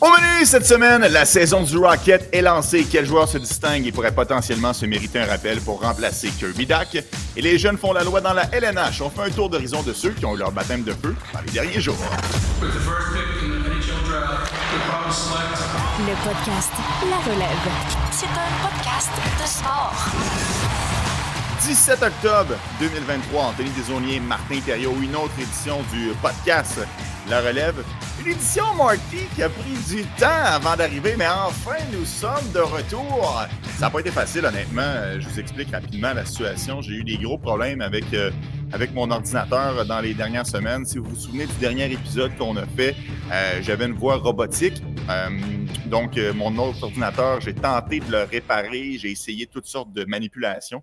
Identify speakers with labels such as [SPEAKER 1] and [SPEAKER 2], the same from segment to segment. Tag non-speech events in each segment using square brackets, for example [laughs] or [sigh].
[SPEAKER 1] Au menu cette semaine, la saison du Rocket est lancée. Quel joueur se distingue et pourrait potentiellement se mériter un rappel pour remplacer Kirby Duck? Et les jeunes font la loi dans la LNH. On fait un tour d'horizon de ceux qui ont eu leur baptême de feu dans les derniers jours.
[SPEAKER 2] Le podcast La Relève. C'est un podcast de sport.
[SPEAKER 1] 17 octobre 2023, Anthony Desaulniers, Martin Thériault, une autre édition du podcast La Relève. Une édition, Marty, qui a pris du temps avant d'arriver, mais enfin, nous sommes de retour. Ça n'a pas été facile, honnêtement. Euh, Je vous explique rapidement la situation. J'ai eu des gros problèmes avec, euh, avec mon ordinateur dans les dernières semaines. Si vous vous souvenez du dernier épisode qu'on a fait, euh, j'avais une voix robotique. Euh, donc, euh, mon autre ordinateur, j'ai tenté de le réparer. J'ai essayé toutes sortes de manipulations.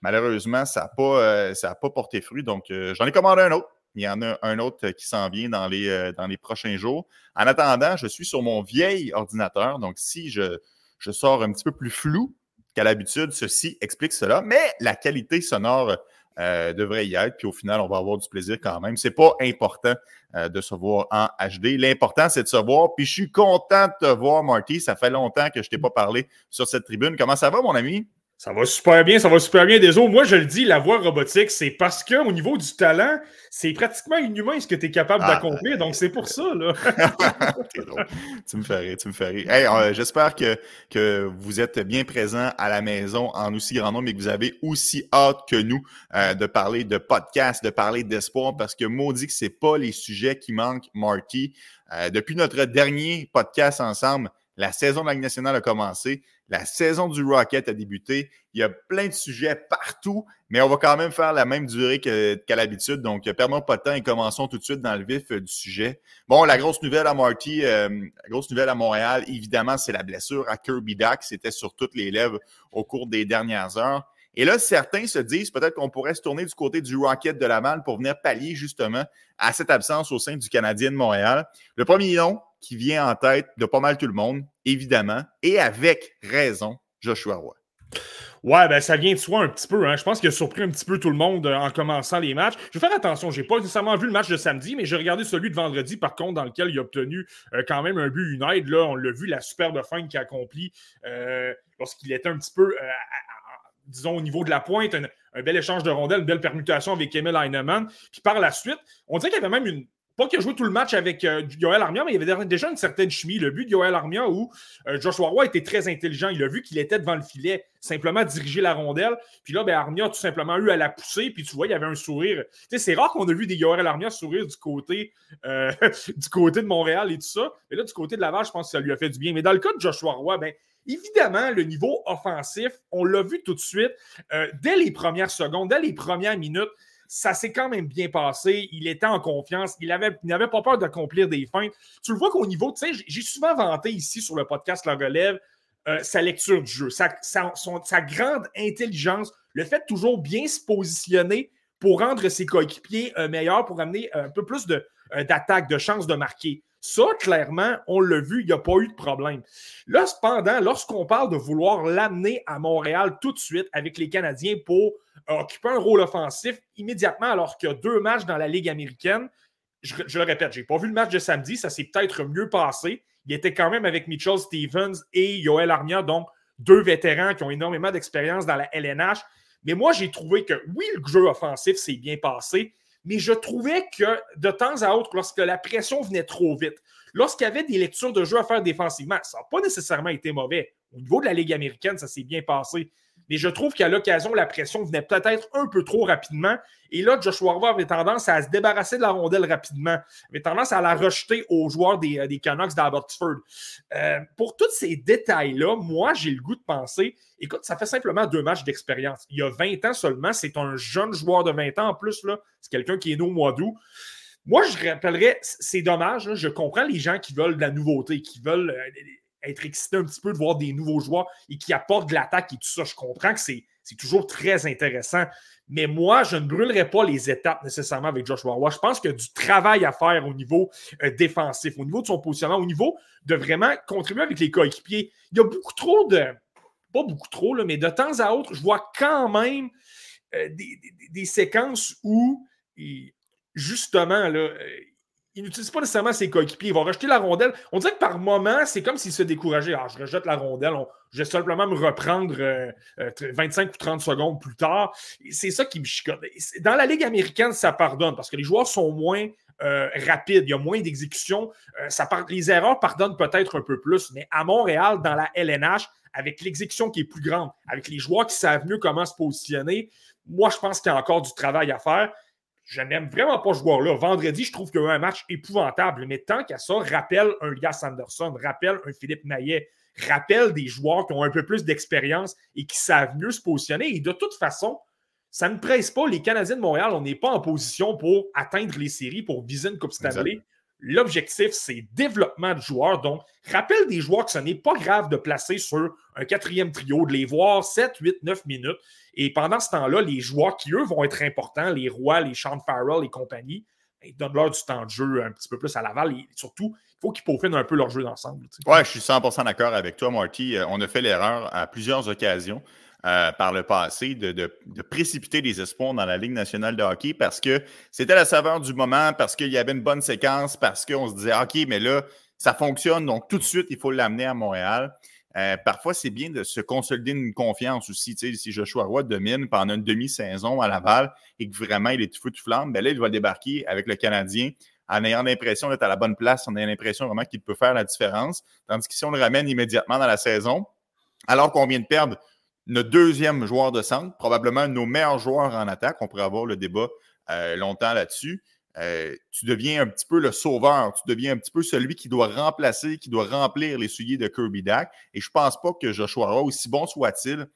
[SPEAKER 1] Malheureusement, ça n'a pas, euh, ça pas porté fruit. Donc, j'en ai commandé un autre. Il y en a un autre qui s'en vient dans les, euh, dans les prochains jours. En attendant, je suis sur mon vieil ordinateur. Donc, si je, je sors un petit peu plus flou qu'à l'habitude, ceci explique cela. Mais la qualité sonore euh, devrait y être. Puis au final, on va avoir du plaisir quand même. C'est pas important euh, de se voir en HD. L'important, c'est de se voir. Puis je suis content de te voir, Marty. Ça fait longtemps que je t'ai pas parlé sur cette tribune. Comment ça va, mon ami?
[SPEAKER 3] Ça va super bien, ça va super bien. Désolé, moi je le dis, la voix robotique, c'est parce qu'au niveau du talent, c'est pratiquement inhumain ce que tu es capable
[SPEAKER 1] Ah,
[SPEAKER 3] d'accomplir. Donc c'est pour ça, là. [laughs]
[SPEAKER 1] Tu me rire, tu me rire. Hey, euh, J'espère que, que vous êtes bien présents à la maison en aussi grand nombre et que vous avez aussi hâte que nous euh, de parler de podcast, de parler d'espoir, parce que maudit que c'est pas les sujets qui manquent, Marty. Euh, depuis notre dernier podcast ensemble, la saison de la nationale a commencé. La saison du Rocket a débuté. Il y a plein de sujets partout, mais on va quand même faire la même durée qu'à l'habitude. Donc, perdons pas de temps et commençons tout de suite dans le vif euh, du sujet. Bon, la grosse nouvelle à Marty, euh, la grosse nouvelle à Montréal, évidemment, c'est la blessure à Kirby Duck. C'était sur toutes les lèvres au cours des dernières heures. Et là, certains se disent peut-être qu'on pourrait se tourner du côté du Rocket de Laval pour venir pallier justement à cette absence au sein du Canadien de Montréal. Le premier nom qui vient en tête de pas mal tout le monde, évidemment, et avec raison, Joshua Roy.
[SPEAKER 3] Ouais, ben ça vient de soi un petit peu. Hein. Je pense qu'il a surpris un petit peu tout le monde euh, en commençant les matchs. Je vais faire attention, j'ai pas nécessairement vu le match de samedi, mais j'ai regardé celui de vendredi, par contre, dans lequel il a obtenu euh, quand même un but, une aide. Là, on l'a vu, la superbe fin qu'il a accomplie euh, lorsqu'il était un petit peu, disons, au niveau de la pointe, un, un bel échange de rondelles, une belle permutation avec Emil Heinemann. Puis par la suite, on dirait qu'il y avait même une. Pas qu'il a joué tout le match avec euh, Yoel Armia, mais il y avait déjà une certaine chimie. Le but de Yoel Armia où euh, Joshua Roy était très intelligent. Il a vu qu'il était devant le filet, simplement diriger la rondelle. Puis là, ben, Armia a tout simplement eu à la pousser. Puis tu vois, il y avait un sourire. C'est rare qu'on a vu des Yoel Armia sourire du côté, euh, [laughs] du côté de Montréal et tout ça. Mais là, du côté de Laval, je pense que ça lui a fait du bien. Mais dans le cas de Joshua Roy, ben, évidemment, le niveau offensif, on l'a vu tout de suite. euh, dès les premières secondes, dès les premières minutes, ça s'est quand même bien passé. Il était en confiance. Il avait- il n'avait pas peur d'accomplir des feintes. Tu le vois qu'au niveau, tu sais, j'ai- souvent vanté ici sur le podcast La Relève euh, sa lecture du jeu, sa, grande intelligence, le fait de toujours bien se positionner pour rendre ses coéquipiers euh, meilleurs, pour amener un peu plus de, euh, de chance de marquer. Ça, clairement, on l'a vu, il n'y a pas eu de problème. Là, cependant, lorsqu'on parle de vouloir l'amener à Montréal tout de suite avec les Canadiens pour euh, occuper un rôle offensif immédiatement, alors qu'il y a deux matchs dans la Ligue américaine, je, je le répète, je n'ai pas vu le match de samedi, ça s'est peut-être mieux passé. Il était quand même avec Mitchell Stevens et Yoel Armia, donc deux vétérans qui ont énormément d'expérience dans la LNH. Mais moi, j'ai trouvé que oui, le jeu offensif s'est bien passé, mais je trouvais que de temps à autre, lorsque la pression venait trop vite, lorsqu'il y avait des lectures de jeu à faire défensivement, ça n'a pas nécessairement été mauvais. Au niveau de la Ligue américaine, ça s'est bien passé. Mais je trouve qu'à l'occasion, la pression venait peut-être un peu trop rapidement. Et là, Joshua Roy avait tendance à se débarrasser de la rondelle rapidement. avait tendance à la rejeter aux joueurs des, euh, Canucks d'Abbotsford. Euh, pour tous ces détails-là, moi, j'ai le goût de penser, écoute, ça fait simplement deux matchs d'expérience. Il y a 20 ans seulement, c'est un jeune joueur de 20 ans en plus, là. C'est quelqu'un qui est né au mois d'août. Moi, je rappellerais, c'est dommage, là, je comprends les gens qui veulent de la nouveauté, qui veulent euh, être excités un petit peu de voir des nouveaux joueurs et qui apportent de l'attaque et tout ça. Je comprends que c'est c'est toujours très intéressant. Mais moi, je ne brûlerai pas les étapes nécessairement avec Roy. Je pense qu'il y a du travail à faire au niveau euh, défensif, au niveau de son positionnement, au niveau de vraiment contribuer avec les coéquipiers. Il y a beaucoup trop de. Pas beaucoup trop, là, mais de temps à autre, je vois quand même euh, des, des- séquences où, justement, là, euh, il n'utilise pas nécessairement ses coéquipiers. Il va rejeter la rondelle. On dirait que par moment, c'est comme s'il se décourageait. Ah, je rejette la rondelle. je vais simplement me reprendre 25 ou 30 secondes plus tard. C'est ça qui me chicote. Dans la Ligue américaine, ça pardonne parce que les joueurs sont moins rapides. Il y a moins d'exécution. les erreurs pardonnent peut-être un peu plus. Mais à Montréal, dans la LNH, avec l'exécution qui est plus grande, avec les joueurs qui savent mieux comment se positionner, moi, je pense qu'il y a encore du travail à faire. Je n'aime vraiment pas ce joueur-là. Vendredi, je trouve qu'il y a eu un match épouvantable. Mais tant qu'à ça, rappelle un gars Sanderson, rappelle un Philippe Maillet, rappelle des joueurs qui ont un peu plus d'expérience et qui savent mieux se positionner. Et de toute façon, ça ne presse pas. Les Canadiens de Montréal, on n'est pas en position pour atteindre les séries, pour viser une Coupe Stanley. L'objectif, c'est développement de joueurs. Donc, rappelle des joueurs que ce n'est pas grave de placer sur un quatrième trio, de les voir 7, 8, 9 minutes. Et pendant ce temps-là, les joueurs qui, eux, vont être importants, les Rois, les Sean Farrell et compagnie, ben, donnent-leur du temps de jeu un petit peu plus à Laval. Et surtout, il faut qu'ils peaufinent un peu leur jeu d'ensemble.
[SPEAKER 1] Ouais, je suis 100% d'accord avec toi, Marty. Euh, on a fait l'erreur à plusieurs occasions. Euh, par le passé de, précipiter les espoirs dans la Ligue nationale de hockey parce que c'était la saveur du moment, parce qu'il y avait une bonne séquence, parce qu'on se disait, OK, mais là, ça fonctionne, donc tout de suite, il faut l'amener à Montréal. Euh, parfois, c'est bien de se consolider une confiance aussi. Tu sais, si Joshua Roy domine pendant une demi-saison à Laval et que vraiment il est tout feu tout flamme, ben là, il va débarquer avec le Canadien en ayant l'impression d'être à la bonne place, en ayant l'impression vraiment qu'il peut faire la différence. Tandis que si on le ramène immédiatement dans la saison, alors qu'on vient de perdre notre deuxième joueur de centre, probablement nos meilleurs joueurs en attaque. On pourrait avoir le débat euh, longtemps là-dessus. Euh, tu deviens un petit peu le sauveur, tu deviens un petit peu celui qui doit remplacer, qui doit remplir les souliers de Kirby Dack. Et je ne pense pas que Joshua aussi bon soit-il,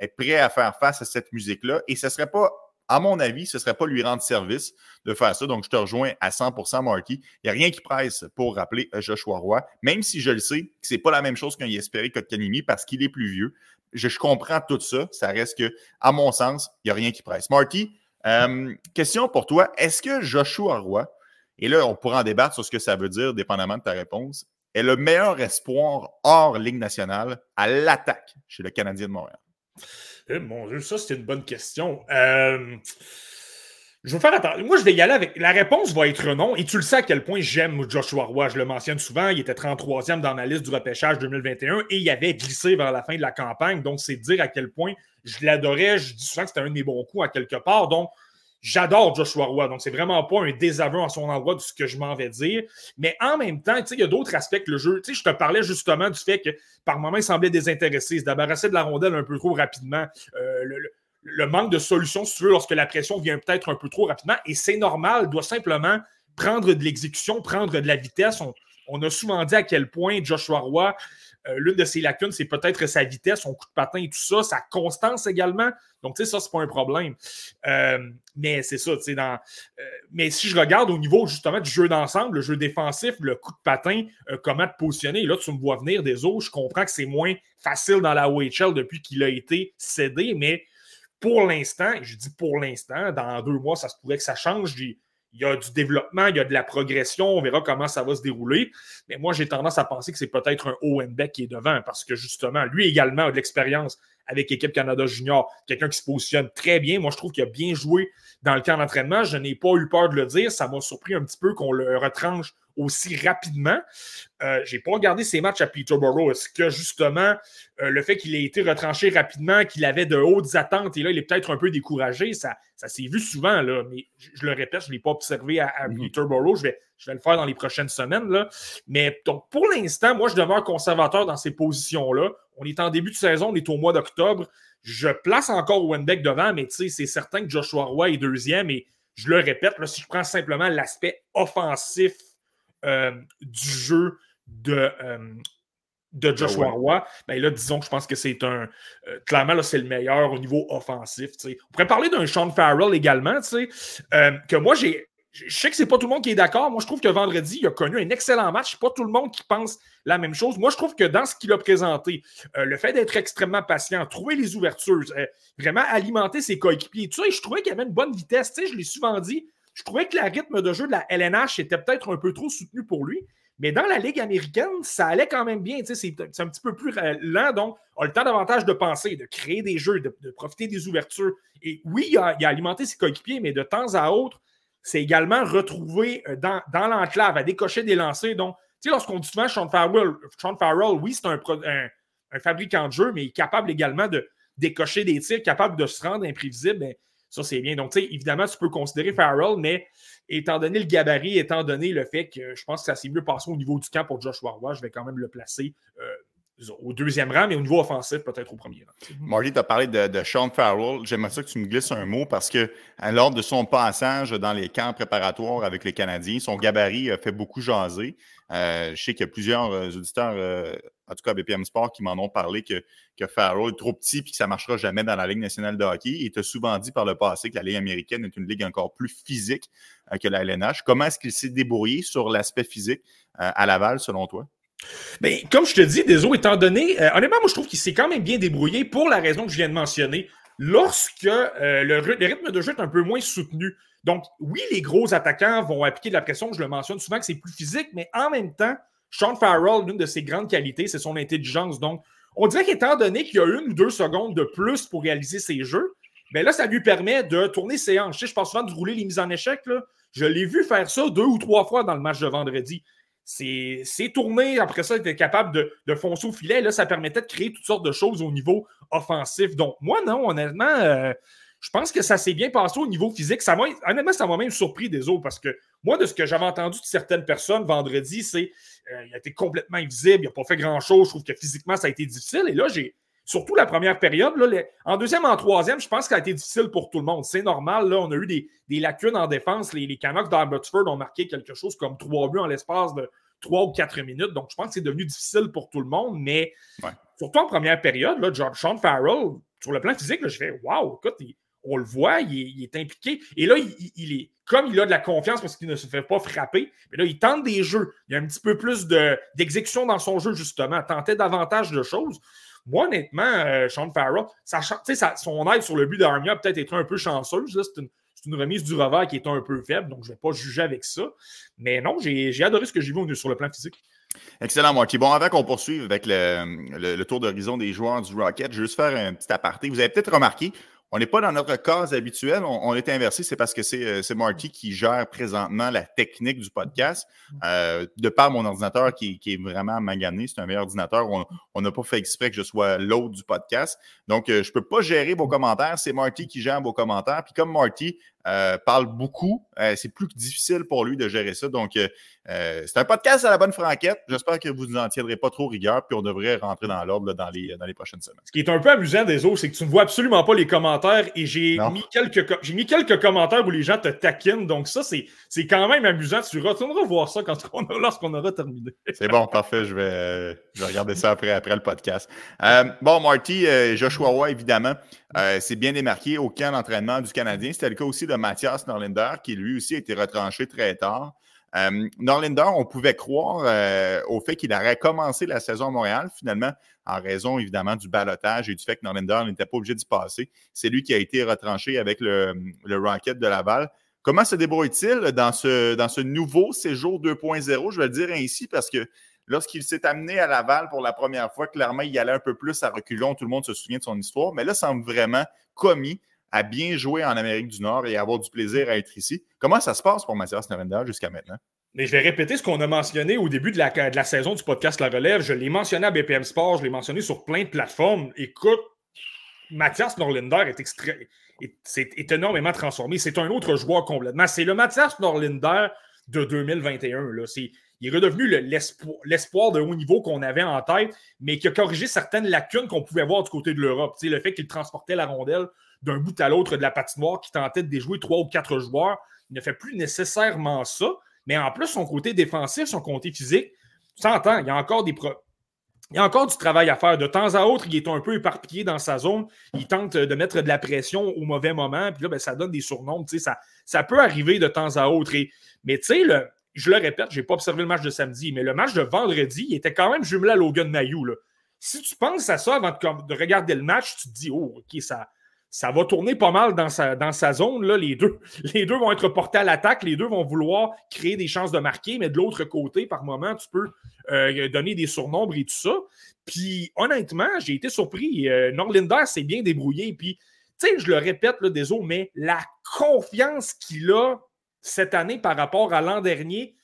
[SPEAKER 1] est prêt à faire face à cette musique-là. Et ce ne serait pas, à mon avis, ce ne serait pas lui rendre service de faire ça. Donc, je te rejoins à 100% Marky. Il n'y a rien qui presse pour rappeler Joshua Roy, même si je le sais que ce n'est pas la même chose qu'un Yesperi Kotkanimi parce qu'il est plus vieux je, comprends tout ça. Ça reste que, à mon sens, il n'y a rien qui presse. Marty, euh, question pour toi. Est-ce que Joshua Roy, et là, on pourra en débattre sur ce que ça veut dire, dépendamment de ta réponse, est le meilleur espoir hors Ligue nationale à l'attaque chez le Canadien de Montréal?
[SPEAKER 3] Eh, mon Dieu, ça, c'est une bonne question. Euh, je vais faire attention. Moi, je vais y aller avec. La réponse va être non. Et tu le sais à quel point j'aime Joshua Roy. Je le mentionne souvent. Il était 33e dans ma liste du repêchage 2021 et il avait glissé vers la fin de la campagne. Donc, c'est dire à quel point je l'adorais. Je dis souvent que c'était un de mes bons coups à quelque part. Donc, j'adore Joshua Roy. Donc, c'est vraiment pas un désaveu en son endroit de ce que je m'en vais dire. Mais en même temps, il y a d'autres aspects que le jeu. Je te parlais justement du fait que par moments, il semblait désintéressé, se débarrasser de la rondelle un peu trop rapidement. Euh, le manque de solution, si tu veux, lorsque la pression vient peut-être un peu trop rapidement. Et c'est normal, doit simplement prendre de l'exécution, prendre de la vitesse. On, a souvent dit à quel point Joshua Roy, l'une de ses lacunes, c'est peut-être sa vitesse, son coup de patin et tout ça, sa constance également. Donc, tu sais, ça, c'est pas un problème. Euh, mais c'est ça, tu sais, dans. Euh, mais si je regarde au niveau justement du jeu d'ensemble, le jeu défensif, le coup de patin, comment te positionner, là, tu me vois venir des autres, je comprends que c'est moins facile dans la OHL depuis qu'il a été cédé, mais pour l'instant, je dis pour l'instant, dans deux mois, ça se pourrait que ça change. Il y a du développement, il y a de la progression, on verra comment ça va se dérouler. Mais moi, j'ai tendance à penser que c'est peut-être un Owenbeck qui est devant parce que justement, lui également a de l'expérience avec l'équipe Canada Junior, quelqu'un qui se positionne très bien. Moi, je trouve qu'il a bien joué dans le camp d'entraînement. Je n'ai pas eu peur de le dire. Ça m'a surpris un petit peu qu'on le retranche aussi rapidement. Euh, je n'ai pas regardé ses matchs à Peterborough. Est-ce que justement, euh, le fait qu'il ait été retranché rapidement, qu'il avait de hautes attentes et là, il est peut-être un peu découragé, ça, ça s'est vu souvent, là, mais je, le répète, je ne l'ai pas observé à, mhm. Peterborough. Je vais, je vais le faire dans les prochaines semaines. Là. Mais donc, pour l'instant, moi, je demeure conservateur dans ces positions-là. On est en début de saison, on est au mois d'octobre. Je place encore Wenbeck devant, mais tu sais, c'est certain que Joshua Roy est deuxième et je le répète, là, si je prends simplement l'aspect offensif euh, du jeu de, euh, de Joshua Roy, ben là, disons que je pense que c'est un. Euh, clairement, c'est le meilleur au niveau offensif. On pourrait parler d'un Sean Farrell également, que moi, j'ai. Je sais que c'est pas tout le monde qui est d'accord. Moi, je trouve que vendredi, il a connu un excellent match. C'est pas tout le monde qui pense la même chose. Moi, je trouve que dans ce qu'il a présenté, le fait d'être extrêmement patient, trouver les ouvertures, vraiment alimenter ses coéquipiers, tout ça, je trouvais qu'il avait une bonne vitesse. je l'ai souvent dit, je trouvais que le rythme de jeu de la LNH était peut-être un peu trop soutenu pour lui. Mais dans la Ligue américaine, ça allait quand même bien. C'est un petit peu plus lent, donc on a le temps davantage de penser, de créer des jeux, de, profiter des ouvertures. Et oui, il a, alimenté ses coéquipiers, mais de temps à autre, c'est également retrouvé euh, dans, l'enclave, à décocher des lancers. Donc, lorsqu'on dit souvent Sean Farrell, Sean Farrell oui, c'est un, un, fabricant de jeu, mais capable également de décocher des tirs, capable de se rendre imprévisible. Ça, c'est bien. Donc, tu sais, évidemment, tu peux considérer Farrell, mais étant donné le gabarit, étant donné le fait que je pense que ça s'est mieux passé au niveau du camp pour Joshua Roy, je vais quand même le placer euh, au deuxième rang, mais au niveau offensif, peut-être au premier rang.
[SPEAKER 1] Marty, tu as parlé de, Sean Farrell. J'aimerais ça que tu me glisses un mot parce que, l'ordre de son passage dans les camps préparatoires avec les Canadiens, son gabarit a fait beaucoup jaser. Euh, je sais qu'il y a plusieurs euh, auditeurs, en tout cas BPM Sport, qui m'en ont parlé que, que Farrell est trop petit et que ça ne marchera jamais dans la Ligue nationale de hockey. Il t'a souvent dit par le passé que la Ligue américaine est une ligue encore plus physique que la LNH. Comment est-ce qu'il s'est débrouillé sur l'aspect physique à Laval, selon toi?
[SPEAKER 3] Bien, comme je te dis, Deso, étant donné, euh, honnêtement, moi, je trouve qu'il s'est quand même bien débrouillé pour la raison que je viens de mentionner. Lorsque euh, le, rythme de jeu est un peu moins soutenu. Donc, oui, les gros attaquants vont appliquer de la pression. Je le mentionne souvent que c'est plus physique, mais en même temps, Sean Farrell, l'une de ses grandes qualités, c'est son intelligence. Donc, on dirait qu'étant donné qu'il y a une ou deux secondes de plus pour réaliser ses jeux, bien là, ça lui permet de tourner ses hanches. Je, parle souvent de rouler les mises en échec. Je l'ai vu faire ça deux ou trois fois dans le match de vendredi c'est tourné. Après ça, il était capable de, de, foncer au filet. Là, ça permettait de créer toutes sortes de choses au niveau offensif. Donc, moi, non, honnêtement, euh, je pense que ça s'est bien passé au niveau physique. Ça honnêtement, ça m'a même surpris des autres parce que moi, de ce que j'avais entendu de certaines personnes vendredi, c'est qu'il euh, a été complètement invisible, il n'a pas fait grand-chose. Je trouve que physiquement, ça a été difficile. Et là, j'ai. Surtout la première période. Là, en deuxième, en troisième, je pense que ça a été difficile pour tout le monde. C'est normal. Là, on a eu des, des lacunes en défense. Les, les Canucks d'Abbotsford ont marqué quelque chose comme trois buts en l'espace de trois ou quatre minutes. Donc, je pense que c'est devenu difficile pour tout le monde. Mais surtout en première période, là, Sean Farrell, sur le plan physique, je fais Waouh, écoute, on le voit, il est, impliqué. Et là, il, est comme il a de la confiance parce qu'il ne se fait pas frapper, mais là, il tente des jeux. Il y a un petit peu plus d'exécution dans son jeu, justement, tentait davantage de choses. Moi, honnêtement, euh, Sean Farrell, son aide sur le but d'Armia a peut-être été un peu chanceuse. C'est une, remise du revers qui est un peu faible, donc je ne vais pas juger avec ça. Mais non, j'ai adoré ce que j'ai vu sur le plan physique.
[SPEAKER 1] Excellent, Marty. Bon, avant qu'on poursuive avec le, le tour d'horizon des joueurs du Rocket, je vais juste faire un petit aparté. Vous avez peut-être remarqué, on n'est pas dans notre case habituelle, on, est inversé, c'est parce que euh, c'est Marty qui gère présentement la technique du podcast. Euh, de par mon ordinateur qui, est vraiment magané, c'est un meilleur ordinateur, on n'a pas fait exprès que je sois l'autre du podcast. Donc, euh, je ne peux pas gérer vos commentaires, c'est Marty qui gère vos commentaires. Puis comme Marty parle beaucoup, c'est plus difficile pour lui de gérer ça. Donc, c'est un podcast à la bonne franquette. J'espère que vous n'en tiendrez pas trop rigueur, puis on devrait rentrer dans l'ordre dans les, dans les prochaines semaines.
[SPEAKER 3] Ce qui est un peu amusant des autres, c'est que tu ne vois absolument pas les commentaires et j'ai mis, quelques, j'ai mis quelques commentaires où les gens te taquinent. Donc, ça, c'est, c'est quand même amusant. Tu retourneras voir ça quand on lorsqu'on aura terminé. [laughs]
[SPEAKER 1] c'est bon, parfait. Je vais, je vais regarder ça après, après le podcast. Euh, bon, Marty, euh, Joshua Roy, évidemment, euh, c'est bien démarqué au camp d'entraînement du Canadien. C'était le cas aussi de Mathias Norlinder, qui lui aussi a été retranché très tard. Euh, Norlinder, on pouvait croire euh, au fait qu'il aurait commencé la saison à Montréal, finalement, en raison évidemment du balotage et du fait que Norlinder n'était pas obligé d'y passer. C'est lui qui a été retranché avec le, Rocket de Laval. Comment se débrouille-t-il dans ce, nouveau séjour 2.0? Je vais le dire ainsi parce que lorsqu'il s'est amené à Laval pour la première fois, clairement, il allait un peu plus à reculons. Tout le monde se souvient de son histoire, mais là, semble vraiment commis à bien jouer en Amérique du Nord et avoir du plaisir à être ici. Comment ça se passe pour Mathias Narenda jusqu'à maintenant?
[SPEAKER 3] Mais je vais répéter ce qu'on a mentionné au début de la, de la saison du podcast La Relève. Je l'ai mentionné à BPM Sport, je l'ai mentionné sur plein de plateformes. Écoute, Mathias Norlinder est, est, énormément transformé. C'est un autre joueur complètement. C'est le Mathias Norlinder de 2021. Là. il est redevenu l'espoir de haut niveau qu'on avait en tête, mais qui a corrigé certaines lacunes qu'on pouvait voir du côté de l'Europe. Le fait qu'il transportait la rondelle d'un bout à l'autre de la patinoire, qui tentait de déjouer trois ou quatre joueurs. Il ne fait plus nécessairement ça. Mais en plus, son côté défensif, son côté physique, tu s'entends, il y a encore des Il y a encore du travail à faire. De temps à autre, il est un peu éparpillé dans sa zone. Il tente de mettre de la pression au mauvais moment. Puis là, ben, ça donne des surnoms. Ça, ça peut arriver de temps à autre. mais tu sais, je le répète, je n'ai pas observé le match de samedi, mais le match de vendredi, il était quand même jumelé à Logan Mayou. Si tu penses à ça avant de, de, regarder le match, tu te dis, oh, OK, ça, ça va tourner pas mal dans sa, zone. Les, deux. [laughs] les deux vont être portés à l'attaque, les deux vont vouloir créer des chances de marquer, mais de l'autre côté, par moment, tu peux euh, donner des surnombres et tout ça. Puis honnêtement, j'ai été surpris. Euh, Norlinder s'est bien débrouillé. Puis, tu sais, je le répète, là, désolé, mais la confiance qu'il a cette année par rapport à l'an dernier,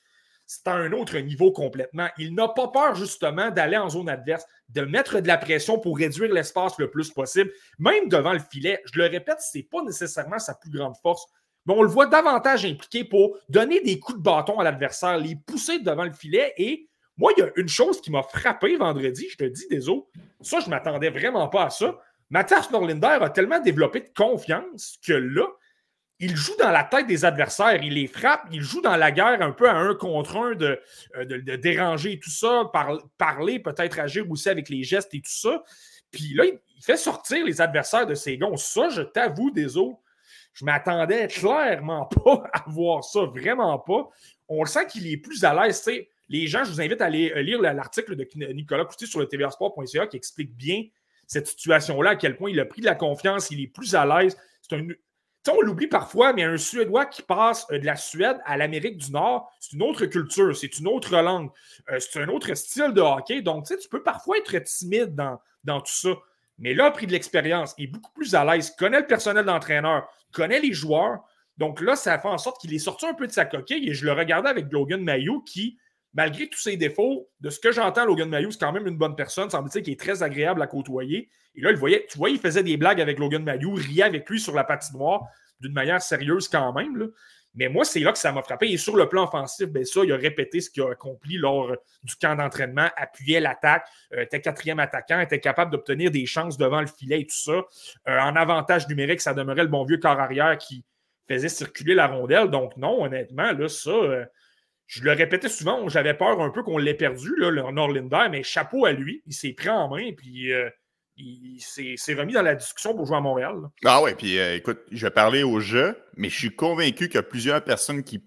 [SPEAKER 3] c'est à un autre niveau complètement. Il n'a pas peur justement d'aller en zone adverse, de mettre de la pression pour réduire l'espace le plus possible, même devant le filet. Je le répète, ce n'est pas nécessairement sa plus grande force, mais on le voit davantage impliqué pour donner des coups de bâton à l'adversaire, les pousser devant le filet. Et moi, il y a une chose qui m'a frappé vendredi, je te dis, désolé, ça, je ne m'attendais vraiment pas à ça. Mathias Norlinder a tellement développé de confiance que là, il joue dans la tête des adversaires, il les frappe, il joue dans la guerre un peu à un contre un de, euh, de, déranger tout ça, parler, peut-être agir aussi avec les gestes et tout ça. Puis là, il, fait sortir les adversaires de ses gonds. Ça, je t'avoue, désolé, je m'attendais clairement [laughs] pas à voir ça, vraiment pas. On le sent qu'il est plus à l'aise. Les gens, je vous invite à aller euh, lire l'article de Nicolas Couty sur le tvrsport.ca qui explique bien cette situation-là, à quel point il a pris de la confiance, il est plus à l'aise. C'est un, on l'oublie parfois, mais un Suédois qui passe euh, de la Suède à l'Amérique du Nord, c'est une autre culture, c'est une autre langue, euh, c'est un autre style de hockey. Donc, tu peux parfois être timide dans, tout ça. Mais là, a pris de l'expérience, il est beaucoup plus à l'aise, connaît le personnel d'entraîneur, connaît les joueurs. Donc là, ça fait en sorte qu'il est sorti un peu de sa coquille et je le regardais avec Logan Mayo qui, malgré tous ses défauts, de ce que j'entends, Logan Mayo, c'est quand même une bonne personne, semble-t-il qu'il est très agréable à côtoyer. Et là, il voyait, tu vois, il faisait des blagues avec Logan Mayou, riait avec lui sur la patinoire d'une manière sérieuse quand même. Mais moi, c'est là que ça m'a frappé. Et sur le plan offensif, ben ça, il a répété ce qu'il a accompli lors du camp d'entraînement, appuyait l'attaque, euh, était quatrième attaquant, était capable d'obtenir des chances devant le filet et tout ça. Euh, en avantage numérique, ça demeurait le bon vieux corps arrière qui faisait circuler la rondelle. Donc, non, honnêtement, là, ça, euh, je le répétais souvent, j'avais peur un peu qu'on l'ait perdu, là, le Norlinder, mais chapeau à lui. Il s'est pris en main, puis il s'est remis dans la discussion pour jouer à Montréal.
[SPEAKER 1] Ah ouais, puis euh, écoute, je parler au jeu, mais je suis convaincu qu'il y a plusieurs personnes qui,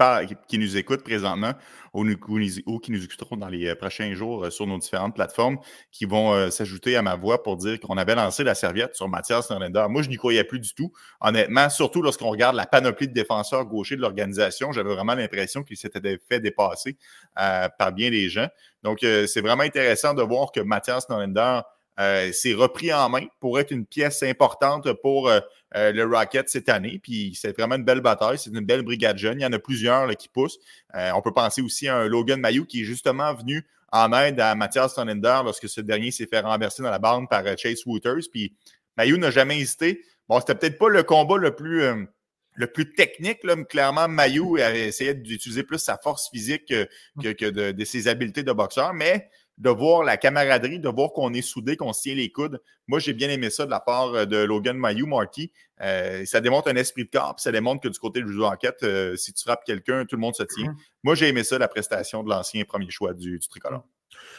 [SPEAKER 1] qui, nous écoutent présentement ou, qui nous écouteront dans les euh, prochains jours euh, sur nos différentes plateformes qui vont s'ajouter à ma voix pour dire qu'on avait lancé la serviette sur Mathias Norlander. Moi, je n'y croyais plus du tout. Honnêtement, surtout lorsqu'on regarde la panoplie de défenseurs gauchers de l'organisation, j'avais vraiment l'impression qu'il s'était fait dépasser par bien des gens. Donc, c'est vraiment intéressant de voir que Mathias Norlander euh, c'est repris en main pour être une pièce importante pour euh, euh, le Rocket cette année. Puis c'est vraiment une belle bataille. C'est une belle brigade jeune. Il y en a plusieurs qui poussent. on peut penser aussi à un Logan Mayou qui est justement venu en aide à Mathias Sonnender lorsque ce dernier s'est fait renverser dans la bande par Chase Wooters. Puis Mayou n'a jamais hésité. Bon, c'était peut-être pas le combat le plus le plus technique, là, clairement, Mayou a essayé d'utiliser plus sa force physique que, de, de, ses habiletés de boxeur, mais de voir la camaraderie, de voir qu'on est soudés, qu'on se tient les coudes. Moi, j'ai bien aimé ça de la part euh, de Logan Mayou, Marty. Euh, ça démontre un esprit de corps, ça démontre que du côté du jeu d'enquête, euh, si tu frappes quelqu'un, tout le monde se tient. Mm-hmm. Moi, j'ai aimé ça, la prestation de l'ancien premier choix du, tricolore.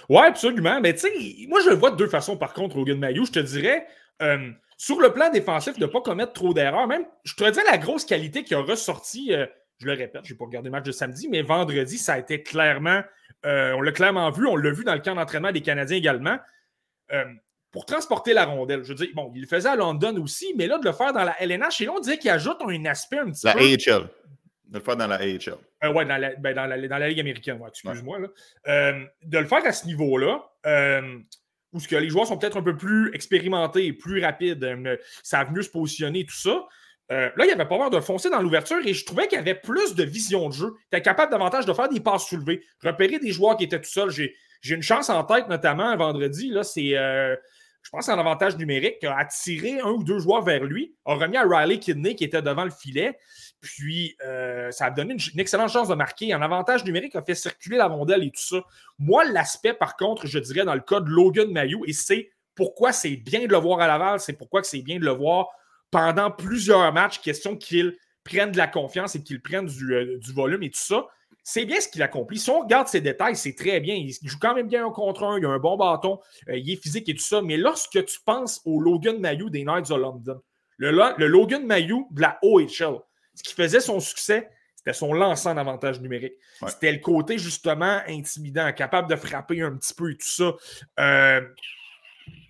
[SPEAKER 3] Oui, absolument. Mais tu sais, moi, je le vois de deux façons, par contre, Logan Mayou. Je te dirais, sur le plan défensif, de ne pas commettre trop d'erreurs, même, je te dirais la grosse qualité qui a ressorti, je le répète, je n'ai pas regardé le match de samedi, mais vendredi, ça a été clairement euh, on l'a clairement vu, on l'a vu dans le camp d'entraînement des Canadiens également. Euh, pour transporter la rondelle, je veux dire, bon, il le faisait à London aussi, mais là, de le faire dans la LNH, et là, on dirait qu'il ajoute un aspect un petit
[SPEAKER 1] la
[SPEAKER 3] peu.
[SPEAKER 1] La AHL. De le faire dans la AHL.
[SPEAKER 3] Euh, oui, dans la, ben, dans, la, Ligue américaine, excuse-moi. de le faire à ce niveau-là, où ce que les joueurs sont peut-être un peu plus expérimentés, plus rapides, savent mieux se positionner, tout ça. Euh, là, il avait pas peur de foncer dans l'ouverture et je trouvais qu'il avait plus de vision de jeu. Il était capable davantage de faire des passes soulevées, repérer des joueurs qui étaient tout seuls. J'ai, une chance en tête, notamment un vendredi. Là, c'est, euh, je pense, un avantage numérique, a attiré un ou deux joueurs vers lui, a remis à Riley Kidney qui était devant le filet. Puis, euh, ça a donné une, excellente chance de marquer. Un avantage numérique a fait circuler la rondelle et tout ça. Moi, l'aspect, par contre, je dirais dans le cas de Logan Mayou, et c'est pourquoi c'est bien de le voir à Laval, c'est pourquoi c'est bien de le voir pendant plusieurs matchs, question qu'il prenne de la confiance et qu'il prenne euh, du, volume et tout ça. C'est bien ce qu'il accomplit. Si on regarde ses détails, c'est très bien. Il joue quand même bien un contre un, il a un bon bâton, euh, il est physique et tout ça. Mais lorsque tu penses au Logan Mayou des Knights of London, le, Logan Mayou de la OHL, ce qui faisait son succès, c'était son lancement d'avantage numérique. C'était le côté justement intimidant, capable de frapper un petit peu et tout ça. Euh,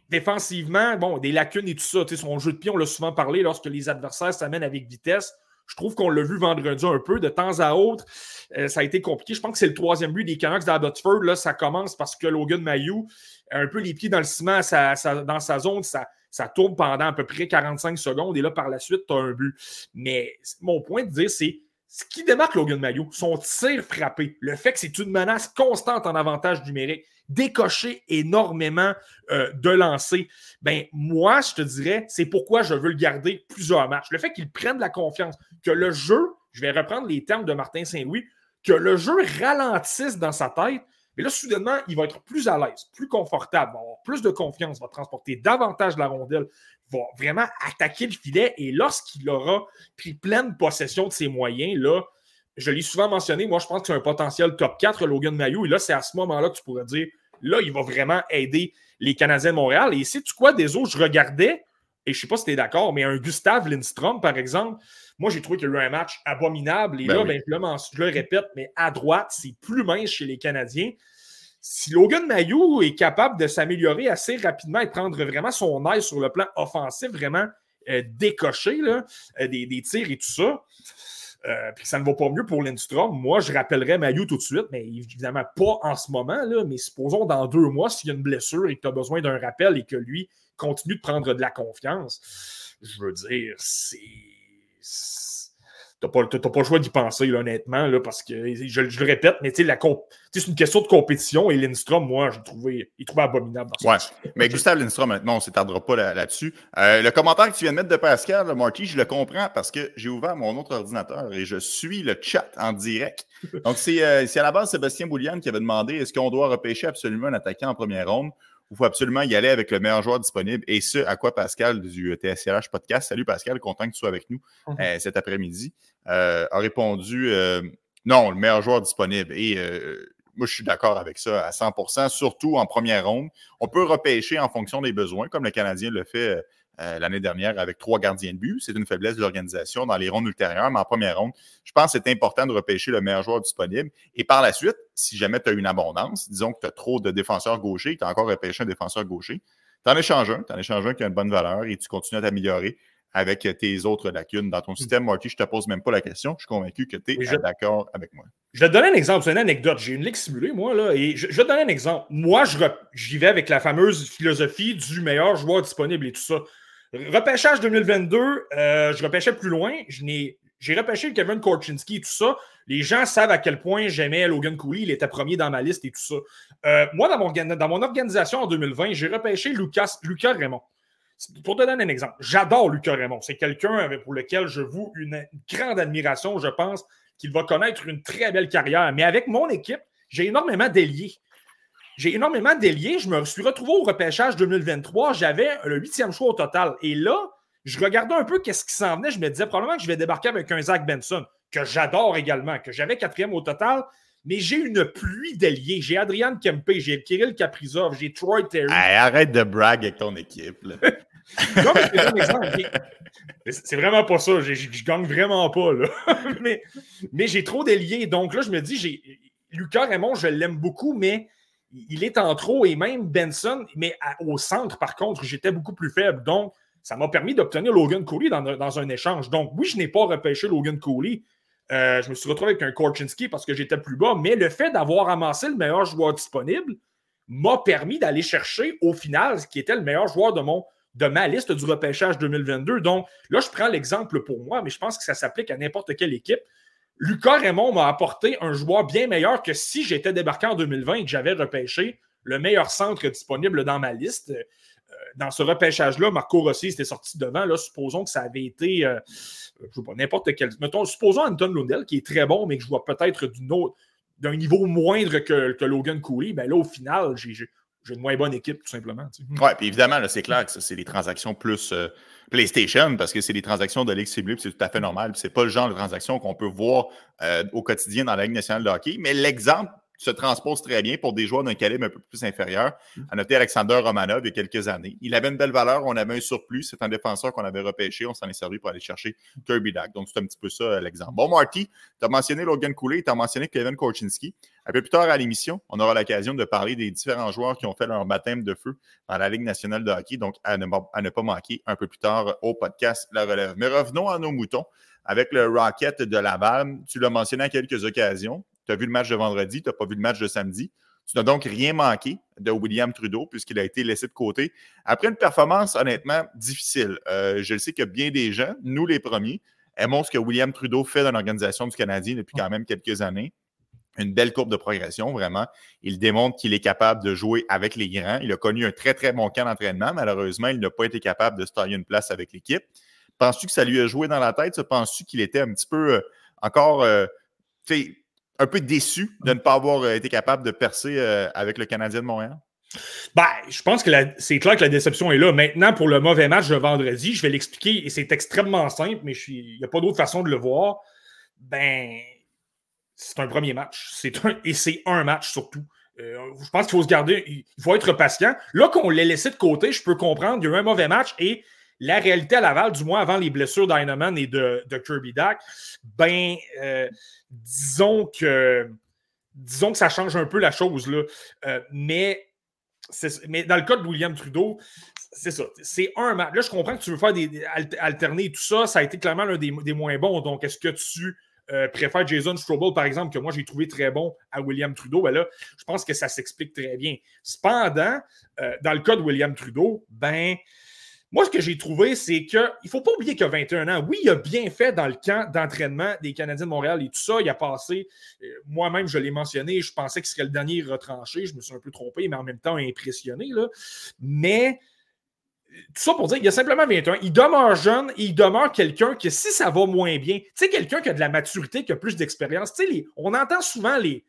[SPEAKER 3] défensivement, bon, des lacunes et tout ça. Son jeu de pied, on l'a souvent parlé lorsque les adversaires s'amènent avec vitesse. Je trouve qu'on l'a vu vendredi un peu. De temps à autre, euh, ça a été compliqué. Je pense que c'est le troisième but des Canucks d'Abbotsford. Là, ça commence parce que Logan Mayou un peu les pieds dans le ciment dans sa zone. Ça, ça tourne pendant à peu près 45 secondes et là, par la suite, tu as un but. Mais mon point de dire, c'est ce qui démarque Logan Mayo, son tir frappé, le fait que c'est une menace constante en avantage numérique, décocher énormément euh, de lancers, ben moi, je te dirais, c'est pourquoi je veux le garder plusieurs matchs. Le fait qu'il prenne la confiance, que le jeu, je vais reprendre les termes de Martin Saint-Louis, que le jeu ralentisse dans sa tête, mais là, soudainement, il va être plus à l'aise, plus confortable, va avoir plus de confiance, va transporter davantage la rondelle, va vraiment attaquer le filet. Et lorsqu'il aura pris pleine possession de ses moyens, là, je l'ai souvent mentionné, moi, je pense que c'est un potentiel top 4, Logan Mayou. Et là, c'est à ce moment-là que tu pourrais dire, là, il va vraiment aider les Canadiens de Montréal. Et c'est tu quoi, des autres, je regardais, et je ne sais pas si tu es d'accord, mais un Gustave Lindstrom, par exemple, moi, j'ai trouvé qu'il y a eu un match abominable. Et
[SPEAKER 1] Ben
[SPEAKER 3] là,
[SPEAKER 1] oui.
[SPEAKER 3] ben, je, le, je le répète, mais à droite, c'est plus mince chez les Canadiens. Si Logan Mayou est capable de s'améliorer assez rapidement et prendre vraiment son aise sur le plan offensif, vraiment euh, décoché, là, euh, des, des tirs et tout ça, euh, puis ça ne va pas mieux pour Lindstrom, moi, je rappellerais Mayou tout de suite, mais évidemment pas en ce moment, là, mais supposons dans deux mois, s'il y a une blessure et que tu as besoin d'un rappel et que lui continue de prendre de la confiance, je veux dire, c'est. T'as pas, t'as pas le choix d'y penser, là, honnêtement, là, parce que je, je le répète, mais c'est une question de compétition et Lindstrom, moi, j'ai trouvé, il trouvait abominable dans ce
[SPEAKER 1] Ouais. Mais Gustave Lindstrom, maintenant, on ne s'étardera pas là- là-dessus. Euh, le commentaire que tu viens de mettre de Pascal, Marty, je le comprends parce que j'ai ouvert mon autre ordinateur et je suis le chat en direct. Donc, c'est euh, c'est à la base Sébastien Bouliane qui avait demandé est-ce qu'on doit repêcher absolument un attaquant en première ronde? Il faut absolument y aller avec le meilleur joueur disponible et ce, à quoi Pascal du TSLH Podcast, salut Pascal, content que tu sois avec nous
[SPEAKER 3] Mhm.
[SPEAKER 1] euh, cet après-midi, euh, a répondu euh, non, le meilleur joueur disponible. Et moi, je suis d'accord avec ça à 100% surtout en première ronde. On peut repêcher en fonction des besoins, comme le Canadien le fait euh, l'année dernière avec trois gardiens de but. C'est une faiblesse de l'organisation dans les rondes ultérieures, mais en première ronde, je pense que c'est important de repêcher le meilleur joueur disponible. Et par la suite, si jamais tu as une abondance, disons que tu as trop de défenseurs gauchers, tu as encore repêché un défenseur gaucher, tu en échanges un, tu en échanges un qui a une bonne valeur et tu continues à t'améliorer avec tes autres lacunes dans ton système. Marty, je ne te pose même pas la question. Je suis convaincu que tu es
[SPEAKER 3] je-
[SPEAKER 1] d'accord avec moi.
[SPEAKER 3] Je vais te donner un exemple, c'est une anecdote. J'ai une ligue simulée, moi, là, et je, je vais te donner un exemple. Moi, j'y vais avec la fameuse philosophie du meilleur joueur disponible et tout ça. Repêchage 2022, euh, je repêchais plus loin. J'ai repêché Kevin Korchinski et tout ça. Les gens savent à quel point j'aimais Logan Cooley. Il était premier dans ma liste et tout ça. Euh, moi, dans mon, organisation en 2020, j'ai repêché Lucas, Lucas Raymond. Pour te donner un exemple, j'adore Lucas Raymond. C'est quelqu'un pour lequel je voue une grande admiration. Je pense qu'il va connaître une très belle carrière. Mais avec mon équipe, j'ai énormément délié. J'ai énormément délié. Je me suis retrouvé au repêchage 2023. J'avais le huitième choix au total. Et là, je regardais un peu qu'est-ce qui s'en venait. Je me disais probablement que je vais débarquer avec un Zach Benson, que j'adore également, que j'avais quatrième au total. Mais j'ai une pluie d'ailiers. J'ai Adrian Kempe, j'ai Kirill Kaprizov, j'ai Troy Terry.
[SPEAKER 1] Hey, arrête de brag avec ton équipe. là. [laughs]
[SPEAKER 3] Non, mais c'est un exemple. Mais C'est c'est vraiment pas ça. Je gagne vraiment pas. Là. [laughs] mais mais j'ai trop déliés. Donc là, je me dis, j'ai Lucas Raymond, je l'aime beaucoup, mais il est en trop. Et même Benson, mais au centre, par contre, j'étais beaucoup plus faible. Donc, ça m'a permis d'obtenir Logan Cooley dans, un- dans un échange. Donc, oui, je n'ai pas repêché Logan Cooley. Euh, je me suis retrouvé avec un Korchinski parce que j'étais plus bas, mais le fait d'avoir amassé le meilleur joueur disponible m'a permis d'aller chercher au final ce qui était le meilleur joueur de mon de ma liste du repêchage 2022. Donc là, je prends l'exemple pour moi, mais je pense que ça s'applique à n'importe quelle équipe. Lucas Raymond m'a apporté un joueur bien meilleur que si j'étais débarqué en 2020 et que j'avais repêché le meilleur centre disponible dans ma liste. Euh, dans ce repêchage-là, Marco Rossi était sorti devant. Supposons que ça avait été, euh, je sais pas, n'importe quel. Mettons, supposons Anton Lundell, qui est très bon, mais que je vois peut-être d'un niveau moindre que, Logan Cooley. Ben là, au final, j'ai j'ai- une moins bonne équipe, tout simplement.
[SPEAKER 1] Oui, puis évidemment, c'est clair que c'est des transactions plus euh, PlayStation, parce que c'est des transactions de Ligue puis c'est tout à fait normal. C'est pas le genre de transaction qu'on peut voir euh, au quotidien dans la Ligue nationale de hockey. Mais l'exemple se transpose très bien pour des joueurs d'un calibre un peu plus inférieur. À noter Alexander Romanov il y a quelques années. Il avait une belle valeur, on avait un surplus. C'est un défenseur qu'on avait repêché. On s'en est servi pour aller chercher Kirby Dack. Donc, c'est un petit peu ça euh, l'exemple. Bon, Marty, tu as mentionné Logan Cooley, tu as mentionné Kevin Korchinski. Un peu plus tard à l'émission, on aura l'occasion de parler des différents joueurs qui ont fait leur baptême de feu dans la Ligue nationale de hockey. Donc, à ne, à ne pas manquer un peu plus tard au podcast La Relève. Mais revenons à nos moutons avec le Rocket de Laval. Tu l'as mentionné à quelques occasions. Tu as vu le match de vendredi, tu n'as pas vu le match de samedi. Tu n'as donc rien manqué de William Trudeau puisqu'il a été laissé de côté. Après une performance honnêtement difficile, euh, je le sais que bien des gens, nous les premiers, montre ce que William Trudeau fait dans l'organisation du Canadien depuis quand même quelques années. Une belle courbe de progression, vraiment. Il démontre qu'il est capable de jouer avec les grands. Il a connu un très, très bon camp d'entraînement. Malheureusement, il n'a pas été capable de se tailler une place avec l'équipe. Penses-tu que ça lui a joué dans la tête? Penses-tu qu'il était un petit peu euh, encore euh, un peu déçu de ne pas avoir euh, été capable de percer avec le Canadien de Montréal?
[SPEAKER 3] Ben, je pense que c'est clair que la déception est là. Maintenant, pour le mauvais match de vendredi, je vais l'expliquer et c'est extrêmement simple, mais il n'y a pas d'autre façon de le voir. Ben, c'est un premier match. Un, et c'est un match surtout. Euh, je pense qu'il faut se garder, il faut être patient. Là qu'on l'ait laissé de côté, je peux comprendre, il y a eu un mauvais match et la réalité à Laval, du moins avant les blessures d'Einemann et de, Kirby Dack, ben, euh, disons que disons que ça change un peu la chose. Là. Euh, mais mais dans le cas de William Trudeau, c'est ça. C'est un match. Là, je comprends que tu veux faire des, alterner tout ça. Ça a été clairement l'un des, moins bons. Donc, est-ce que tu euh, préfères Jason Strobel, par exemple, que moi j'ai trouvé très bon à William Trudeau? Ben là, je pense que ça s'explique très bien. Cependant, dans le cas de William Trudeau, ben. Moi, ce que j'ai trouvé, c'est qu'il ne faut pas oublier qu'il a 21 ans. Oui, il a bien fait dans le camp d'entraînement des Canadiens de Montréal et tout ça. Il a passé, euh, moi-même, je l'ai mentionné, je pensais qu'il serait le dernier retranché. Je me suis un peu trompé, mais en même temps impressionné. Là. Mais tout ça pour dire qu'il a simplement 21. Il demeure jeune et il demeure quelqu'un que si ça va moins bien, tu sais, quelqu'un qui a de la maturité, qui a plus d'expérience. On entend souvent les,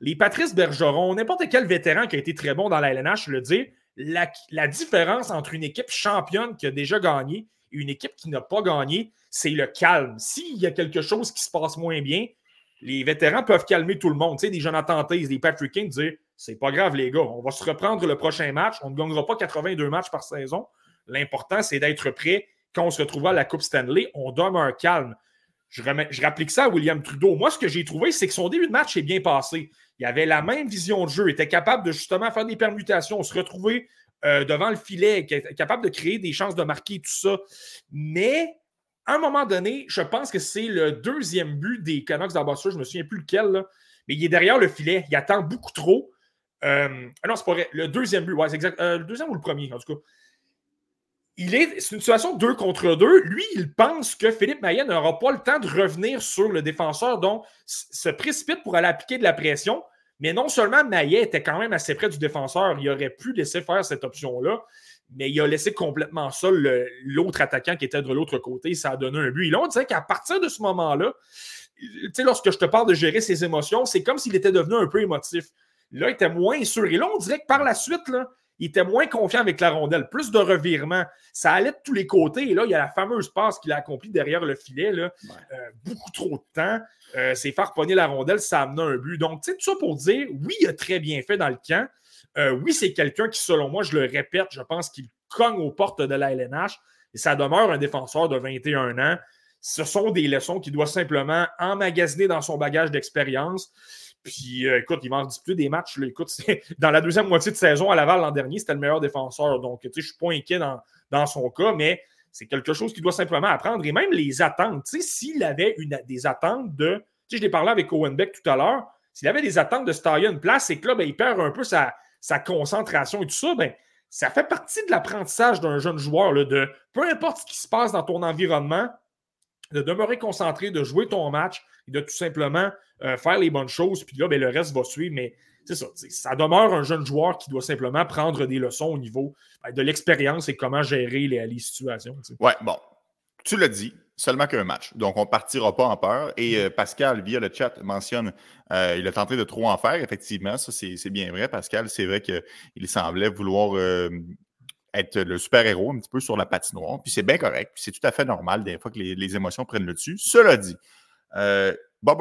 [SPEAKER 3] les Patrice Bergeron, n'importe quel vétéran qui a été très bon dans la LNH le dire la, différence entre une équipe championne qui a déjà gagné et une équipe qui n'a pas gagné, c'est le calme. S'il y a quelque chose qui se passe moins bien, les vétérans peuvent calmer tout le monde. Tu sais, des Jonathan Taze, des Patrick King, dire c'est pas grave, les gars, on va se reprendre le prochain match. On ne gagnera pas 82 matchs par saison. L'important, c'est d'être prêt quand on se retrouvera à la Coupe Stanley. On donne un calme. Je, je rapplique ça à William Trudeau. Moi, ce que j'ai trouvé, c'est que son début de match est bien passé il avait la même vision de jeu, était capable de justement faire des permutations, se retrouver euh, devant le filet, capable de créer des chances de marquer tout ça. Mais à un moment donné, je pense que c'est le deuxième but des Canucks d'Ambassador, je ne me souviens plus lequel, mais il est derrière le filet, il attend beaucoup trop. Euh, non, c'est pas vrai. Le deuxième but, ouais, c'est exact. Euh, le deuxième ou le premier, en tout cas. C'est une situation deux contre deux. Lui, il pense que Philippe Maillet n'aura pas le temps de revenir sur le défenseur, donc se précipite pour aller appliquer de la pression. Mais non seulement Maillet était quand même assez près du défenseur, il aurait pu laisser faire cette option-là, mais il a laissé complètement seul l'autre attaquant qui était de l'autre côté. Ça a donné un but. Et là, on dirait qu'à partir de ce moment-là, lorsque je te parle de gérer ses émotions, c'est comme s'il était devenu un peu émotif. Là, il était moins sûr. Et là, on dirait que par la suite, là, il était moins confiant avec la rondelle, plus de revirements. Ça allait de tous les côtés. Et là, il y a la fameuse passe qu'il a accomplie derrière le filet. Là. Euh, beaucoup trop de temps. Euh, c'est faire pogner la rondelle, ça a amené un but. Donc, tu sais, tout ça pour dire, oui, il a très bien fait dans le camp. Euh, oui, c'est quelqu'un qui, selon moi, je le répète, je pense qu'il cogne aux portes de la LNH. Et ça demeure un défenseur de 21 ans. Ce sont des leçons qu'il doit simplement emmagasiner dans son bagage d'expérience. Puis, euh, écoute, il va en disputer des matchs. Écoute, [laughs] dans la deuxième moitié de saison à Laval l'an dernier, c'était le meilleur défenseur. Donc, tu sais, je ne suis pas inquiet dans, son cas, mais c'est quelque chose qu'il doit simplement apprendre. Et même les attentes. Tu sais, s'il avait une, des attentes de. Tu sais, je l'ai parlé avec Owen Beck tout à l'heure. S'il avait des attentes de se tailler une place, c'est que là, ben, il perd un peu sa, sa concentration et tout ça. Ben, ça fait partie de l'apprentissage d'un jeune joueur, là, de peu importe ce qui se passe dans ton environnement, de demeurer concentré, de jouer ton match et de tout simplement euh, faire les bonnes choses. Puis là, ben, le reste va suivre. Mais c'est ça. Ça demeure un jeune joueur qui doit simplement prendre des leçons au niveau ben, de l'expérience et comment gérer les, situations.
[SPEAKER 1] Ouais, bon. Tu l'as dit, seulement qu'un match. Donc, on ne partira pas en peur. Et euh, Pascal, via le chat, mentionne euh, il a tenté de trop en faire. Effectivement, ça, c'est bien vrai. Pascal, c'est vrai qu'il semblait vouloir être le super-héros un petit peu sur la patinoire. Puis c'est bien correct. c'est tout à fait normal des fois que les, émotions prennent le dessus. Cela dit, euh, Bob,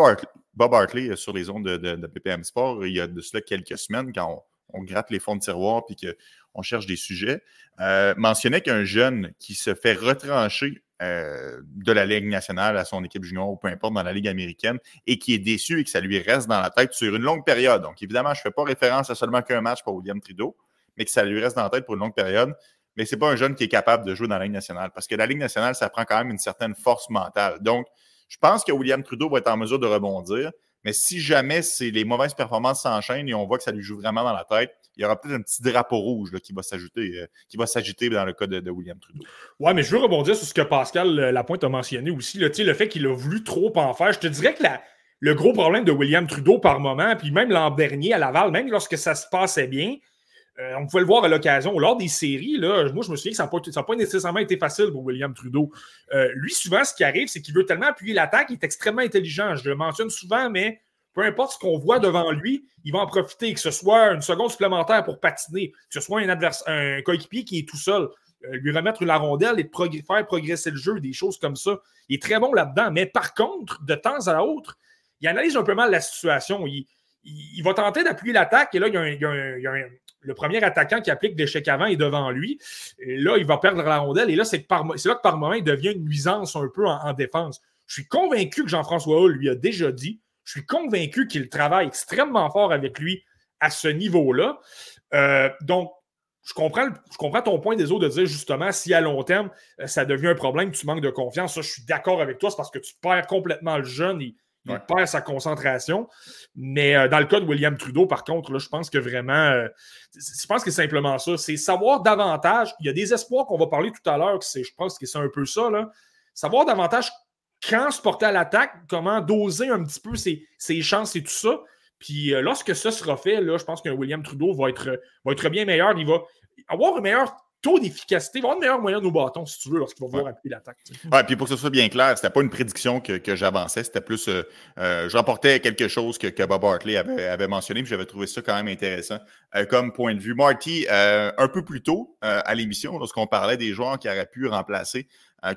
[SPEAKER 1] Hartley, euh, sur les ondes de, PPM Sport, il y a de cela quelques semaines, quand on, gratte les fonds de tiroir puis qu'on cherche des sujets, euh, mentionnait qu'un jeune qui se fait retrancher de la Ligue nationale à son équipe junior ou peu importe dans la Ligue américaine et qui est déçu et que ça lui reste dans la tête sur une longue période. Donc, évidemment, je ne fais pas référence à seulement qu'un match pour William Trudeau, mais que ça lui reste dans la tête pour une longue période. Mais ce n'est pas un jeune qui est capable de jouer dans la Ligue nationale parce que la Ligue nationale, ça prend quand même une certaine force mentale. Donc, je pense que William Trudeau va être en mesure de rebondir. Mais si jamais c'est les mauvaises performances s'enchaînent et on voit que ça lui joue vraiment dans la tête, il y aura peut-être un petit drapeau rouge qui va s'ajouter, euh, qui va s'agiter dans le cas de, William Trudeau.
[SPEAKER 3] Ouais, mais je veux rebondir sur ce que Pascal euh, Lapointe a mentionné aussi. Le fait qu'il a voulu trop en faire. Je te dirais que le gros problème de William Trudeau par moment, puis même l'an dernier à Laval, même lorsque ça se passait bien, euh, on pouvait le voir à l'occasion. Lors des séries, là, moi, je me souviens que ça n'a pas, nécessairement été facile pour William Trudeau. Euh, lui, souvent, ce qui arrive, c'est qu'il veut tellement appuyer l'attaque, il est extrêmement intelligent. Je le mentionne souvent, mais peu importe ce qu'on voit devant lui, il va en profiter, que ce soit une seconde supplémentaire pour patiner, que ce soit un, coéquipier qui est tout seul, euh, lui remettre la rondelle et faire progresser le jeu, des choses comme ça. Il est très bon là-dedans. Mais par contre, de temps à autre, il analyse un peu mal la situation. Il, va tenter d'appuyer l'attaque et là, il y a un- le premier attaquant qui applique l'échec avant est devant lui. Et là, il va perdre la rondelle et là, c'est là que par moment, il devient une nuisance un peu en, en défense. Je suis convaincu que Jean-François Hull lui a déjà dit, je suis convaincu qu'il travaille extrêmement fort avec lui à ce niveau-là. Euh, donc, je comprends, ton point des autres de dire justement si à long terme euh, ça devient un problème, tu manques de confiance. Ça, je suis d'accord avec toi, c'est parce que tu perds complètement le jeune, il
[SPEAKER 1] Ouais.
[SPEAKER 3] perd sa concentration. Mais euh, dans le cas de William Trudeau, par contre, là, je pense que vraiment, euh, je pense que c'est simplement ça. C'est savoir davantage. Il y a des espoirs qu'on va parler tout à l'heure, je pense que c'est un peu ça. Là. Savoir davantage quand se porter à l'attaque, comment doser un petit peu ses, ses chances et tout ça. Puis euh, lorsque ça sera fait, là, je pense qu'un William Trudeau va être, va être bien meilleur. Il va avoir un meilleur taux d'efficacité, il va avoir une meilleure moyenne au bâton, si tu veux, lorsqu'il va vouloir appuyer l'attaque.
[SPEAKER 1] Ouais, puis pour que ce soit bien clair, c'était pas une prédiction que, que j'avançais, c'était plus euh, euh, je rapportais quelque chose que, que Bob Hartley avait, avait mentionné, puis j'avais trouvé ça quand même intéressant euh, comme point de vue. Marty, un peu plus tôt à l'émission, lorsqu'on parlait des joueurs qui auraient pu remplacer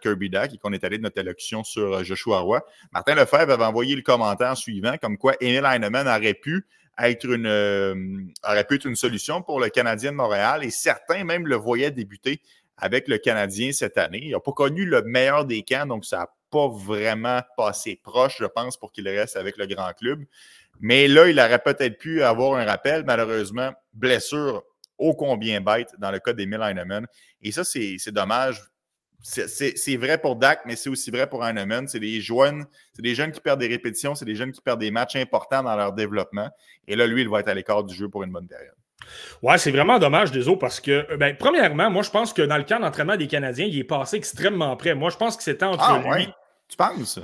[SPEAKER 1] Kirby Dack et qu'on est allé de notre allocution sur Joshua Roy, Martin Lefebvre avait envoyé le commentaire suivant, comme quoi Emil Heinemann aurait pu être une euh, aurait pu être une solution pour le Canadien de Montréal et certains même le voyaient débuter avec le Canadien cette année. Il n'a pas connu le meilleur des camps, donc ça n'a pas vraiment passé proche, je pense, pour qu'il reste avec le grand club. Mais là, il aurait peut-être pu avoir un rappel. Malheureusement, blessure ô combien bête dans le cas d'Emile Heinemann. Et ça, c'est c'est dommage. C'est- vrai pour Dak, mais c'est aussi vrai pour Heinemann. C'est des jeunes, c'est des jeunes qui perdent des répétitions, c'est des jeunes qui perdent des matchs importants dans leur développement. Et là, lui, il va être à l'écart du jeu pour une bonne période.
[SPEAKER 3] Ouais, c'est vraiment dommage, des autres, parce que, euh, ben, premièrement, moi, je pense que dans le camp d'entraînement des Canadiens, il est passé extrêmement près. Moi, je pense que c'était entre
[SPEAKER 1] Ah,
[SPEAKER 3] lui.
[SPEAKER 1] ouais? Tu penses?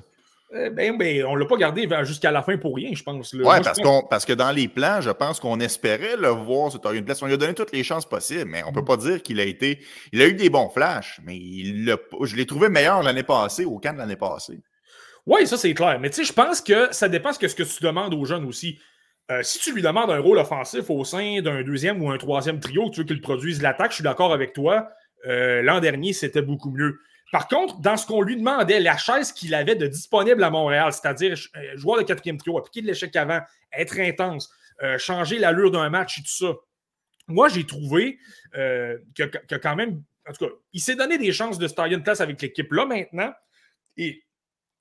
[SPEAKER 3] Euh, ben, ben, on ne l'a pas gardé jusqu'à la fin pour rien, je pense.
[SPEAKER 1] Oui,
[SPEAKER 3] je
[SPEAKER 1] parce, qu'on, parce que dans les plans, je pense qu'on espérait le voir se tailler une place. On lui a donné toutes les chances possibles, mais on ne peut pas dire qu'il a été. Il a eu des bons flashs, mais il je l'ai trouvé meilleur l'année passée, au camp de l'année passée.
[SPEAKER 3] Oui, ça c'est clair. Mais tu sais, je pense que ça dépend de ce que tu demandes aux jeunes aussi. Euh, si tu lui demandes un rôle offensif au sein d'un deuxième ou un troisième trio, que tu veux qu'il produise l'attaque, je suis d'accord avec toi. Euh, L'an dernier, c'était beaucoup mieux. Par contre, dans ce qu'on lui demandait, la chaise qu'il avait de disponible à Montréal, c'est-à-dire euh, joueur de quatrième trio, appliquer de l'échec avant, être intense, euh, changer l'allure d'un match et tout ça. Moi, j'ai trouvé euh, que, quand même, en tout cas, il s'est donné des chances de se tailler une place avec l'équipe là maintenant. Et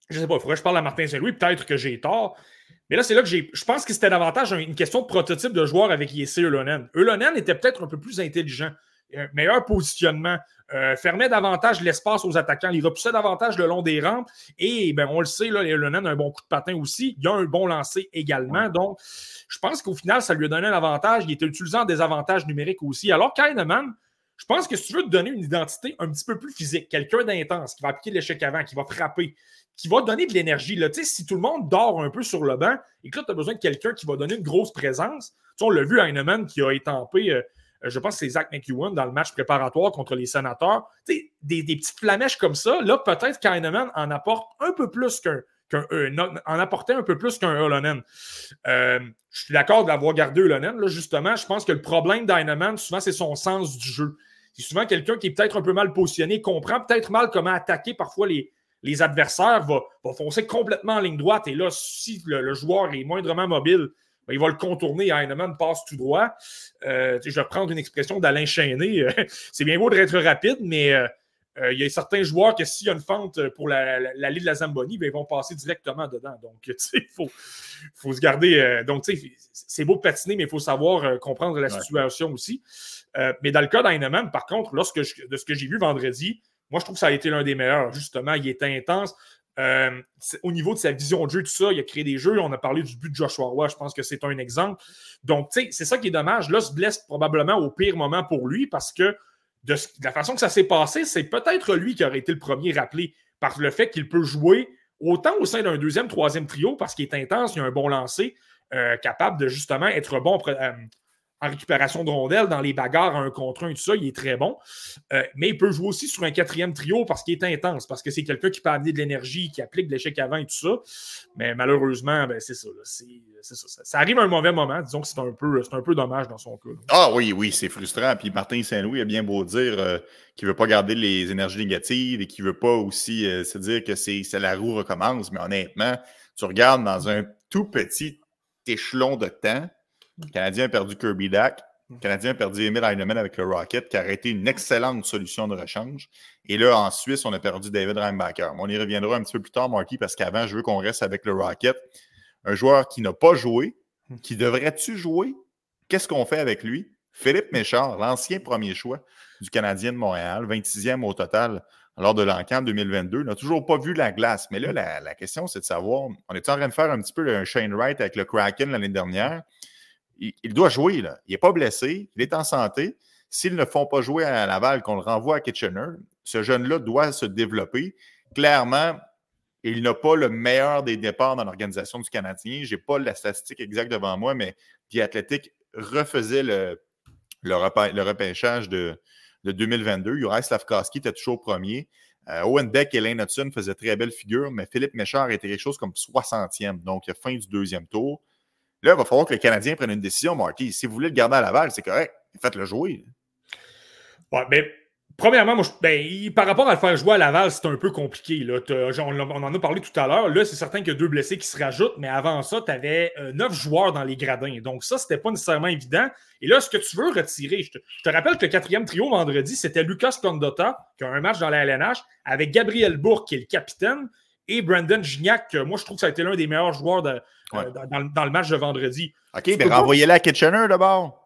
[SPEAKER 3] je sais pas, il faudrait que je parle à Martin Saint-Louis, peut-être que j'ai tort. Mais là, c'est là que. Je pense que c'était davantage un- une question de prototype de joueur avec Yessé Eulonen. Eulonen était peut-être un peu plus intelligent, meilleur positionnement, euh, fermait davantage l'espace aux attaquants, il repoussait davantage le long des rampes. Et ben, on le sait, là, Eulonen a un bon coup de patin aussi. Il a un bon lancer également. Donc, je pense qu'au final, ça lui a donné un avantage. Il était utilisé en désavantage numérique aussi. Alors, Kahneman, je pense que si tu veux te donner une identité un petit peu plus physique, quelqu'un d'intense, qui va appliquer l'échec avant, qui va frapper, qui va donner de l'énergie. Là. Si tout le monde dort un peu sur le banc et que là, tu as besoin de quelqu'un qui va donner une grosse présence, tu sais, on l'a vu à Heinemann qui a étampé, euh, je pense que c'est Zach McEwen dans le match préparatoire contre les sénateurs. Des, petites flamèches comme ça, là, peut-être qu'Heinemann en apporte un peu plus qu'un. qu'un euh, en apportait un peu plus qu'un Holonen. Euh, je suis d'accord d'avoir gardé Holonen. Là, justement, je pense que le problème d'Heinemann, souvent, c'est son sens du jeu. C'est souvent quelqu'un qui est peut-être un peu mal positionné, comprend peut-être mal comment attaquer parfois les, adversaires, va, va foncer complètement en ligne droite. Et là, si le joueur est moindrement mobile, ben, il va le contourner et Heinemann passe tout droit. Euh, je vais prendre une expression d'Alain Chainé. [laughs] c'est bien beau d'être rapide, mais euh, euh, il y a certains joueurs que s'il y a une fente pour la, la, la de la Zamboni, ben, ils vont passer directement dedans. Donc, [laughs] il faut, faut se garder. euh, donc, c'est beau de patiner, mais il faut savoir euh, comprendre la
[SPEAKER 1] Ouais.
[SPEAKER 3] situation aussi. Mais dans le cas d'Heinemann, par contre, lorsque je- de ce que j'ai vu vendredi, moi, je trouve que ça a été l'un des meilleurs. Justement, il était intense. Euh, au niveau de sa vision de jeu, tout ça, il a créé des jeux. On a parlé du but de Joshua Roy, je pense que c'est un exemple. Donc, tu sais, c'est ça qui est dommage. Là, se blesse probablement au pire moment pour lui parce que de, la façon que ça s'est passé, c'est peut-être lui qui aurait été le premier rappelé par le fait qu'il peut jouer autant au sein d'un deuxième, troisième trio parce qu'il est intense, il a un bon lancer, euh, capable de justement être bon euh, en récupération de rondelles, dans les bagarres un contre un, tout ça, il est très bon. Euh, mais il peut jouer aussi sur un quatrième trio parce qu'il est intense, parce que c'est quelqu'un qui peut amener de l'énergie, qui applique de l'échec avant et tout ça. Mais malheureusement, ben, c'est ça, ça, ça. Ça arrive à un mauvais moment. Disons que c'est un peu, un dommage dans son cas.
[SPEAKER 1] Ah oui, oui, c'est frustrant. Puis Martin Saint-Louis a bien beau dire euh, qu'il ne veut pas garder les énergies négatives et qu'il ne veut pas aussi euh, se dire que c'est la roue recommence. Mais honnêtement, tu regardes dans un tout petit échelon de temps, le Canadien a perdu Kirby Dack. Le Canadien a perdu Emile Heinemann avec le Rocket, qui a été une excellente solution de rechange. Et là, en Suisse, on a perdu David Reinbacher. Mais on y reviendra un petit peu plus tard, Marky, parce qu'avant, je veux qu'on reste avec le Rocket. Un joueur qui n'a pas joué, qui devrait-tu jouer? Qu'est-ce qu'on fait avec lui? Philippe Méchard, l'ancien premier choix du Canadien de Montréal, 26e au total lors de l'encan 2022, n'a toujours pas vu la glace. Mais là, la, la question, c'est de savoir, on est en train de faire un petit peu un Shane Wright avec le Kraken l'année dernière. Il, doit jouer. Il n'est pas blessé, il est en santé. S'ils ne font pas jouer à Laval, qu'on le renvoie à Kitchener, ce jeune-là doit se développer. Clairement, il n'a pas le meilleur des départs dans l'organisation du Canadien. Je n'ai pas la statistique exacte devant moi, mais The Athletic refaisait le, le repêchage de, de 2022. Juraj Slavkowski était toujours premier. Euh, Owen Beck et Lane Hudson faisaient très belle figure, mais Philippe Méchard était quelque chose comme 60e, donc fin du deuxième tour. Là, il va falloir que le Canadien prenne une décision, Marty. Si vous voulez le garder à Laval, c'est correct. Faites-le jouer.
[SPEAKER 3] Ouais, mais premièrement, moi, je- ben, par rapport à le faire jouer à Laval, c'est un peu compliqué. Là. On, on en a parlé tout à l'heure. Là, c'est certain qu'il y a deux blessés qui se rajoutent, mais avant ça, tu avais neuf joueurs dans les gradins. Donc, ça, c'était pas nécessairement évident. Et là, ce que tu veux retirer, je te, je te rappelle que le quatrième trio vendredi, c'était Lucas Condotta, qui a un match dans la LNH, avec Gabriel Bourque, qui est le capitaine, et Brandon Gignac, que moi, je trouve que ça a été l'un des meilleurs joueurs de-
[SPEAKER 1] Ouais.
[SPEAKER 3] euh, dans, dans le- match de vendredi.
[SPEAKER 1] OK, mais renvoyez-la à Kitchener d'abord.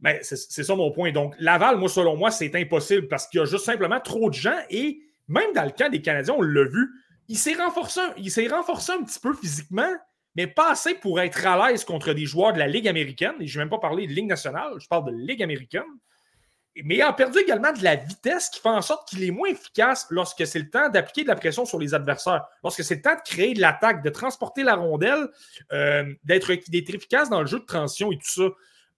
[SPEAKER 3] Ben, c'est ça mon point. Donc, Laval, moi, selon moi, c'est impossible parce qu'il y a juste simplement trop de gens et même dans le camp des Canadiens, on l'a vu, il s'est renforcé, un- il s'est renforcé un petit peu physiquement, mais pas assez pour être à l'aise contre des joueurs de la Ligue américaine. Et je ne vais même pas parler de Ligue nationale, je parle de Ligue américaine. Mais il a perdu également de la vitesse qui fait en sorte qu'il est moins efficace lorsque c'est le temps d'appliquer de la pression sur les adversaires. Lorsque c'est le temps de créer de l'attaque, de transporter la rondelle, euh, d'être efficace dans le jeu de transition et tout ça.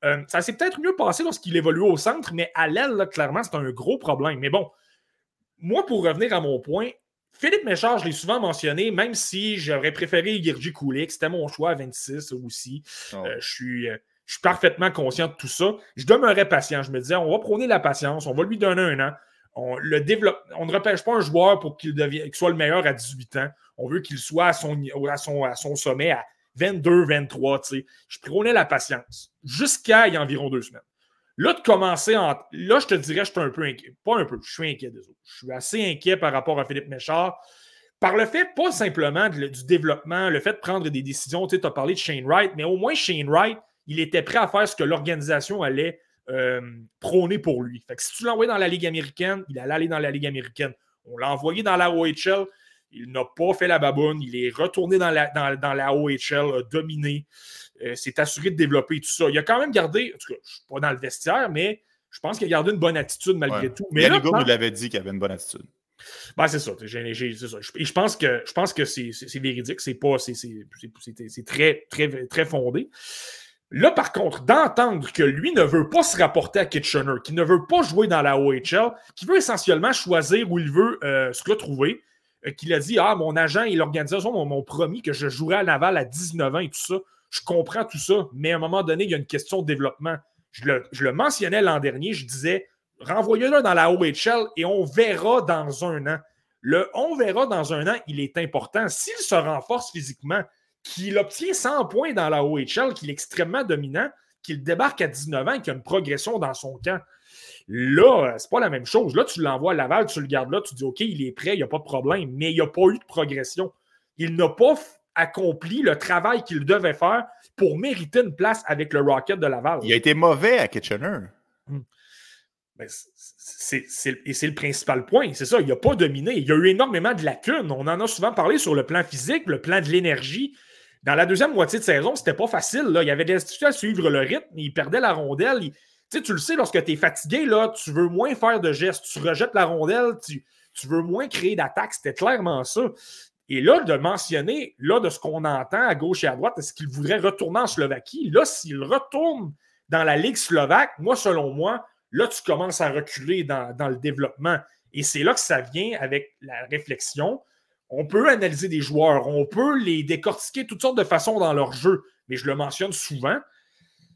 [SPEAKER 3] Euh, ça s'est peut-être mieux passé lorsqu'il évoluait au centre, mais à l'aile, là, clairement, c'est un gros problème. Mais bon, moi, pour revenir à mon point, Philippe Méchard, je l'ai souvent mentionné, même si j'aurais préféré Girji Kulik, c'était mon choix à 26 aussi.
[SPEAKER 1] Oh.
[SPEAKER 3] Euh, je, suis, je suis parfaitement conscient de tout ça. Je demeurais patient. Je me disais, on va prôner la patience, on va lui donner un an. On, le développe, on ne repêche pas un joueur pour qu'il soit le meilleur à 18 ans. On veut qu'il soit à son, à son, à son sommet à 22, 23. tu sais. Je prônais la patience jusqu'à il y a environ deux semaines. Là, de commencer en. Là, je te dirais, je suis un peu inquiet. Pas un peu, je suis inquiet autres. Je suis assez inquiet par rapport à Philippe Méchard. Par le fait, pas simplement du développement, le fait de prendre des décisions. Tu as parlé de Shane Wright, mais au moins Shane Wright, il était prêt à faire ce que l'organisation allait euh, prôner pour lui. Fait que si tu l'envoyais dans la Ligue américaine, il allait aller dans la Ligue américaine. On l'a envoyé dans la OHL, il n'a pas fait la baboune, il est retourné dans la, dans, dans la OHL, a dominé, euh, s'est assuré de développer tout ça. Il a quand même gardé, en tout cas, je ne suis pas dans le vestiaire, mais je pense qu'il a gardé une bonne attitude malgré
[SPEAKER 1] Ouais.
[SPEAKER 3] tout. Mais
[SPEAKER 1] Yann
[SPEAKER 3] là,
[SPEAKER 1] Hugo
[SPEAKER 3] quand-
[SPEAKER 1] nous l'avait dit qu'il avait une bonne attitude.
[SPEAKER 3] ben, c'est ça. j'ai- j'ai- c'est ça. Et je pense que, je pense que c'est, c'est- c'est véridique. Pas, c'est- c'est très, très, très fondé. Là, par contre, d'entendre que lui ne veut pas se rapporter à Kitchener, qu'il ne veut pas jouer dans la OHL, qu'il veut essentiellement choisir où il veut euh, se retrouver, euh, qu'il a dit Ah, mon agent et l'organisation m'ont promis que je jouerais à Laval à 19 ans et tout ça. Je comprends tout ça, mais à un moment donné, il y a une question de développement. Je le, je le mentionnais l'an dernier, je disais renvoyez-le dans la OHL et on verra dans un an. Le on verra dans un an, il est important. S'il se renforce physiquement, qu'il obtient 100 points dans la OHL, qu'il est extrêmement dominant, qu'il débarque à 19 ans et qu'il y a une progression dans son camp. Là, euh, c'est pas la même chose. Là, tu l'envoies à Laval, tu le gardes là, tu dis OK, il est prêt, il n'y a pas de problème, mais il n'y a pas eu de progression. Il n'a pas accompli le travail qu'il devait faire pour mériter une place avec le Rocket de Laval.
[SPEAKER 1] Il a été mauvais à Kitchener.
[SPEAKER 3] Ben, c'est, c'est- et c'est le principal point, c'est ça. Il n'a pas dominé. Il y a eu énormément de lacunes. On en a souvent parlé sur le plan physique, le plan de l'énergie. Dans la deuxième moitié de saison, c'était pas facile. Là. Il y avait des difficultés à suivre le rythme. Il perdait la rondelle. Tu sais, tu le sais, lorsque tu es fatigué, là, tu veux moins faire de gestes. Tu rejettes la rondelle. Tu, veux moins créer d'attaques. C'était clairement ça. Et là, de mentionner, là, de ce qu'on entend à gauche et à droite, est-ce qu'il voudrait retourner en Slovaquie? Là, s'il retourne dans la Ligue slovaque, moi, selon moi, là, tu commences à reculer dans le développement. Et c'est là que ça vient avec la réflexion. On peut analyser des joueurs, on peut les décortiquer toutes sortes de façons dans leur jeu, mais je le mentionne souvent.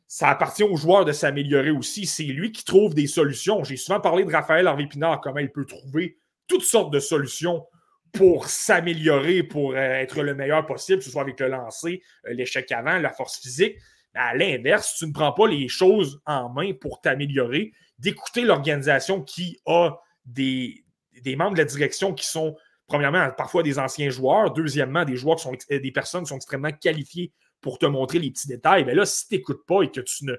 [SPEAKER 3] Ça appartient aux joueurs de s'améliorer aussi. C'est lui qui trouve des solutions. J'ai souvent parlé de Raphaël Harvey Pinard, comment il peut trouver toutes sortes de solutions pour s'améliorer, pour euh, être le meilleur possible, que ce soit avec le lancer, euh, l'échec avant, la force physique. À l'inverse, tu ne prends pas les choses en main pour t'améliorer, d'écouter l'organisation qui a des membres de la direction qui sont, premièrement, parfois des anciens joueurs, deuxièmement, des joueurs qui sont euh, des personnes qui sont extrêmement qualifiées pour te montrer les petits détails. Mais là, si tu n'écoutes pas et que tu ne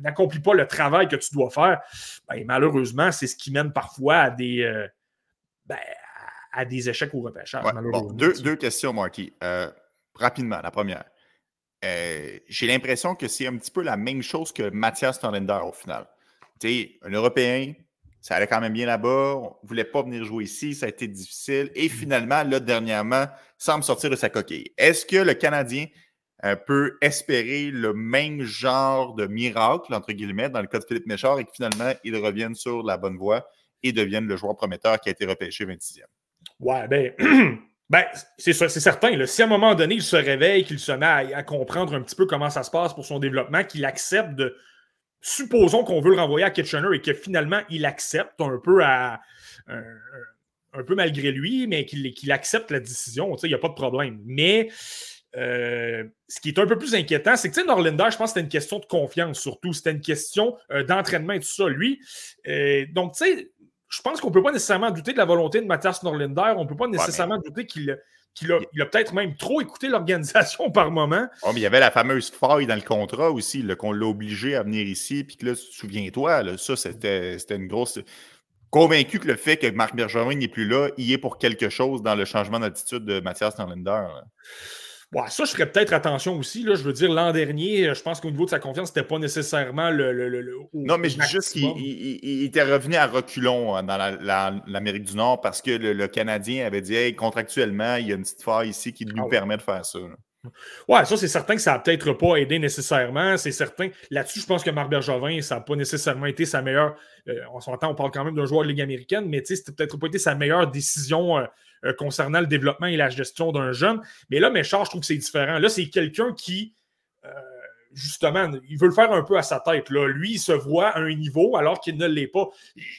[SPEAKER 3] n'accomplis pas le travail que tu dois faire, ben, malheureusement, c'est ce qui mène parfois à des, euh, ben, à des échecs au repêchage.
[SPEAKER 1] Ouais,
[SPEAKER 3] malheureusement.
[SPEAKER 1] bon, deux, deux questions, Marty. Euh, rapidement, la première. Euh, J'ai l'impression que c'est un petit peu la même chose que Mathias Norlinder au final. Tu sais, un Européen, ça allait quand même bien là-bas. On ne voulait pas venir jouer ici, ça a été difficile. Et finalement, là, dernièrement, semble sortir de sa coquille. Est-ce que le Canadien euh, peut espérer le même genre de miracle, entre guillemets, dans le cas de Philippe Méchard, et que finalement, il revienne sur la bonne voie et devienne le joueur prometteur qui a été repêché 26e?
[SPEAKER 3] Ouais, ben, [clears throat] ben c'est certain. là. si à un moment donné, il se réveille, qu'il se met à, à comprendre un petit peu comment ça se passe pour son développement, qu'il accepte de. Supposons qu'on veut le renvoyer à Kitchener et que finalement, il accepte un peu à. un, un peu malgré lui, mais qu'il accepte la décision, il n'y a pas de problème. Mais euh, ce qui est un peu plus inquiétant, c'est que, Norlinder, je pense que c'était une question de confiance surtout. C'était une question euh, d'entraînement et tout ça. Lui, euh, donc, tu sais, je pense qu'on ne peut pas nécessairement douter de la volonté de Mathias Norlinder. On ne peut pas nécessairement douter qu'il il a peut-être même trop écouté l'organisation [laughs] par moment.
[SPEAKER 1] Oh, il y avait la fameuse faille dans le contrat aussi, qu'on l'a obligé à venir ici, puis que là, souviens-toi, ça, c'était une grosse. Convaincu que le fait que Marc Bergevin n'est plus là, il est pour quelque chose dans le changement d'attitude de Mathias Norlinder. là.
[SPEAKER 3] Ouais, ça, je ferais peut-être attention aussi. Là. Je veux dire, l'an dernier, je pense qu'au niveau de sa confiance, c'était pas nécessairement le. le- le-
[SPEAKER 1] Non, mais je dis juste qu'il il- il- était revenu à reculons hein, dans la- la- l'Amérique du Nord parce que le, Canadien avait dit hey, contractuellement, il y a une petite faille ici qui lui
[SPEAKER 3] Ah
[SPEAKER 1] permet de faire ça. là.
[SPEAKER 3] Ouais, ça, c'est certain que ça n'a peut-être pas aidé nécessairement. C'est certain. Là-dessus, je pense que Marc Bergevin, ça n'a pas nécessairement été sa meilleure. euh, on s'entend, on parle quand même d'un joueur de Ligue américaine, mais tu sais, c'était peut-être pas été sa meilleure décision euh, euh, concernant le développement et la gestion d'un jeune. Mais là, Méchard, je trouve que c'est différent. Là, c'est quelqu'un qui, euh, justement, il veut le faire un peu à sa tête. Là. Lui, il se voit à un niveau alors qu'il ne l'est pas.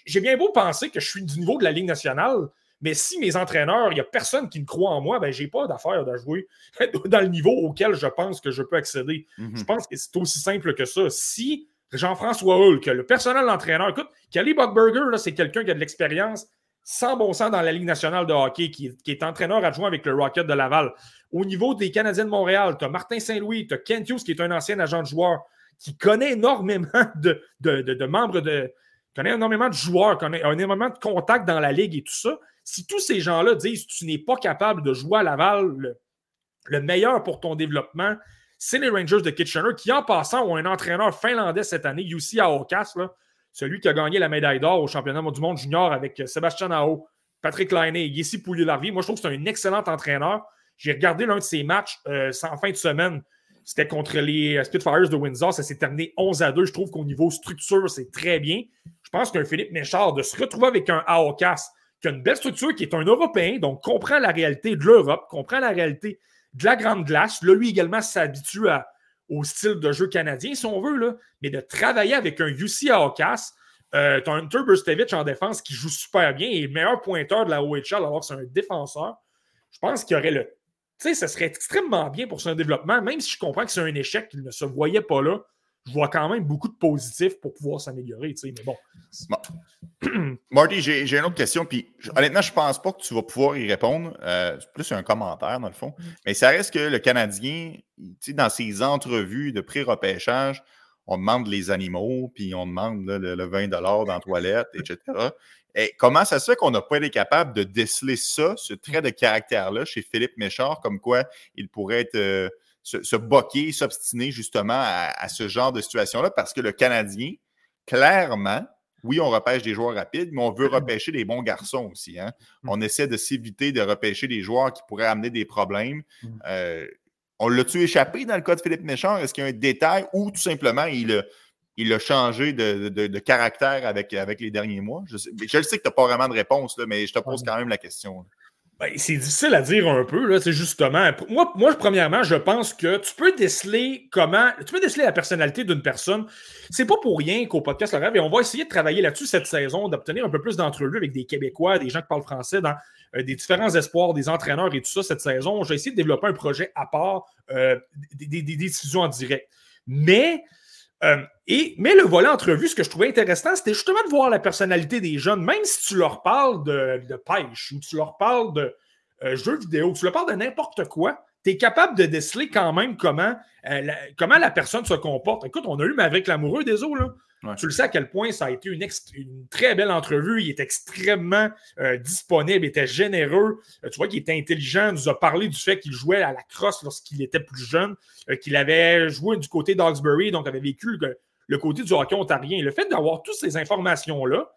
[SPEAKER 3] J'ai bien beau penser que je suis du niveau de la Ligue nationale, mais si mes entraîneurs, il n'y a personne qui ne croit en moi, ben, j'ai pas d'affaire de jouer [laughs] dans le niveau auquel je pense que je peux accéder.
[SPEAKER 1] Mhm.
[SPEAKER 3] Je pense que c'est aussi simple que ça. Si Jean-François Hull, que le personnel d'entraîneur, écoute, Kelly Buckberger, c'est quelqu'un qui a de l'expérience sans bon sens dans la Ligue nationale de hockey, qui, est entraîneur adjoint avec le Rocket de Laval. Au niveau des Canadiens de Montréal, tu as Martin Saint-Louis, tu as Kent Hughes, qui est un ancien agent de joueur, qui connaît énormément [laughs] de, membres de. connaît énormément de joueurs, connaît énormément de contacts dans la Ligue et tout ça. Si tous ces gens-là disent tu n'es pas capable de jouer à Laval, le, le meilleur pour ton développement, c'est les Rangers de Kitchener qui, en passant, ont un entraîneur finlandais cette année, Jussi Aokas, là, celui qui a gagné la médaille d'or au championnat du monde junior avec euh, Sébastien Aho, Patrick Laine et Yessi Poulier-Larvier. Moi, je trouve que c'est un excellent entraîneur. J'ai regardé l'un de ses matchs euh, en fin de semaine. C'était contre les euh, Spitfires de Windsor. Ça s'est terminé 11 à 2. Je trouve qu'au niveau structure, c'est très bien. Je pense qu'un Philippe Méchard, de se retrouver avec un Aokas, qui a une belle structure, qui est un Européen, donc comprend la réalité de l'Europe, comprend la réalité de la grande glace. Là, lui également s'habitue à- au style de jeu canadien, si on veut, mais de travailler avec un UC Aokas. Euh, tu as un Hunter Burstevich en défense qui joue super bien et le meilleur pointeur de la OHL alors que c'est un défenseur. Je pense qu'il y aurait le. Tu sais, ce serait extrêmement bien pour son développement, même si je comprends que c'est un échec qu'il ne se voyait pas là. Je vois quand même beaucoup de positifs pour pouvoir s'améliorer, tu sais, mais bon. [clears throat]
[SPEAKER 1] Marty, j'ai j'ai une autre question. Puis je- honnêtement, je pense pas que tu vas pouvoir y répondre. Euh, c'est plus un commentaire, dans le fond. Mais ça reste que le Canadien, tu sais, dans ses entrevues de pré-repêchage, on demande les animaux, puis on demande là, le, le 20 dans la toilette, etc. Et comment ça se fait qu'on n'a pas été capable de déceler ça, ce trait de caractère-là, chez Philippe Méchard, comme quoi il pourrait être euh, se, se boquer, s'obstiner justement à, à ce genre de situation-là, parce que le Canadien, clairement, oui, on repêche des joueurs rapides, mais on veut repêcher des bons garçons aussi. Hein? On essaie de s'éviter de repêcher des joueurs qui pourraient amener des problèmes. Euh, on l'a-tu échappé dans le cas de Philippe Méchard? Est-ce qu'il y a un détail ou tout simplement il a, il a changé de, de- de caractère avec, avec les derniers mois? Je, sais, je le sais que tu n'as pas vraiment de réponse, là, mais je te pose quand même la question.
[SPEAKER 3] Ben, c'est difficile à dire un peu, là, c'est justement. Moi, moi, premièrement, je pense que tu peux déceler comment. Tu peux déceler la personnalité d'une personne. C'est pas pour rien qu'au podcast Le Rêve, et on va essayer de travailler là-dessus cette saison, d'obtenir un peu plus d'entrevues avec des Québécois, des gens qui parlent français dans euh, des différents espoirs, des entraîneurs et tout ça cette saison. J'ai essayé de développer un projet à part euh, des, des- diffusions en direct. Mais. Euh, et, mais le volet entrevue, ce que je trouvais intéressant, c'était justement de voir la personnalité des jeunes, même si tu leur parles de, pêche ou tu leur parles de euh, jeux vidéo, tu leur parles de n'importe quoi, tu es capable de déceler quand même comment, euh, la, comment la personne se comporte. Écoute, on a eu Maverick l'amoureux des eaux, là.
[SPEAKER 1] Ouais.
[SPEAKER 3] Tu le sais à quel point ça a été une, très belle entrevue. Il est extrêmement euh, disponible, il était généreux. Euh, tu vois qu'il était intelligent. Il nous a parlé du fait qu'il jouait à la crosse lorsqu'il était plus jeune, qu'il avait joué du côté d'Augsbury, donc avait vécu le, le côté du hockey ontarien. Le fait d'avoir toutes ces informations-là,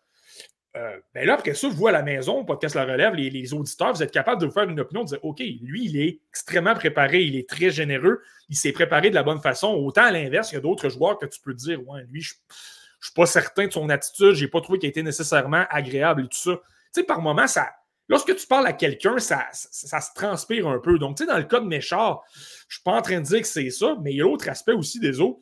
[SPEAKER 3] euh, ben là, après ça, vous à la maison, podcast La Relève, les, auditeurs, vous êtes capables de vous faire une opinion, de dire OK, lui, il est extrêmement préparé, il est très généreux, il s'est préparé de la bonne façon. Autant à l'inverse, il y a d'autres joueurs que tu peux dire Ouais, lui, je ne suis pas certain de son attitude, je n'ai pas trouvé qu'il était nécessairement agréable et tout ça. Tu sais, par moment, ça. Lorsque tu parles à quelqu'un, ça, ça, ça se transpire un peu. Donc, tu sais, dans le cas de Méchard, je ne suis pas en train de dire que c'est ça, mais il y a l'autre aspect aussi des autres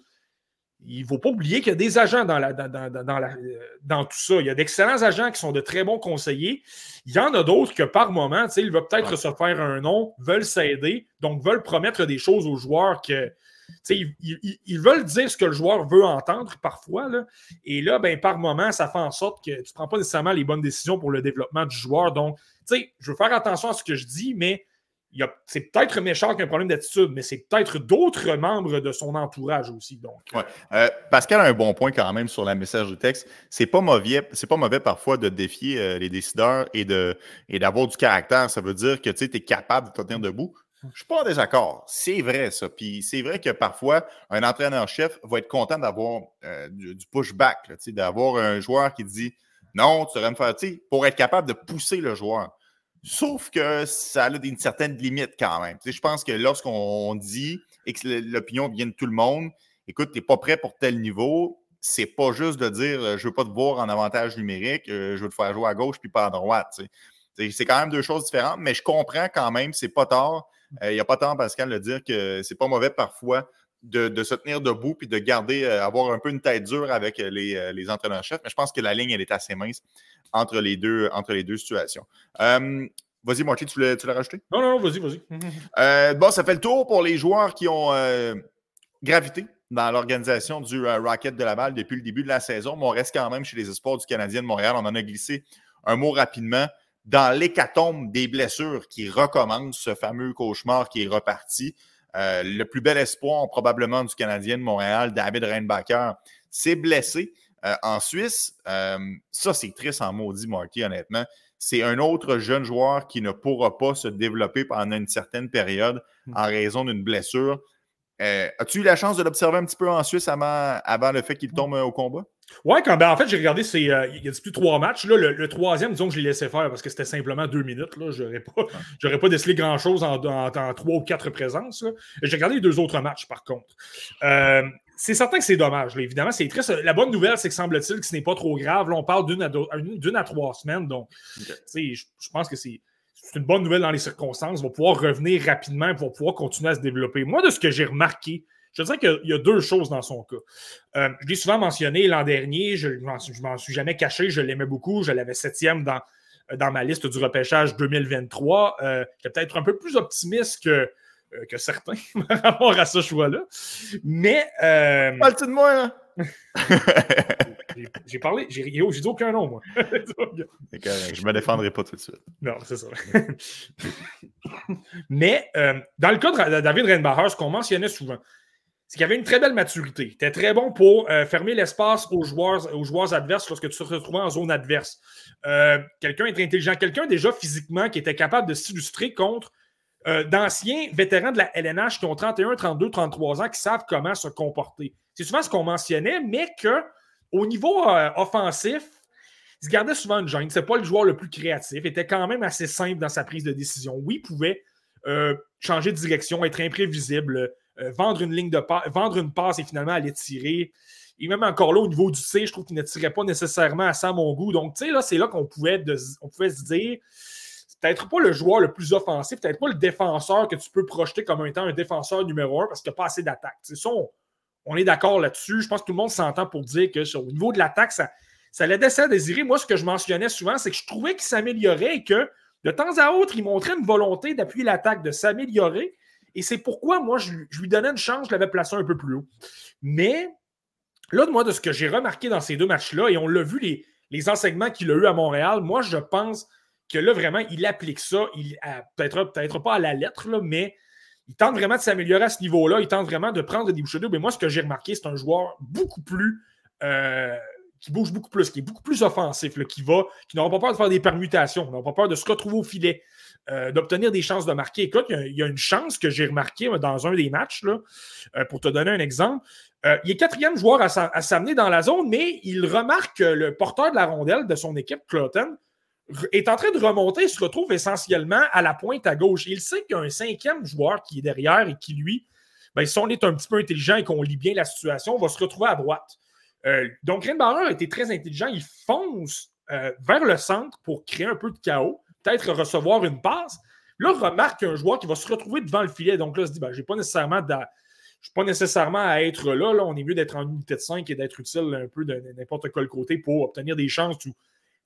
[SPEAKER 3] il ne faut pas oublier qu'il y a des agents dans, la, dans, dans- dans la- dans tout ça. Il y a d'excellents agents qui sont de très bons conseillers. Il y en a d'autres que par moment, tu sais, ils veulent peut-être
[SPEAKER 1] Ouais.
[SPEAKER 3] se faire un nom, veulent s'aider, donc veulent promettre des choses aux joueurs que. Ils, ils- ils veulent dire ce que le joueur veut entendre parfois. Là. Et là, ben, par moment, ça fait en sorte que tu ne prends pas nécessairement les bonnes décisions pour le développement du joueur. Donc, je veux faire attention à ce que je dis, mais c'est peut-être Méchard qui a un problème d'attitude, mais c'est peut-être d'autres membres de son entourage aussi. Donc.
[SPEAKER 1] Euh, Pascal a un bon point quand même sur la message de texte. C'est pas mauvais, pas mauvais parfois de défier euh, les décideurs et d'avoir du caractère. Ça veut dire que tu es capable de te tenir debout. Je suis pas en désaccord. C'est vrai, ça. C'est vrai que parfois, un entraîneur-chef va être content d'avoir euh, du, du pushback, d'avoir un joueur qui dit non, tu devrais me faire, pour être capable de pousser le joueur. Sauf que ça a une certaine limite quand même. Tu sais, je pense que lorsqu'on dit et que l'opinion vient de tout le monde, écoute, tu n'es pas prêt pour tel niveau, c'est pas juste de dire euh, je veux pas te voir en avantage numérique, euh, je veux te faire jouer à gauche puis pas à droite. tu sais. C'est quand même deux choses différentes, mais je comprends quand même, c'est pas tard. Il n'y a pas tard, Pascal, de dire que c'est pas mauvais parfois de, de se tenir debout puis de garder, euh, avoir un peu une tête dure avec euh, les, euh, les entraîneurs-chefs. Mais je pense que la ligne, elle est assez mince entre les deux, entre les deux situations. Euh, Vas-y, Marty, tu l'as tu l'as rajouté?
[SPEAKER 3] non, non, non, vas-y, vas-y. [laughs]
[SPEAKER 1] Bon, ça fait le tour pour les joueurs qui ont gravité dans l'organisation du Rocket de Laval depuis le début de la saison, mais on reste quand même chez les espoirs du Canadien de Montréal. On en a glissé un mot rapidement. Dans l'hécatombe des blessures qui recommence, ce fameux cauchemar qui est reparti, euh, le plus bel espoir probablement du Canadien de Montréal, David Reinbacher, s'est blessé euh, en Suisse. Euh, ça, c'est triste en maudit, Marky, honnêtement. C'est un autre jeune joueur qui ne pourra pas se développer pendant une certaine période en raison d'une blessure. As-tu eu la chance de l'observer un petit peu en Suisse avant, avant le fait qu'il tombe euh, au combat?
[SPEAKER 3] Ouais, quand, ben, en fait, j'ai regardé, c'est, euh, il y a plus trois matchs. Là, le, le troisième, disons que je l'ai laissé faire parce que c'était simplement deux minutes. Là. J'aurais pas, j'aurais pas décelé grand-chose en, en- en trois ou quatre présences. J'ai regardé les deux autres matchs, par contre. Euh, c'est certain que c'est dommage. là. Évidemment, c'est triste. La bonne nouvelle, c'est que semble-t-il que ce n'est pas trop grave. Là, on parle d'une à, deux- d'une à trois semaines. Donc, je, je pense que c'est, c'est une bonne nouvelle dans les circonstances. Il va pouvoir revenir rapidement va pouvoir continuer à se développer. Moi, de ce que j'ai remarqué, je dirais qu'il y a deux choses dans son cas. Euh, je l'ai souvent mentionné l'an dernier, je ne m'en suis- jamais caché, je l'aimais beaucoup, je l'avais septième dans, dans ma liste du repêchage 2023. Euh, J'étais peut-être un peu plus optimiste que, euh, que certains [laughs] par rapport à ce choix-là. Mais euh,
[SPEAKER 1] Parle-tu de moi, là? [laughs]
[SPEAKER 3] j'ai- parlé, j'ai dit aucun nom, moi. [laughs]
[SPEAKER 1] Je me défendrai pas tout de suite.
[SPEAKER 3] Non, c'est ça. Mais euh, dans le cas de David Reinbacher, ce qu'on mentionnait souvent, c'est qu'il avait une très belle maturité. Il était très bon pour euh, fermer l'espace aux joueurs, aux joueurs adverses lorsque tu te retrouvais en zone adverse. Euh, quelqu'un est intelligent, quelqu'un déjà physiquement qui était capable de s'illustrer contre euh, d'anciens vétérans de la LNH qui ont 31, 32, 33 ans, qui savent comment se comporter. C'est souvent ce qu'on mentionnait, mais qu'au niveau offensif, il se gardait souvent une gêne. C'est pas le joueur le plus créatif. Il était quand même assez simple dans sa prise de décision. Oui, il pouvait changer de direction, être imprévisible, euh, vendre une ligne de passe, vendre une passe et finalement aller tirer. Et même encore là, au niveau du C, je trouve qu'il ne tirait pas nécessairement à ça mon goût. Donc, tu sais, là, c'est là qu'on pouvait, on pouvait se dire peut-être pas le joueur le plus offensif, peut-être pas le défenseur que tu peux projeter comme étant un défenseur numéro un parce qu'il n'y a pas assez d'attaque. Ça, on, est d'accord là-dessus. Je pense que tout le monde s'entend pour dire que au niveau de l'attaque, ça, ça laissait à désirer. Moi, ce que je mentionnais souvent, c'est que je trouvais qu'il s'améliorait et que de temps à autre, il montrait une volonté d'appuyer l'attaque, de s'améliorer. Et c'est pourquoi moi, je, lui donnais une chance, je l'avais placé un peu plus haut. Mais là, moi, de ce que j'ai remarqué dans ces deux matchs-là, et on l'a vu, les, enseignements qu'il a eu à Montréal, moi, je pense que là, vraiment, il applique ça. Il peut-être peut pas à la lettre, là, mais il tente vraiment de s'améliorer à ce niveau-là. Il tente vraiment de prendre des bouchées d'eau. Mais moi, ce que j'ai remarqué, c'est un joueur beaucoup plus. Euh, qui bouge beaucoup plus, qui est beaucoup plus offensif, qui va, qui n'aura pas peur de faire des permutations, n'aura pas peur de se retrouver au filet, euh, d'obtenir des chances de marquer. Écoute, il y, a, une chance que j'ai remarqué dans un des matchs, euh, pour te donner un exemple. Euh, il est quatrième joueur à, s'amener dans la zone, mais il remarque que le porteur de la rondelle de son équipe, Cloton, est en train de remonter et se retrouve essentiellement à la pointe à gauche. Il sait qu'il y a un cinquième joueur qui est derrière et qui, lui, ben, si on est un petit peu intelligent et qu'on lit bien la situation, va se retrouver à droite. donc, Greenbauer a été très intelligent. Il fonce vers le centre pour créer un peu de chaos peut-être recevoir une passe. Là, remarque un joueur qui va se retrouver devant le filet. Donc là, se dit, ben, j'ai pas nécessairement je ne suis pas nécessairement à être là, là. On est mieux d'être en unité de 5 et d'être utile un peu de n'importe quel côté pour obtenir des chances ou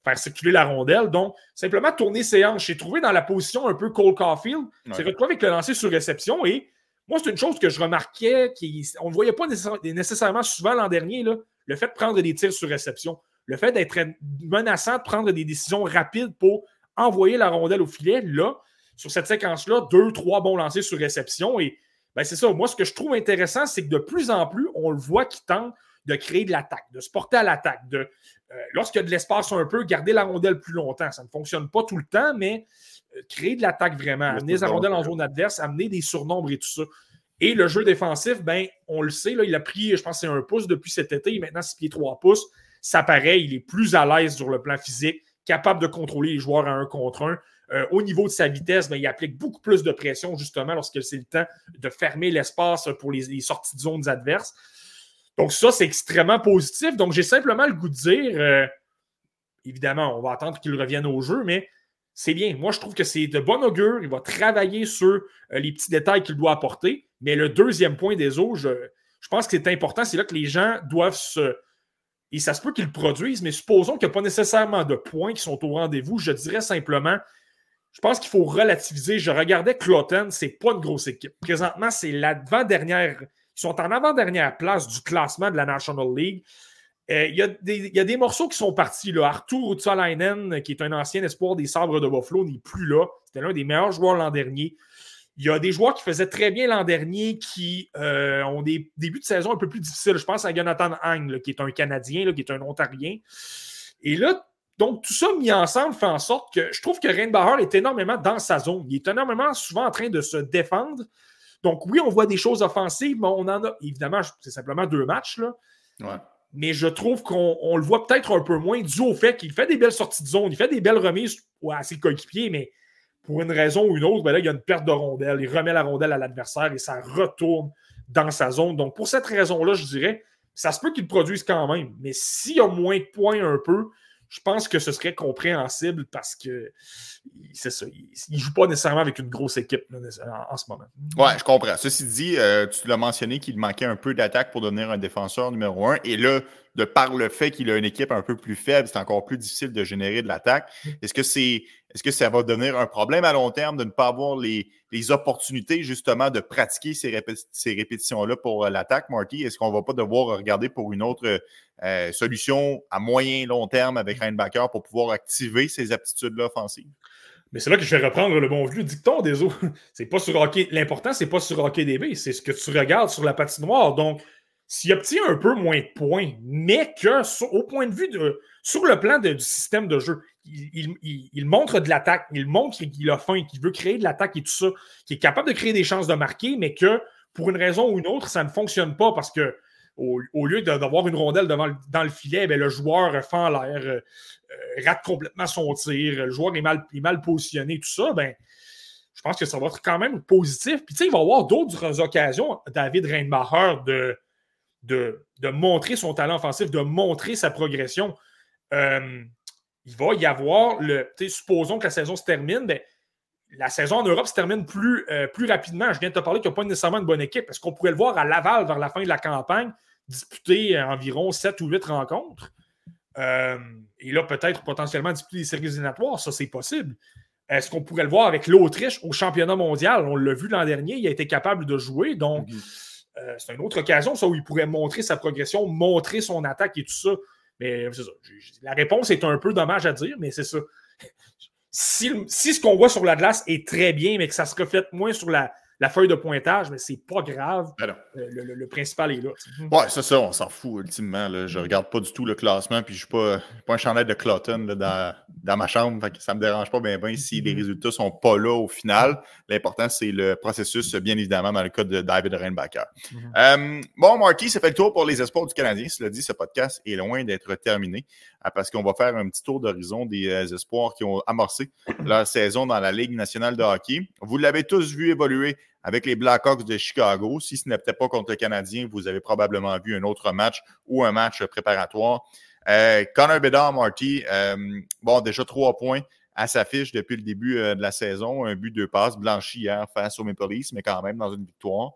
[SPEAKER 3] faire circuler la rondelle. Donc, simplement tourner ses hanches. J'ai trouvé dans la position un peu Cole Caulfield. C'est retrouvé avec le lancer sur réception. Et moi, c'est une chose que je remarquais, qui, on ne voyait pas nécessairement souvent l'an dernier, là, le fait de prendre des tirs sur réception. Le fait d'être menaçant, de prendre des décisions rapides pour envoyer la rondelle au filet. Là, sur cette séquence-là, deux, trois bons lancers sur réception. Et ben, c'est ça. Moi, ce que je trouve intéressant, c'est que de plus en plus, on le voit qui tente de créer de l'attaque, de se porter à l'attaque, de euh, lorsqu'il y a de l'espace un peu, garder la rondelle plus longtemps. Ça ne fonctionne pas tout le temps, mais euh, créer de l'attaque vraiment, amener la rondelle en zone adverse, amener des surnombres et tout ça. Et le jeu défensif, ben, on le sait, là, il a pris, je pense, c'est un pouce depuis cet été, maintenant 6 pieds 3 pouces. Ça paraît, il est plus à l'aise sur le plan physique capable de contrôler les joueurs à un contre un. Euh, au niveau de sa vitesse, ben, il applique beaucoup plus de pression justement lorsque c'est le temps de fermer l'espace pour les, sorties de zones adverses. Donc ça, c'est extrêmement positif. Donc j'ai simplement le goût de dire, euh, évidemment, on va attendre qu'il revienne au jeu, mais c'est bien. Moi, je trouve que c'est de bon augure. Il va travailler sur euh, les petits détails qu'il doit apporter. Mais le deuxième point des eaux, je, je pense que c'est important. C'est là que les gens doivent se, et ça se peut qu'ils le produisent, mais supposons qu'il n'y a pas nécessairement de points qui sont au rendez-vous. Je dirais simplement, je pense qu'il faut relativiser. Je regardais Cloton, c'est pas une grosse équipe. Présentement, c'est l'avant-dernière. Ils sont en avant-dernière place du classement de la National League. Euh, il, y a des, morceaux qui sont partis. Là. Arthur Utsalainen, qui est un ancien espoir des Sabres de Buffalo, n'est plus là. C'était l'un des meilleurs joueurs l'an dernier. Il y a des joueurs qui faisaient très bien l'an dernier qui euh, ont des débuts de saison un peu plus difficiles. Je pense à Jonathan Hang, qui est un Canadien, qui est un Ontarien. Et là, donc, tout ça mis ensemble fait en sorte que je trouve que Reinbauer est énormément dans sa zone. Il est énormément souvent en train de se défendre. Donc, oui, on voit des choses offensives, mais on en a. Évidemment, c'est simplement deux matchs. Là. Mais je trouve qu'on le voit peut-être un peu moins dû au fait qu'il fait des belles sorties de zone, il fait des belles remises à ses coéquipiers, mais pour une raison ou une autre, ben là, il y a une perte de rondelle. Il remet la rondelle à l'adversaire et ça retourne dans sa zone. Donc, pour cette raison-là, je dirais, ça se peut qu'il produise quand même. Mais s'il y a moins de points un peu, je pense que ce serait compréhensible parce que c'est ça. Il ne joue pas nécessairement avec une grosse équipe en, ce moment.
[SPEAKER 1] Ouais, je comprends. Ceci dit, euh, tu l'as mentionné qu'il manquait un peu d'attaque pour devenir un défenseur numéro un. Et là, de par le fait qu'il a une équipe un peu plus faible, c'est encore plus difficile de générer de l'attaque. Mm. Est-ce que c'est est-ce que ça va devenir un problème à long terme de ne pas avoir les, opportunités justement de pratiquer ces, répétitions-là pour euh, l'attaque, Marty? Est-ce qu'on ne va pas devoir regarder pour une autre euh, solution à moyen long terme avec Reinbacker pour pouvoir activer ces aptitudes-là offensives?
[SPEAKER 3] Mais c'est là que je vais reprendre le bon vieux dicton des autres. [laughs] C'est pas sur hockey. L'important, c'est pas sur hockey DB, c'est ce que tu regardes sur la patinoire. Donc, s'il obtient un peu moins de points, mais que au point de vue de. Sur le plan du système de jeu, il, montre de l'attaque, il montre qu'il a faim, qu'il veut créer de l'attaque et tout ça, qu'il est capable de créer des chances de marquer, mais que pour une raison ou une autre, ça ne fonctionne pas parce que au, lieu d'avoir une rondelle devant dans le filet, ben, le joueur fend l'air, euh, euh, rate complètement son tir, le joueur est mal, mal positionné, tout ça, ben, je pense que ça va être quand même positif. Puis, tu sais, il va y avoir d'autres occasions, David Reinbacher, de, de, montrer son talent offensif, de montrer sa progression. Euh, il va y avoir le. Supposons que la saison se termine, ben, la saison en Europe se termine plus, euh, plus rapidement. Je viens de te parler qu'il n'y a pas nécessairement une bonne équipe parce qu'on pourrait le voir à Laval vers la fin de la campagne, disputer environ 7 ou 8 rencontres. Euh, et là, peut-être potentiellement disputer des séries éliminatoires, ça c'est possible. Est-ce qu'on pourrait le voir avec l'Autriche au championnat mondial? On l'a vu l'an dernier, il a été capable de jouer. Donc, mhm. Euh, c'est une autre occasion, ça, où il pourrait montrer sa progression, montrer son attaque et tout ça. Mais c'est ça. La réponse est un peu dommage à dire, mais c'est ça [laughs] si, ce qu'on voit sur la glace est très bien, mais que ça se reflète moins sur la, feuille de pointage, mais c'est pas grave.
[SPEAKER 1] Ben
[SPEAKER 3] euh, le, principal est là.
[SPEAKER 1] Ouais, c'est ça, on s'en fout ultimement. Là. Je regarde pas du tout le classement, puis je suis pas, pas un chandail de Cloton dans, dans, ma chambre. Fait que ça me dérange pas bien, bien si les mm-hmm. résultats sont pas là au final. L'important, c'est le processus, bien évidemment, dans le cas de David Reinbacher. Euh, bon, Marty, ça fait le tour pour les espoirs du Canadien. Cela dit, ce podcast est loin d'être terminé. Ah, parce qu'on va faire un petit tour d'horizon des euh, espoirs qui ont amorcé leur saison dans la Ligue nationale de hockey. Vous l'avez tous vu évoluer avec les Blackhawks de Chicago. Si ce n'était pas contre le Canadien, vous avez probablement vu un autre match ou un match préparatoire. Euh, Connor Bedard, Marty, euh, bon, déjà trois points à sa fiche depuis le début de la saison. Un but, deux passes, blanchi hier face au Maple Leafs, mais quand même dans une victoire.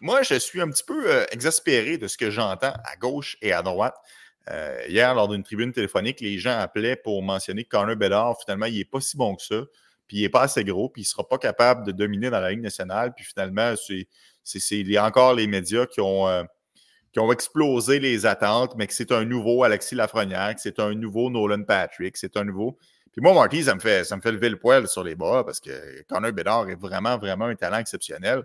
[SPEAKER 1] Moi, je suis un petit peu exaspéré de ce que j'entends à gauche et à droite. Euh, hier, lors d'une tribune téléphonique, les gens appelaient pour mentionner que Connor Bedard, finalement, il n'est pas si bon que ça, puis il n'est pas assez gros, puis il ne sera pas capable de dominer dans la Ligue nationale. Puis finalement, c'est, il y a encore les médias qui ont, euh, qui ont explosé les attentes, mais que c'est un nouveau Alexis Lafrenière, que c'est un nouveau Nolan Patrick, c'est un nouveau. Puis moi, Marty, ça me, fait, ça me fait lever le poil sur les bras parce que Connor Bedard est vraiment, vraiment un talent exceptionnel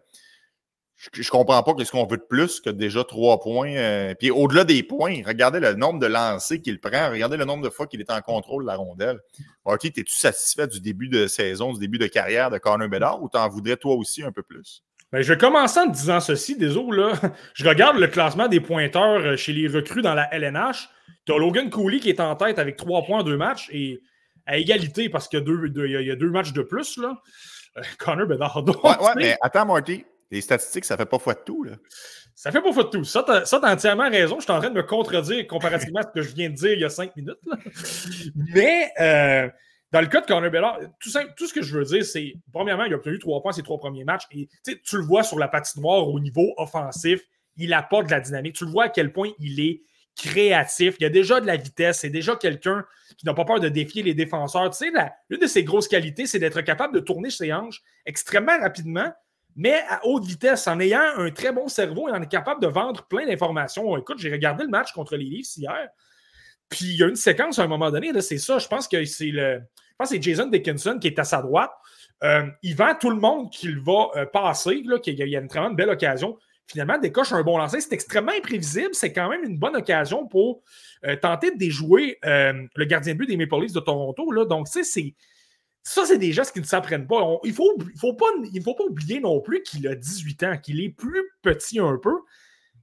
[SPEAKER 1] je, ne comprends pas qu'est-ce qu'on veut de plus que déjà trois points. Euh, puis au-delà des points, regardez le nombre de lancers qu'il prend, regardez le nombre de fois qu'il est en contrôle de la rondelle. Marty, es-tu satisfait du début de saison, du début de carrière de Connor Bedard ou t'en voudrais toi aussi un peu plus?
[SPEAKER 3] Ben, je vais commencer en te disant ceci, désolé. Là. Je regarde le classement des pointeurs euh, chez les recrues dans la LNH. Tu as Logan Cooley qui est en tête avec trois points en deux matchs et à égalité parce qu'il y, y, a deux matchs de plus. Là. Euh, Connor Bedard. [laughs]
[SPEAKER 1] ouais, ouais, mais attends, Marty. Les statistiques, ça fait pas foi de tout. Là.
[SPEAKER 3] Ça fait pas foi de tout. Ça, tu as, entièrement raison. Je suis en train de me contredire comparativement à ce que je viens de dire il y a cinq minutes. Mais euh, dans le cas de Connor Bellard, tout, tout, ce que je veux dire, c'est premièrement, il a obtenu trois points ses trois premiers matchs. Et tu le vois sur la patinoire au niveau offensif. Il apporte de la dynamique. Tu le vois à quel point il est créatif. Il y a déjà de la vitesse. C'est déjà quelqu'un qui n'a pas peur de défier les défenseurs. Tu sais, l'une de ses grosses qualités, c'est d'être capable de tourner ses hanches extrêmement rapidement mais à haute vitesse, en ayant un très bon cerveau et en est capable de vendre plein d'informations. Écoute, j'ai regardé le match contre les Leafs hier, puis il y a une séquence à un moment donné, c'est ça, je pense que c'est le. Je pense c'est Jason Dickinson qui est à sa droite. Euh, il vend tout le monde qu'il va euh, passer, qu'il y a une très belle occasion. Finalement, décoche un bon lancer. C'est extrêmement imprévisible. C'est quand même une bonne occasion pour euh, tenter de déjouer le gardien de but des Maple Leafs de Toronto. Donc, tu sais, c'est ça, c'est des gestes qui ne s'apprennent pas. il ne faut, pas, faut pas oublier non plus qu'il a 18 ans, qu'il est plus petit un peu.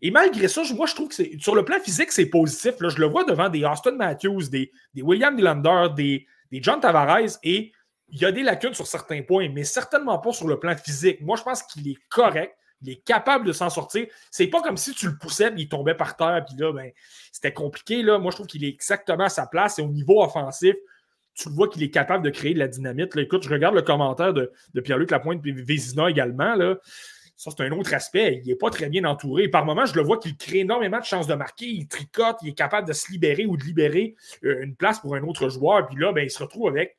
[SPEAKER 3] Et malgré ça, moi, je trouve que sur le plan physique, c'est positif. Là, je le vois devant des Austin Matthews, des, des William Nylander, des, des John Tavares, et il y a des lacunes sur certains points, mais certainement pas sur le plan physique. Moi, je pense qu'il est correct. Il est capable de s'en sortir. C'est pas comme si tu le poussais et il tombait par terre, puis là, ben, c'était compliqué. Là. Moi, je trouve qu'il est exactement à sa place et au niveau offensif tu vois qu'il est capable de créer de la dynamite. écoute, je regarde le commentaire de, Pierre-Luc Lapointe et Vézina également. Là. Ça, c'est un autre aspect. Il n'est pas très bien entouré. Par moments, je le vois qu'il crée énormément de chances de marquer. Il tricote, il est capable de se libérer ou de libérer euh, une place pour un autre joueur. Puis là, ben, il se retrouve avec.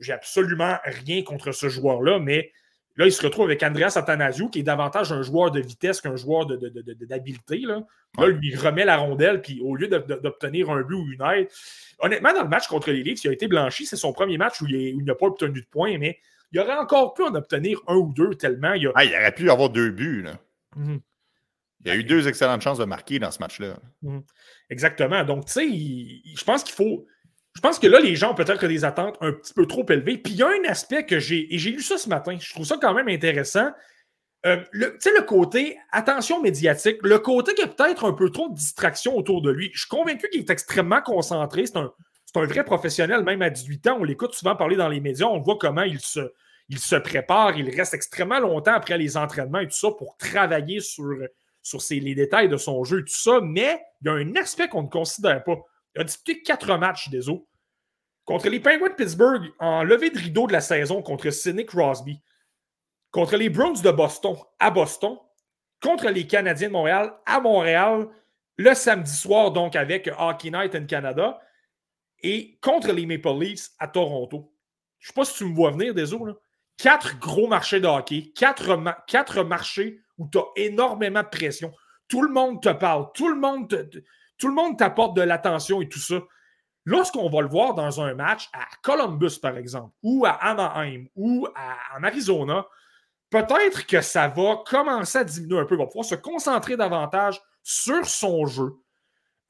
[SPEAKER 3] J'ai absolument rien contre ce joueur-là, mais Là, il se retrouve avec Andreas Athanasiou, qui est davantage un joueur de vitesse qu'un joueur de- de- de- de- d'habileté. Là, là, lui, il remet la rondelle, puis au lieu d'obtenir un but ou une aide, honnêtement, dans le match contre les Leafs, il a été blanchi. C'est son premier match où il n'a pas obtenu de points, mais il aurait encore pu en obtenir un ou deux tellement il a.
[SPEAKER 1] Ah, il aurait pu avoir deux buts. Là.
[SPEAKER 3] Mhm.
[SPEAKER 1] Il y a eu deux excellentes chances de marquer dans ce match-là.
[SPEAKER 3] Exactement. Donc, tu sais, je pense qu'il faut. Je pense que là, les gens ont peut-être des attentes un petit peu trop élevées. Puis il y a un aspect que j'ai. Et j'ai lu ça ce matin. Je trouve ça quand même intéressant. Euh, tu sais, le côté attention médiatique, le côté qu'il y a peut-être un peu trop de distraction autour de lui. Je suis convaincu qu'il est extrêmement concentré. C'est un, c'est un vrai professionnel, même à 18 ans. On l'écoute souvent parler dans les médias. On voit comment il se, il se prépare. Il reste extrêmement longtemps après les entraînements et tout ça pour travailler sur, sur les détails de son jeu et tout ça. Mais il y a un aspect qu'on ne considère pas. Il a disputé quatre matchs des eaux. Contre les Penguins de Pittsburgh, en levée de rideau de la saison contre Sidney Crosby. Contre les Browns de Boston à Boston. Contre les Canadiens de Montréal à Montréal. Le samedi soir, donc, avec Hockey Night in Canada. Et contre les Maple Leafs à Toronto. Je ne sais pas si tu me vois venir, là. Quatre gros marchés de hockey. Quatre, quatre marchés où tu as énormément de pression. Tout le monde te parle. Tout le monde t'apporte de l'attention et tout ça. Lorsqu'on va le voir dans un match à Columbus, par exemple, ou à Anaheim, ou à- en Arizona, peut-être que ça va commencer à diminuer un peu. Il va pouvoir se concentrer davantage sur son jeu.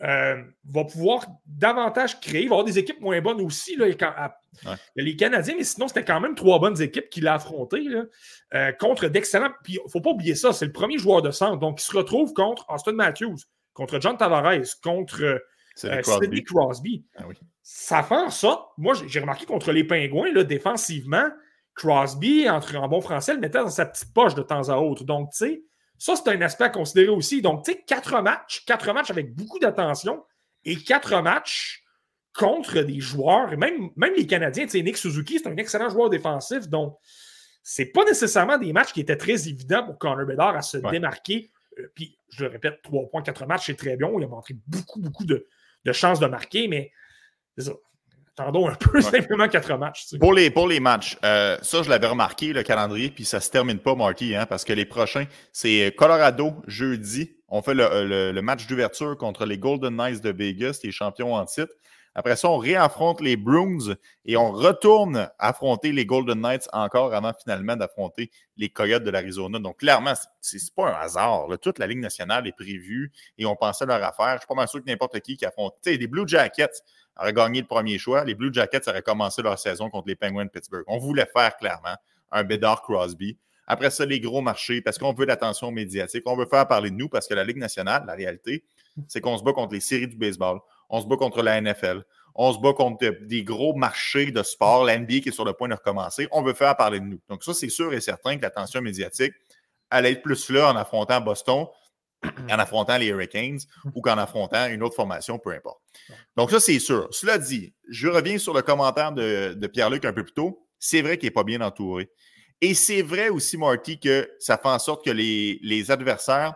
[SPEAKER 3] Euh, va pouvoir davantage créer. Il va y avoir des équipes moins bonnes aussi. Là, quand- à-
[SPEAKER 1] Ouais.
[SPEAKER 3] les Canadiens, mais sinon, c'était quand même trois bonnes équipes qu'il a affrontées là, euh, contre d'excellents. Puis, il ne faut pas oublier ça, c'est le premier joueur de centre. Donc, il se retrouve contre Austin Matthews, contre John Tavares, contre
[SPEAKER 1] C'est
[SPEAKER 3] euh,
[SPEAKER 1] Crosby.
[SPEAKER 3] Sidney Crosby.
[SPEAKER 1] Ah oui.
[SPEAKER 3] Ça fait en sorte, moi j'ai remarqué contre les Pingouins, là, défensivement, Crosby, entre, en bon français, le mettait dans sa petite poche de temps à autre. Donc, tu sais, ça c'est un aspect à considérer aussi. Donc, tu sais, quatre matchs, quatre matchs avec beaucoup d'attention et quatre matchs contre des joueurs, même, même les Canadiens, tu sais, Nick Suzuki, c'est un excellent joueur défensif, donc c'est pas nécessairement des matchs qui étaient très évidents pour Connor Bedard à se
[SPEAKER 1] Ouais.
[SPEAKER 3] démarquer. Euh, puis, je le répète, 3 points, 4 matchs, c'est très bien. Il a montré beaucoup, beaucoup de, de chances de marquer, mais. Attendons un peu, [laughs] simplement 4 matchs. tu sais.
[SPEAKER 1] Pour les, pour les matchs, euh, ça, je l'avais remarqué, le calendrier, puis ça se termine pas, Marty, hein, parce que les prochains, c'est Colorado, jeudi. On fait le, le- le match d'ouverture contre les Golden Knights de Vegas, les champions en titre. Après ça, on réaffronte les Bruins et on retourne affronter les Golden Knights encore avant finalement d'affronter les Coyotes de l'Arizona. Donc, clairement, c'est c'est pas un hasard. Toute la Ligue nationale est prévue et on pensait leur affaire. Je suis pas mal sûr que n'importe qui qui affronte. Tu les Blue Jackets auraient gagné le premier choix. Les Blue Jackets auraient commencé leur saison contre les Penguins de Pittsburgh. On voulait faire clairement un Bedard Crosby. Après ça, les gros marchés, parce qu'on veut l'attention médiatique. On veut faire parler de nous parce que la Ligue nationale, la réalité, c'est qu'on se bat contre les séries du baseball. On se bat contre la NFL. On se bat contre des gros marchés de sport, la NBA qui est sur le point de recommencer. On veut faire parler de nous. Donc, ça, c'est sûr et certain que l'attention médiatique allait être plus là en affrontant Boston, [clears throat] en affrontant les Hurricanes ou qu'en affrontant une autre formation, peu importe. Donc, ça, c'est sûr. Cela dit, je reviens sur le commentaire de, de Pierre-Luc un peu plus tôt. C'est vrai qu'il n'est pas bien entouré. Et c'est vrai aussi, Marty, que ça fait en sorte que les, les adversaires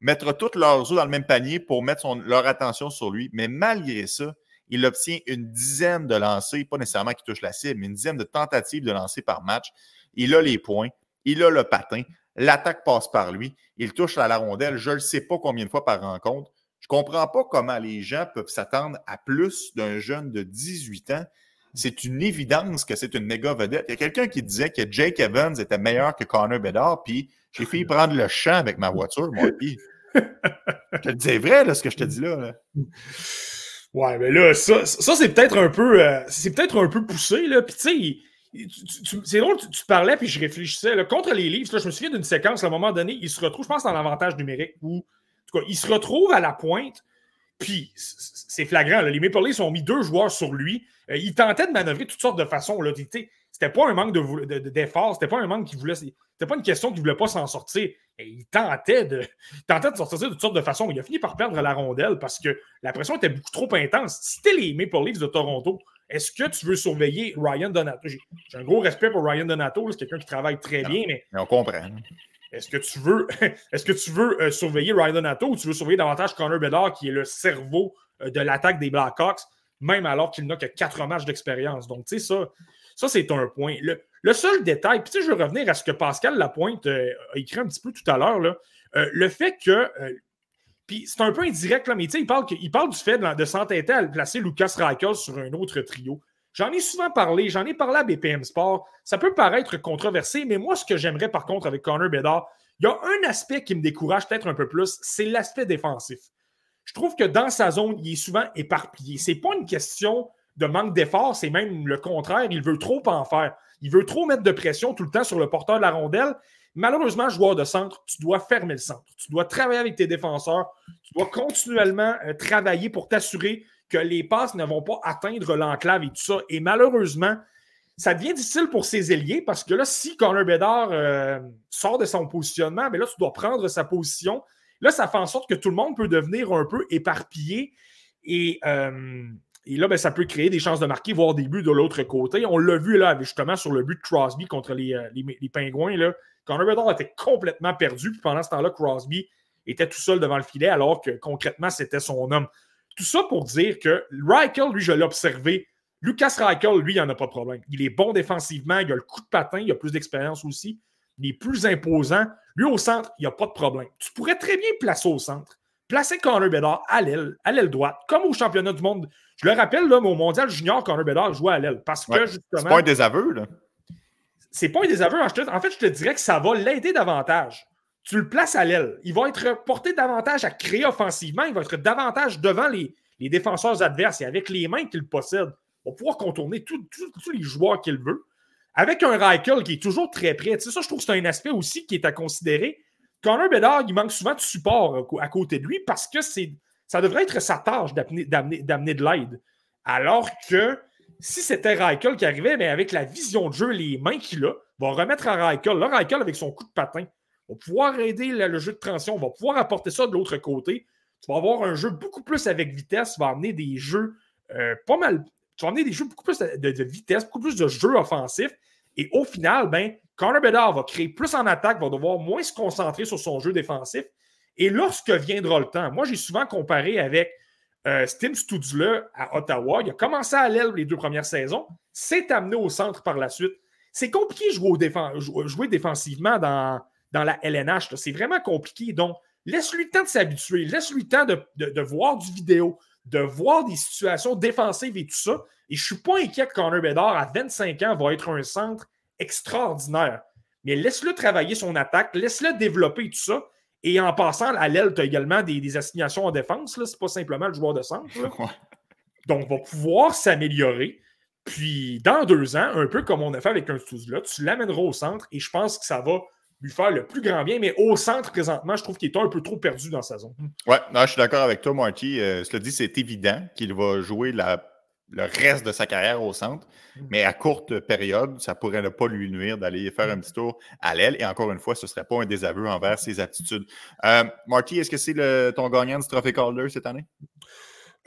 [SPEAKER 1] mettront tous leurs œufs dans le même panier pour mettre leur attention sur lui. Mais malgré ça, il obtient une dizaine de lancers, pas nécessairement qu'il touche la cible, mais une dizaine de tentatives de lancer par match. Il a les points, il a le patin, l'attaque passe par lui, il touche à la rondelle, je ne sais pas combien de fois par rencontre. Je ne comprends pas comment les gens peuvent s'attendre à plus d'un jeune de 18 ans. C'est une évidence que c'est une méga vedette. Il y a quelqu'un qui disait que Jake Evans était meilleur que Connor Bedard, puis j'ai failli [laughs] prendre le champ avec ma voiture, moi, puis je te le dis vrai, là, ce que je te dis là. là.
[SPEAKER 3] Ouais, mais là, ça, ça c'est peut-être un peu euh, c'est peut-être un peu poussé, là. Puis tu sais, c'est drôle, tu, tu parlais, puis je réfléchissais. Là, contre les là, je me souviens d'une séquence, à un moment donné, il se retrouve, je pense, dans l'avantage numérique, où, en tout cas, il se retrouve à la pointe, puis c'est flagrant. là, les Maple Leafs ont mis deux joueurs sur lui. Euh, il tentait de manœuvrer de toutes sortes de façons. Là, c'était pas un manque de vou- de- de- d'effort, c'était pas un manque qui voulait. C'était pas une question qu'il voulait pas s'en sortir. Et il tentait de, il tentait de sortir de toutes sortes de façons. Il a fini par perdre la rondelle parce que la pression était beaucoup trop intense. Si t'es les Maple Leafs de Toronto, est-ce que tu veux surveiller Ryan Donato? J'ai un gros respect pour Ryan Donato, c'est quelqu'un qui travaille très bien, mais
[SPEAKER 1] Mais on comprend.
[SPEAKER 3] Est-ce que tu veux, [laughs] est-ce que tu veux euh, surveiller Ryan Donato ou tu veux surveiller davantage Connor Bedard, qui est le cerveau euh, de l'attaque des Blackhawks, même alors qu'il n'a que quatre matchs d'expérience? Donc, tu sais, ça, ça c'est un point. Le, seul détail, puis tu sais, je veux revenir à ce que Pascal Lapointe euh, a écrit un petit peu tout à l'heure, le fait que. puis c'est un peu indirect, là, mais tu sais, il parle, parle du fait de, de s'entêter à placer Lucas Reichel sur un autre trio. J'en ai souvent parlé, j'en ai parlé à BPM Sport. Ça peut paraître controversé, mais moi, ce que j'aimerais par contre avec Connor Bedard, il y a un aspect qui me décourage peut-être un peu plus, c'est l'aspect défensif. Je trouve que dans sa zone, il est souvent éparpillé. C'est pas une question de manque d'effort, c'est même le contraire. Il veut trop en faire. Il veut trop mettre de pression tout le temps sur le porteur de la rondelle. Malheureusement, joueur de centre, tu dois fermer le centre. Tu dois travailler avec tes défenseurs. Tu dois continuellement euh, travailler pour t'assurer que les passes ne vont pas atteindre l'enclave et tout ça. Et malheureusement, ça devient difficile pour ses ailiers parce que là, si Connor Bedard euh, sort de son positionnement, mais là, tu dois prendre sa position. Là, ça fait en sorte que tout le monde peut devenir un peu éparpillé et, euh, là, ben, ça peut créer des chances de marquer, voire des buts de l'autre côté. On l'a vu là, justement, sur le but de Crosby contre les, euh, les, les Pingouins. Là. Connor Bedard était complètement perdu. Puis pendant ce temps-là, Crosby était tout seul devant le filet, alors que concrètement, c'était son homme. Tout ça pour dire que Reichel, lui, je l'ai observé. Lucas Reichel, lui, il n'y en a pas de problème. Il est bon défensivement, il a le coup de patin, il a plus d'expérience aussi. Il est plus imposant. Lui, au centre, il n'y a pas de problème. Tu pourrais très bien placer au centre. Placer Connor Bedard à l'aile, à l'aile droite, comme au championnat du monde. Je le rappelle, là, mais au mondial junior, Connor Bedard jouait à l'aile. Parce que
[SPEAKER 1] Ouais.
[SPEAKER 3] justement.
[SPEAKER 1] C'est pas un désaveu, là.
[SPEAKER 3] C'est pas un désaveu. En fait, je te dirais que ça va l'aider davantage. Tu le places à l'aile. Il va être porté davantage à créer offensivement. Il va être davantage devant les, défenseurs adverses et avec les mains qu'il possède. Il va pouvoir contourner tous les joueurs qu'il veut. Avec un Reichel qui est toujours très près. Tu ça, je trouve que c'est un aspect aussi qui est à considérer. Connor Bedard, il manque souvent de support à cô- à côté de lui parce que ça devrait être sa tâche d'amener, de l'aide. Alors que si c'était Reichel qui arrivait, mais avec la vision de jeu, les mains qu'il a, va remettre à Reichel. Là, Reichel, avec son coup de patin, va pouvoir aider le, jeu de transition, va pouvoir apporter ça de l'autre côté. Tu vas avoir un jeu beaucoup plus avec vitesse, tu vas amener des jeux euh, pas mal. Tu vas amener des jeux beaucoup plus de, vitesse, beaucoup plus de jeux offensifs. Et au final, ben, Connor Bedard va créer plus en attaque, va devoir moins se concentrer sur son jeu défensif. Et lorsque viendra le temps, moi j'ai souvent comparé avec euh, Tim Stutzle à Ottawa. Il a commencé à l'aile les deux premières saisons, s'est amené au centre par la suite. C'est compliqué jouer, jouer défensivement dans, dans la LNH. C'est vraiment compliqué. Donc, laisse-lui le temps de s'habituer. Laisse-lui le temps de, de- de voir du vidéo, de voir des situations défensives et tout ça. Et je ne suis pas inquiet que Connor Bedard, à 25 ans, va être un centre extraordinaire. Mais laisse-le travailler son attaque, laisse-le développer tout ça. Et en passant, à l'aile, tu as également des, des assignations en défense. Ce n'est pas simplement le joueur de centre. Donc, va pouvoir s'améliorer. Puis, dans deux ans, un peu comme on a fait avec un là tu l'amèneras au centre et je pense que ça va lui faire le plus grand bien. Mais au centre, présentement, je trouve qu'il est un peu trop perdu dans sa zone.
[SPEAKER 1] Ouais, non, je suis d'accord avec toi, Marty. Euh, cela dit, c'est évident qu'il va jouer la- le reste de sa carrière au centre,
[SPEAKER 3] Mm.
[SPEAKER 1] mais à courte période, ça pourrait ne pas lui nuire d'aller faire un petit tour à l'aile. Et encore une fois, ce ne serait pas un désaveu envers ses aptitudes. Euh, Marty, est-ce que c'est le- ton gagnant du trophée Calder cette année?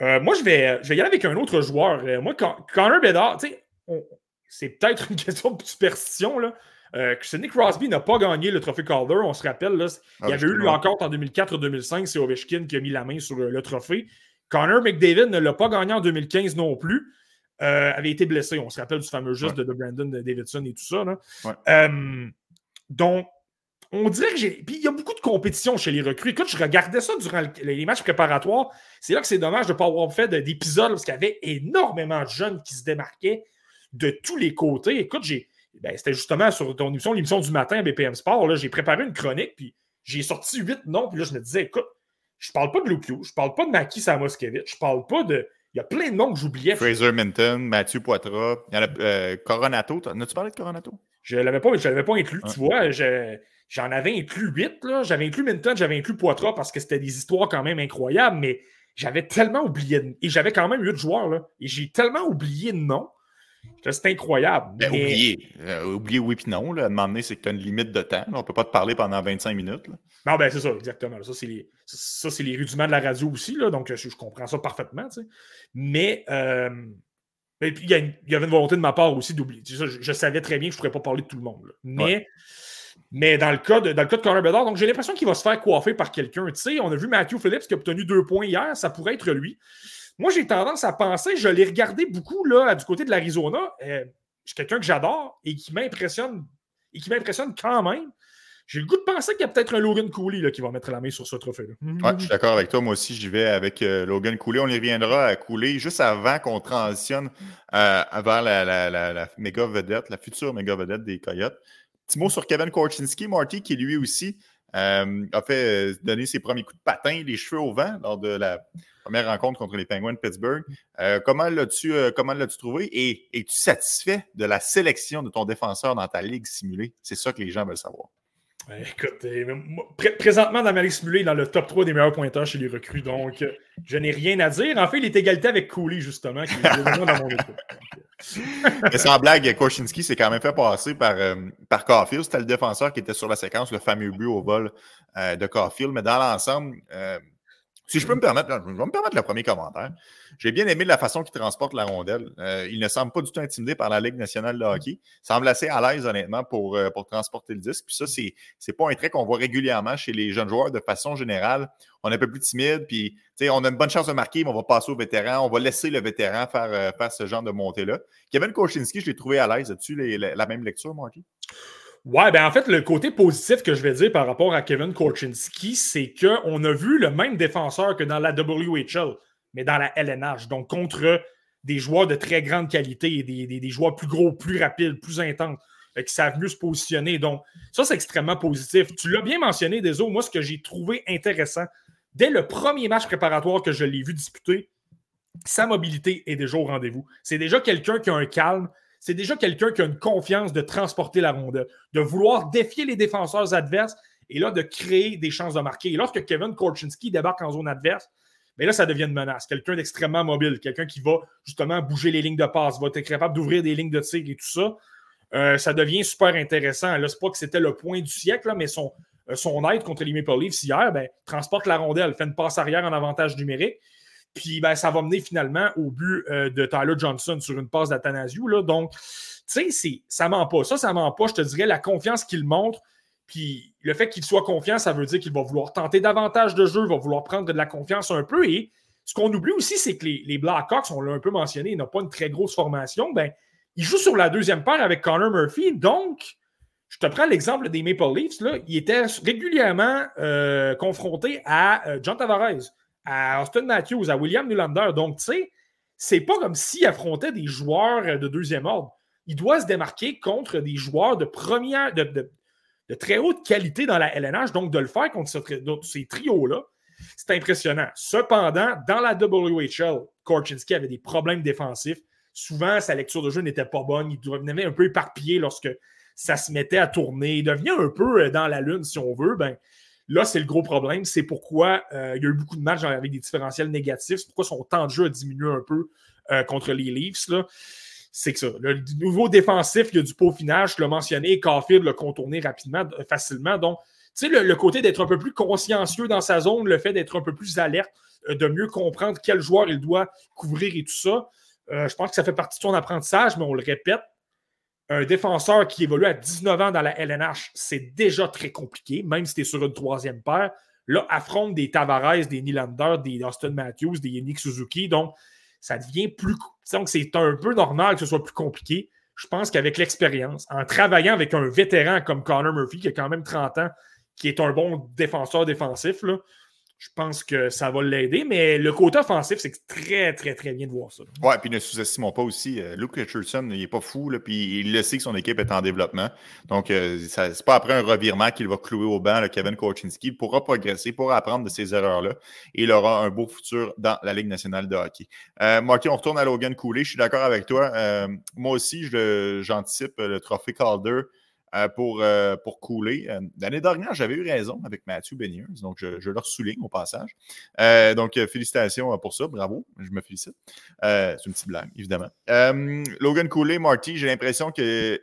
[SPEAKER 3] Euh, moi, je vais, je vais y aller avec un autre joueur. Moi, Con- Connor Bedard, tu sais, on- c'est peut-être une [laughs] question de superstition, là. Euh, Sidney Crosby n'a pas gagné le trophée Calder, on se rappelle. Là, il y avait eu lui encore en 2004-2005, c'est Ovechkin qui a mis la main sur le, le trophée. Connor McDavid ne l'a pas gagné en 2015 non plus. Euh, avait été blessé. On se rappelle du fameux geste de, de Brandon Davidson et tout ça. là.
[SPEAKER 1] Ouais.
[SPEAKER 3] Euh, donc, on dirait que j'ai. Puis il y a beaucoup de compétition chez les recrues. Écoute, je regardais ça durant le- les matchs préparatoires. C'est là que c'est dommage de ne pas avoir fait de- d'épisodes parce qu'il y avait énormément de jeunes qui se démarquaient de tous les côtés. Écoute, j'ai. Ben, c'était justement sur ton émission, l'émission du matin à BPM Sport. là, J'ai préparé une chronique, puis j'ai sorti huit noms, puis là, je me disais, écoute, je parle pas de Hughes, je parle pas de Maki Samoskevich, je parle pas de. Il y a plein de noms que j'oubliais.
[SPEAKER 1] Fraser Minton, Mathieu Poitras, il y a, euh, Coronato. As-tu parlé de Coronato?
[SPEAKER 3] Je l'avais pas, je l'avais pas inclus. Tu vois, je- j'en avais inclus huit. là. J'avais inclus Minton, j'avais inclus Poitras parce que c'était des histoires quand même incroyables, mais j'avais tellement oublié. de- Et j'avais quand même huit joueurs. Là. Et j'ai tellement oublié de noms c'est incroyable.
[SPEAKER 1] Ben,
[SPEAKER 3] Mais-
[SPEAKER 1] oublié. Euh, oui, puis non. Là. À un moment donné, c'est que tu as une limite de temps. là. On ne peut pas te parler pendant 25 minutes. là.
[SPEAKER 3] Non, ben c'est ça, exactement. Ça, c'est les, ça, c'est les rudiments de la radio aussi, là, donc je, je comprends ça parfaitement. tu sais. Mais euh, et puis, il y, a une- il y avait une volonté de ma part aussi d'oublier. Tu sais, ça, Je, je savais très bien que je ne pourrais pas parler de tout le monde. là. Mais, mais dans, le cas de, dans le cas de Connor Bedard, donc j'ai l'impression qu'il va se faire coiffer par quelqu'un. Tu sais, on a vu Matthew Phillips qui a obtenu deux points hier, ça pourrait être lui. Moi, j'ai tendance à penser, je l'ai regardé beaucoup là, du côté de l'Arizona. euh, quelqu'un que j'adore et qui m'impressionne et qui m'impressionne quand même. J'ai le goût de penser qu'il y a peut-être un Logan Cooley qui va mettre la main sur ce trophée-là.
[SPEAKER 1] Je suis d'accord avec toi. Moi aussi, j'y vais avec euh, Logan Cooley. On y reviendra à Cooley juste avant qu'on transitionne euh, vers la, la, la, la méga vedette, la future méga vedette des Coyotes. Petit mot sur Kevin Korchinski, Marty, qui lui aussi euh, a fait euh, donner ses premiers coups de patin, les cheveux au vent, lors de la première rencontre contre les Penguins de Pittsburgh. Euh, comment l'as-tu comment l'as-tu trouvé? Et es-tu satisfait de la sélection de ton défenseur dans ta ligue simulée? C'est ça que les gens veulent savoir.
[SPEAKER 3] Écoute, présentement dans ma ligue simulée, dans le top 3 des meilleurs pointeurs chez les recrues, donc je n'ai rien à dire. En fait, il est égalité avec Cooley, justement, qui est dans mon équipe. [laughs]
[SPEAKER 1] Mais sans blague, Korchinski s'est quand même fait passer par, euh, par Caulfield. C'était le défenseur qui était sur la séquence, le fameux but au vol euh, de Caulfield. Mais dans l'ensemble, euh, si je peux me permettre, je vais me permettre le premier commentaire. J'ai bien aimé la façon qu'il transporte la rondelle. Euh, il ne semble pas du tout intimidé par la Ligue nationale de hockey. Il semble assez à l'aise, honnêtement, pour, euh, pour transporter le disque. Puis ça, c'est n'est pas un trait qu'on voit régulièrement chez les jeunes joueurs de façon générale. On est un peu plus timide, puis on a une bonne chance de marquer, mais on va passer au vétéran. On va laisser le vétéran faire, euh, faire ce genre de montée-là. Kevin Kochinski, je l'ai trouvé à l'aise. As-tu la même lecture, Marky?
[SPEAKER 3] Ouais, ben en fait, le côté positif que je vais dire par rapport à Kevin Korchinski, c'est qu'on a vu le même défenseur que dans la WHL, mais dans la LNH, donc contre des joueurs de très grande qualité et des, joueurs plus gros, plus rapides, plus intenses, euh, qui savent mieux se positionner. Donc, ça, c'est extrêmement positif. Tu l'as bien mentionné, Deso, moi, ce que j'ai trouvé intéressant, dès le premier match préparatoire que je l'ai vu disputer, sa mobilité est déjà au rendez-vous. C'est déjà quelqu'un qui a un calme, c'est déjà quelqu'un qui a une confiance de transporter la rondelle, de vouloir défier les défenseurs adverses et là, de créer des chances de marquer. Et lorsque Kevin Korchinski débarque en zone adverse, mais là, ça devient une menace. Quelqu'un d'extrêmement mobile, quelqu'un qui va justement bouger les lignes de passe, va être capable d'ouvrir des lignes de tir et tout ça. Euh, ça devient super intéressant. Là, c'est pas que c'était le point du siècle, mais son, euh, son aide contre les Maple Leafs hier, ben, transporte la rondelle, fait une passe arrière en avantage numérique. Puis ben, ça va mener finalement au but euh, de Tyler Johnson sur une passe d'Athanasio. Donc, tu sais, ça ment pas. Ça, ça ment pas. Je te dirais la confiance qu'il montre. Puis le fait qu'il soit confiant, ça veut dire qu'il va vouloir tenter davantage de jeu, va vouloir prendre de la confiance un peu. Et ce qu'on oublie aussi, c'est que les, Blackhawks, on l'a un peu mentionné, ils n'ont pas une très grosse formation. Ben, ils jouent sur la deuxième paire avec Connor Murphy. Donc, je te prends l'exemple des Maple Leafs. Là, ils étaient régulièrement euh, confrontés à euh, John Tavares à Austin Matthews, à William Nylander. Donc, tu sais, c'est pas comme s'il affrontait des joueurs de deuxième ordre. Il doit se démarquer contre des joueurs de première, de, très haute qualité dans la LNH. Donc, de le faire contre ces trios-là, c'est impressionnant. Cependant, dans la WHL, Korchinski avait des problèmes défensifs. Souvent, sa lecture de jeu n'était pas bonne. Il devenait un peu éparpillé lorsque ça se mettait à tourner. Il devenait un peu dans la lune, si on veut. Ben, Là, c'est le gros problème. C'est pourquoi euh, il y a eu beaucoup de matchs avec des différentiels négatifs. C'est pourquoi son temps de jeu a diminué un peu euh, contre les Leafs. C'est que ça. Le nouveau défensif, il y a du peaufinage. Je l'ai mentionné. Caulfield l'a contourné rapidement, euh, facilement. Donc, tu sais, le, côté d'être un peu plus consciencieux dans sa zone, le fait d'être un peu plus alerte, de mieux comprendre quel joueur il doit couvrir et tout ça, je pense que ça fait partie de son apprentissage, mais on le répète, un défenseur qui évolue à 19 ans dans la LNH, c'est déjà très compliqué, même si tu es sur une troisième paire. Là, affronte des Tavares, des Nylander, des Austin Matthews, des Yannick Suzuki. Donc, ça devient plus. Donc, c'est un peu normal que ce soit plus compliqué. Je pense qu'avec l'expérience, en travaillant avec un vétéran comme Connor Murphy, qui a quand même 30 ans, qui est un bon défenseur défensif, là, je pense que ça va l'aider. Mais le côté offensif, c'est très, très, très bien de voir ça.
[SPEAKER 1] Ouais, puis ne sous-estimons pas aussi. Euh, Luke Richardson, il n'est pas fou, là, puis il le sait que son équipe est en développement. Donc, euh, ce n'est pas après un revirement qu'il va clouer au banc le Kevin Korchinski. Pourra progresser, pourra apprendre de ces erreurs-là et il aura un beau futur dans la Ligue nationale de hockey. Euh, Marty, on retourne à Logan Cooley. Je suis d'accord avec toi. Euh, moi aussi, j'anticipe le trophée Calder. Euh, pour, euh, pour couler. Euh, l'année dernière, j'avais eu raison avec Matthew Beniers, donc je, leur souligne au passage. donc, félicitations pour ça, bravo, je me félicite. c'est une petite blague, évidemment. Logan Cooley, Marty, j'ai l'impression que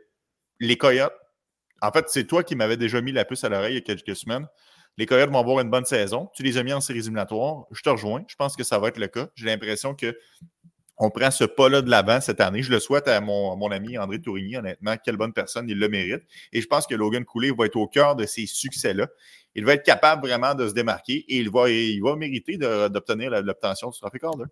[SPEAKER 1] les Coyotes, en fait, c'est toi qui m'avais déjà mis la puce à l'oreille il y a quelques semaines. Les Coyotes vont avoir une bonne saison. Tu les as mis en séries éliminatoires. Je te rejoins. Je pense que ça va être le cas. J'ai l'impression que on prend ce pas-là de l'avant cette année. Je le souhaite à mon, ami André Tourigny, honnêtement. Quelle bonne personne, il le mérite. Et je pense que Logan Cooley va être au cœur de ces succès-là. Il va être capable vraiment de se démarquer et il va, il va mériter d'obtenir l'obtention du trophée Calder.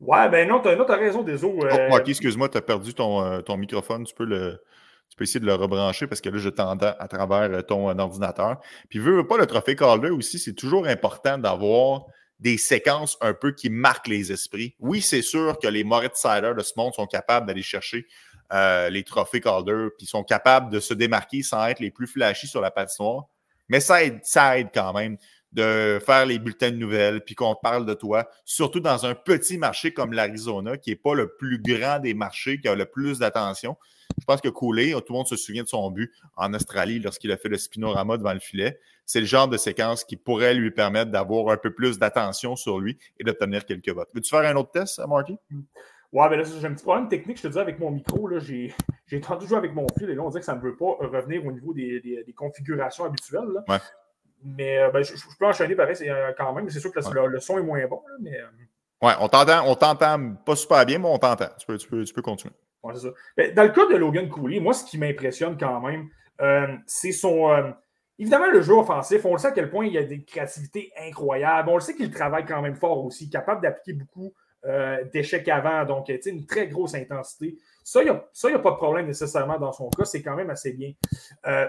[SPEAKER 3] Ouais, ben non, t'as as raison, désolé.
[SPEAKER 1] Oh, ok, excuse-moi, tu as perdu ton, euh, ton microphone. Tu peux, le, tu peux essayer de le rebrancher parce que là, je t'entends à travers euh, ton euh, ordinateur. Puis, veux, veux pas, le trophée Calder aussi, c'est toujours important d'avoir des séquences un peu qui marquent les esprits. Oui, c'est sûr que les Moritz Sider de ce monde sont capables d'aller chercher les trophées Calder, puis sont capables de se démarquer sans être les plus flashy sur la patinoire. Mais ça aide, ça aide quand même de faire les bulletins de nouvelles, puis qu'on parle de toi, surtout dans un petit marché comme l'Arizona, qui n'est pas le plus grand des marchés, qui a le plus d'attention. Je pense que Cooley, tout le monde se souvient de son but en Australie lorsqu'il a fait le spinorama devant le filet. C'est le genre de séquence qui pourrait lui permettre d'avoir un peu plus d'attention sur lui et d'obtenir quelques votes. Veux-tu faire un autre test, Marty?
[SPEAKER 3] Ouais, ben là, j'ai un petit problème technique, je te dis, avec mon micro. J'ai tendu de jouer avec mon fil et là, on dit que ça ne veut pas revenir au niveau des, des, configurations habituelles. Là. Ouais. Mais euh, ben, je, peux enchaîner pareil euh, quand même. C'est sûr que le, son est moins bon. Là, mais, euh,
[SPEAKER 1] ouais, on t'entend, on t'entend pas super bien, mais on t'entend. Tu peux, tu, peux, tu peux continuer.
[SPEAKER 3] Ouais, c'est ça. Mais dans le cas de Logan Cooley, moi, ce qui m'impressionne quand même, c'est son. Évidemment, le jeu offensif, on le sait à quel point il a des créativités incroyables. On le sait qu'il travaille quand même fort aussi, capable d'appliquer beaucoup d'échecs avant. Donc, une très grosse intensité. Ça, il n'y a, pas de problème nécessairement dans son cas. C'est quand même assez bien.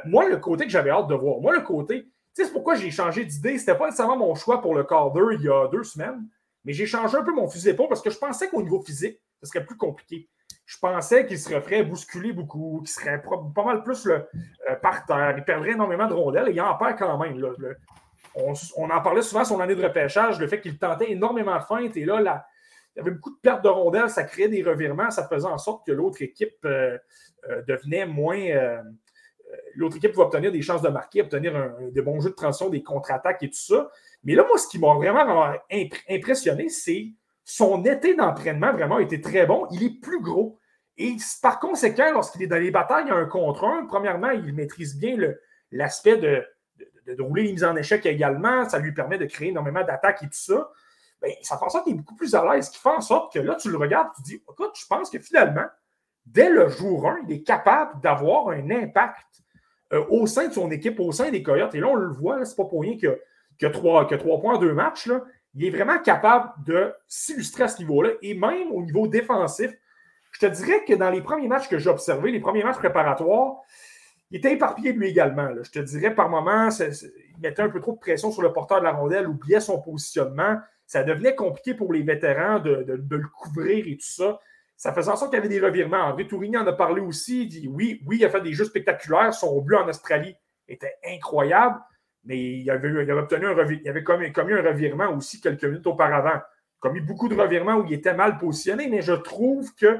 [SPEAKER 3] moi, le côté que j'avais hâte de voir, moi, le côté c'est pourquoi j'ai changé d'idée. C'était pas nécessairement mon choix pour le quart d'heure il y a deux semaines, mais j'ai changé un peu mon fusil d'épaule parce que je pensais qu'au niveau physique, ce serait plus compliqué. Je pensais qu'il se ferait bousculer beaucoup, qu'il serait pas mal plus le, euh, par terre. Il perdrait énormément de rondelles il en perd quand même. on, en parlait souvent son année de repêchage, le fait qu'il tentait énormément de feintes et là, il y avait beaucoup de pertes de rondelles, ça créait des revirements, ça faisait en sorte que l'autre équipe euh, euh, devenait moins l'autre équipe va obtenir des chances de marquer, obtenir des bons jeux de transition, des contre-attaques et tout ça. Mais là, moi, ce qui m'a vraiment impressionné, c'est son été d'entraînement vraiment été très bon. Il est plus gros. Et par conséquent, lorsqu'il est dans les batailles un contre un, premièrement, il maîtrise bien l'aspect de, de, rouler les mises en échec également. Ça lui permet de créer énormément d'attaques et tout ça. Bien, ça fait en sorte qu'il est beaucoup plus à l'aise, ce qui fait en sorte que là, tu le regardes, tu te dis, écoute, je pense que finalement, dès le jour 1, il est capable d'avoir un impact euh, au sein de son équipe, au sein des Coyotes. Et là, on le voit, c'est pas pour rien qu'il y a, trois, points en deux matchs. Là. Il est vraiment capable de s'illustrer à ce niveau-là. Et même au niveau défensif, je te dirais que dans les premiers matchs que j'ai observés, les premiers matchs préparatoires, il était éparpillé lui également. Je te dirais par moments, il mettait un peu trop de pression sur le porteur de la rondelle, oubliait son positionnement. Ça devenait compliqué pour les vétérans de, de le couvrir et tout ça ça faisait en sorte qu'il y avait des revirements. André Tourigny en a parlé aussi. Il dit oui, oui, il a fait des jeux spectaculaires. Son but en Australie était incroyable, mais il avait, obtenu un il avait commis, un revirement aussi quelques minutes auparavant. Commis beaucoup de revirements où il était mal positionné, mais je trouve que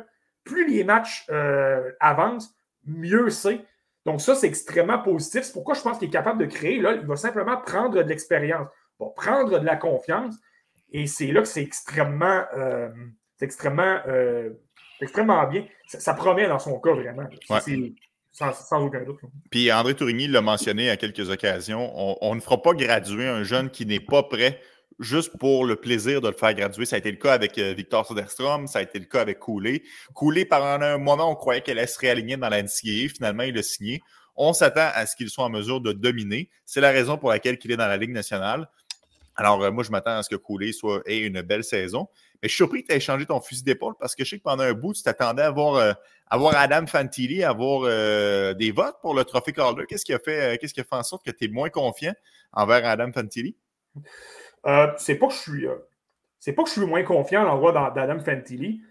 [SPEAKER 3] plus les matchs euh, avancent, mieux c'est. Donc, ça, c'est extrêmement positif. C'est pourquoi je pense qu'il est capable de créer. Là, il va simplement prendre de l'expérience, va prendre de la confiance. Et c'est là que c'est extrêmement, euh, extrêmement euh, extrêmement bien. Ça, promet dans son cas vraiment. Sans, aucun doute.
[SPEAKER 1] Puis André Tourigny l'a mentionné à quelques occasions. On, ne fera pas graduer un jeune qui n'est pas prêt juste pour le plaisir de le faire graduer. Ça a été le cas avec euh, Victor Soderstrom, ça a été le cas avec Cooley. Cooley, pendant un moment, on croyait qu'elle allait se réaligner dans la NCAA. Finalement, il a signé. On s'attend à ce qu'il soit en mesure de dominer. C'est la raison pour laquelle il est dans la Ligue nationale. Alors, euh, moi, je m'attends à ce que soit, ait une belle saison. Mais je suis surpris que tu aies changé ton fusil d'épaule parce que je sais que pendant un bout, tu t'attendais à voir, euh, Adam Fantilli, avoir des votes pour le trophée Calder. Qu'est-ce qui a fait, qu'est-ce qui a fait en sorte que tu es moins confiant envers Adam Fantilli?
[SPEAKER 3] C'est pas que je suis. c'est pas que je suis moins confiant à l'endroit d'Adam Fantilli.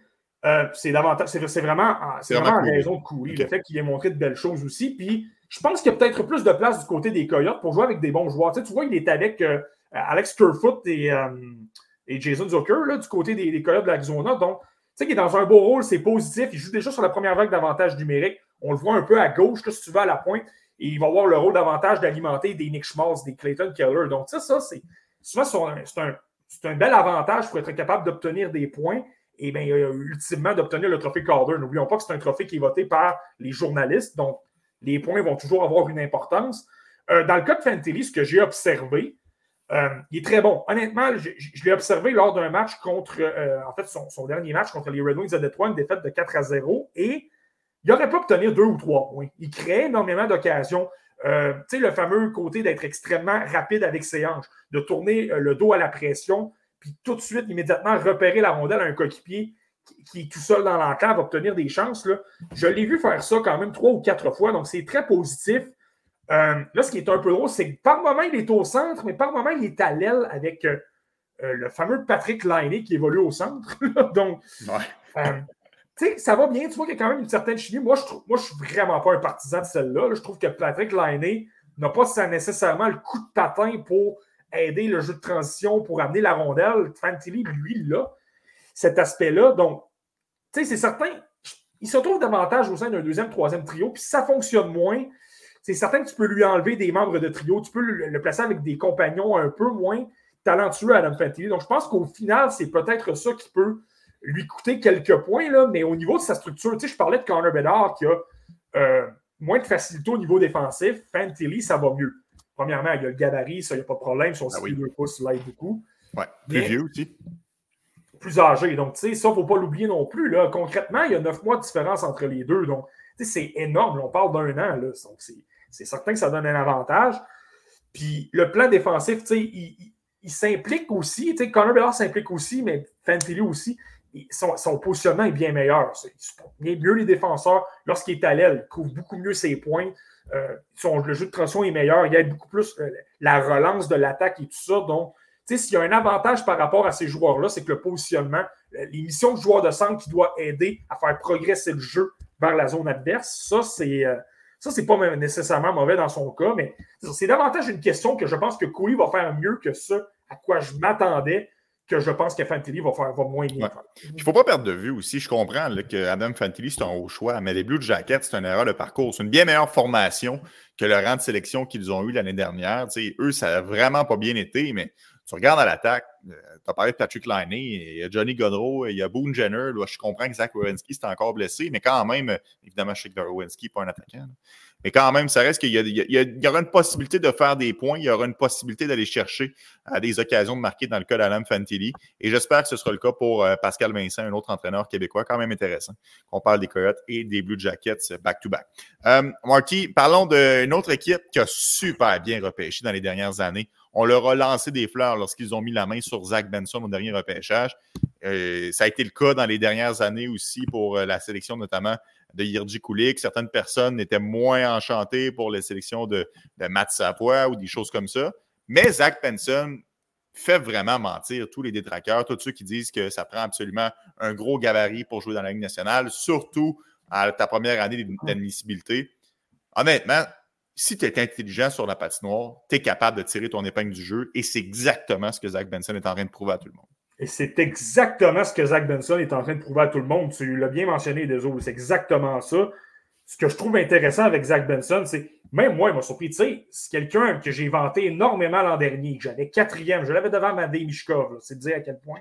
[SPEAKER 3] c'est davantage. C'est, vraiment, c'est vraiment, raison de courir. Le fait qu'il ait montré de belles choses aussi. Puis je pense qu'il y a peut-être plus de place du côté des Coyotes pour jouer avec des bons joueurs. Tu, sais, tu vois, il est avec Alex Kerfoot et et Jason Zucker là, du côté des, des Coyotes de l'Arizona. Donc, tu sais qu'il est dans un beau rôle, c'est positif. Il joue déjà sur la première vague d'avantage numérique. On le voit un peu à gauche, là, si tu vas à la pointe. Et il va avoir le rôle davantage d'alimenter des Nick Schmaltz, des Clayton Keller. Donc, ça, ça c'est souvent c'est un, un, bel avantage pour être capable d'obtenir des points et bien, ultimement d'obtenir le trophée Calder. N'oublions pas que c'est un trophée qui est voté par les journalistes. Donc, les points vont toujours avoir une importance. Euh, dans le cas de Fantilli, ce que j'ai observé, euh, il est très bon. Honnêtement, je, l'ai observé lors d'un match contre, euh, en fait, son, dernier match contre les Red Wings de Detroit, une défaite de 4 à 0, et il n'aurait pas obtenir deux ou trois points. Il crée énormément d'occasions. Euh, tu sais, le fameux côté d'être extrêmement rapide avec ses hanches, de tourner le dos à la pression, puis tout de suite, immédiatement, repérer la rondelle à un coéquipier qui, est tout seul dans l'enclave, obtenir des chances. Là. Je l'ai vu faire ça quand même trois ou quatre fois, donc c'est très positif. Euh, là, ce qui est un peu drôle, c'est que par moment, il est au centre, mais par moment, il est à l'aile avec euh, euh, le fameux Patrick Liney qui évolue au centre. [laughs] donc,
[SPEAKER 1] Ouais.
[SPEAKER 3] euh, sais, ça va bien. Tu vois qu'il y a quand même une certaine chimie. Moi, je trouve, moi, suis vraiment pas un partisan de celle-là. là. Je trouve que Patrick Liney n'a pas nécessairement le coup de patin pour aider le jeu de transition, pour amener la rondelle. Fantilli, lui, a cet aspect-là. Donc, tu sais, c'est certain, il se retrouve davantage au sein d'un deuxième, troisième trio. Puis ça fonctionne moins, c'est certain que tu peux lui enlever des membres de trio. Tu peux le, le placer avec des compagnons un peu moins talentueux à Adam Fantilli. Donc, je pense qu'au final, c'est peut-être ça qui peut lui coûter quelques points, là, mais au niveau de sa structure, tu sais, je parlais de Connor Bedard qui a euh, moins de facilité au niveau défensif. Fantilli, ça va mieux. Premièrement, il y a le gabarit, ça, il n'y a pas de problème. Son
[SPEAKER 1] Ah
[SPEAKER 3] 6
[SPEAKER 1] oui.
[SPEAKER 3] 2 pouces l'aide beaucoup.
[SPEAKER 1] Ouais. Plus
[SPEAKER 3] Mais-
[SPEAKER 1] vieux aussi.
[SPEAKER 3] Plus âgé. Donc, tu sais, ça, il ne faut pas l'oublier non plus. Là. Concrètement, il y a neuf mois de différence entre les deux. Donc, tu sais, c'est énorme. là. On parle d'un an. Là. Donc, c'est, certain que ça donne un avantage. Puis, le plan défensif, tu sais, il, il- il s'implique aussi. Tu sais, Connor Bedard s'implique aussi, mais Fantilli aussi. Son, positionnement est bien meilleur. Il bien mieux les défenseurs. Lorsqu'il est à l'aile, il couvre beaucoup mieux ses points. Euh, son, le jeu de transition est meilleur. Il aide beaucoup plus euh, la relance de l'attaque et tout ça. Donc, s'il y a un avantage par rapport à ces joueurs-là, c'est que le positionnement, euh, les missions de joueur de centre qui doit aider à faire progresser le jeu vers la zone adverse, ça, c'est. ça, c'est pas nécessairement mauvais dans son cas, mais c'est davantage une question que je pense que Couille va faire mieux que ça à quoi je m'attendais, que je pense que Fantilli va faire va moins bien
[SPEAKER 1] Ouais. Il ne faut pas perdre de vue aussi. Je comprends là, que Adam Fantilli, c'est un haut choix, mais les Blue Jackets, c'est une erreur de parcours. C'est une bien meilleure formation que le rang de sélection qu'ils ont eu l'année dernière. Eux, ça n'a vraiment pas bien été, mais tu regardes à l'attaque, tu as parlé de Patrick Liney, il y a Johnny Godreau, il y a Boone Jenner. Là, je comprends que Zach Wierenski s'est encore blessé, mais quand même, euh, évidemment, je sais que Wierenski n'est pas un attaquant. là. Mais quand même, ça reste qu'il y, il y y aura une possibilité de faire des points, il y aura une possibilité d'aller chercher à des occasions de marquer dans le cas d'Adam Fantilli. Et j'espère que ce sera le cas pour euh, Pascal Vincent, un autre entraîneur québécois, quand même intéressant. On parle des Coyotes et des Blue Jackets euh, back-to-back. Euh, Marty, parlons d'une autre équipe qui a super bien repêché dans les dernières années. On leur a lancé des fleurs lorsqu'ils ont mis la main sur Zach Benson au dernier repêchage. Euh, ça a été le cas dans les dernières années aussi pour euh, la sélection notamment de Yirji Kulik. Certaines personnes étaient moins enchantées pour la sélection de, de Matt Savoie ou des choses comme ça. Mais Zach Benson fait vraiment mentir tous les détraqueurs, tous ceux qui disent que ça prend absolument un gros gabarit pour jouer dans la Ligue nationale, surtout à ta première année d'admissibilité. Honnêtement, si tu es intelligent sur la patinoire, tu es capable de tirer ton épingle du jeu et c'est exactement ce que Zach Benson est en train de prouver à tout le monde.
[SPEAKER 3] Et c'est exactement ce que Zach Benson est en train de prouver à tout le monde. Tu l'as bien mentionné, Deso. C'est exactement ça. Ce que je trouve intéressant avec Zach Benson, c'est même moi, il m'a surpris. Tu sais, c'est quelqu'un que j'ai vanté énormément l'an dernier, que j'avais quatrième. Je l'avais devant Madej Mishkov. C'est dire à quel point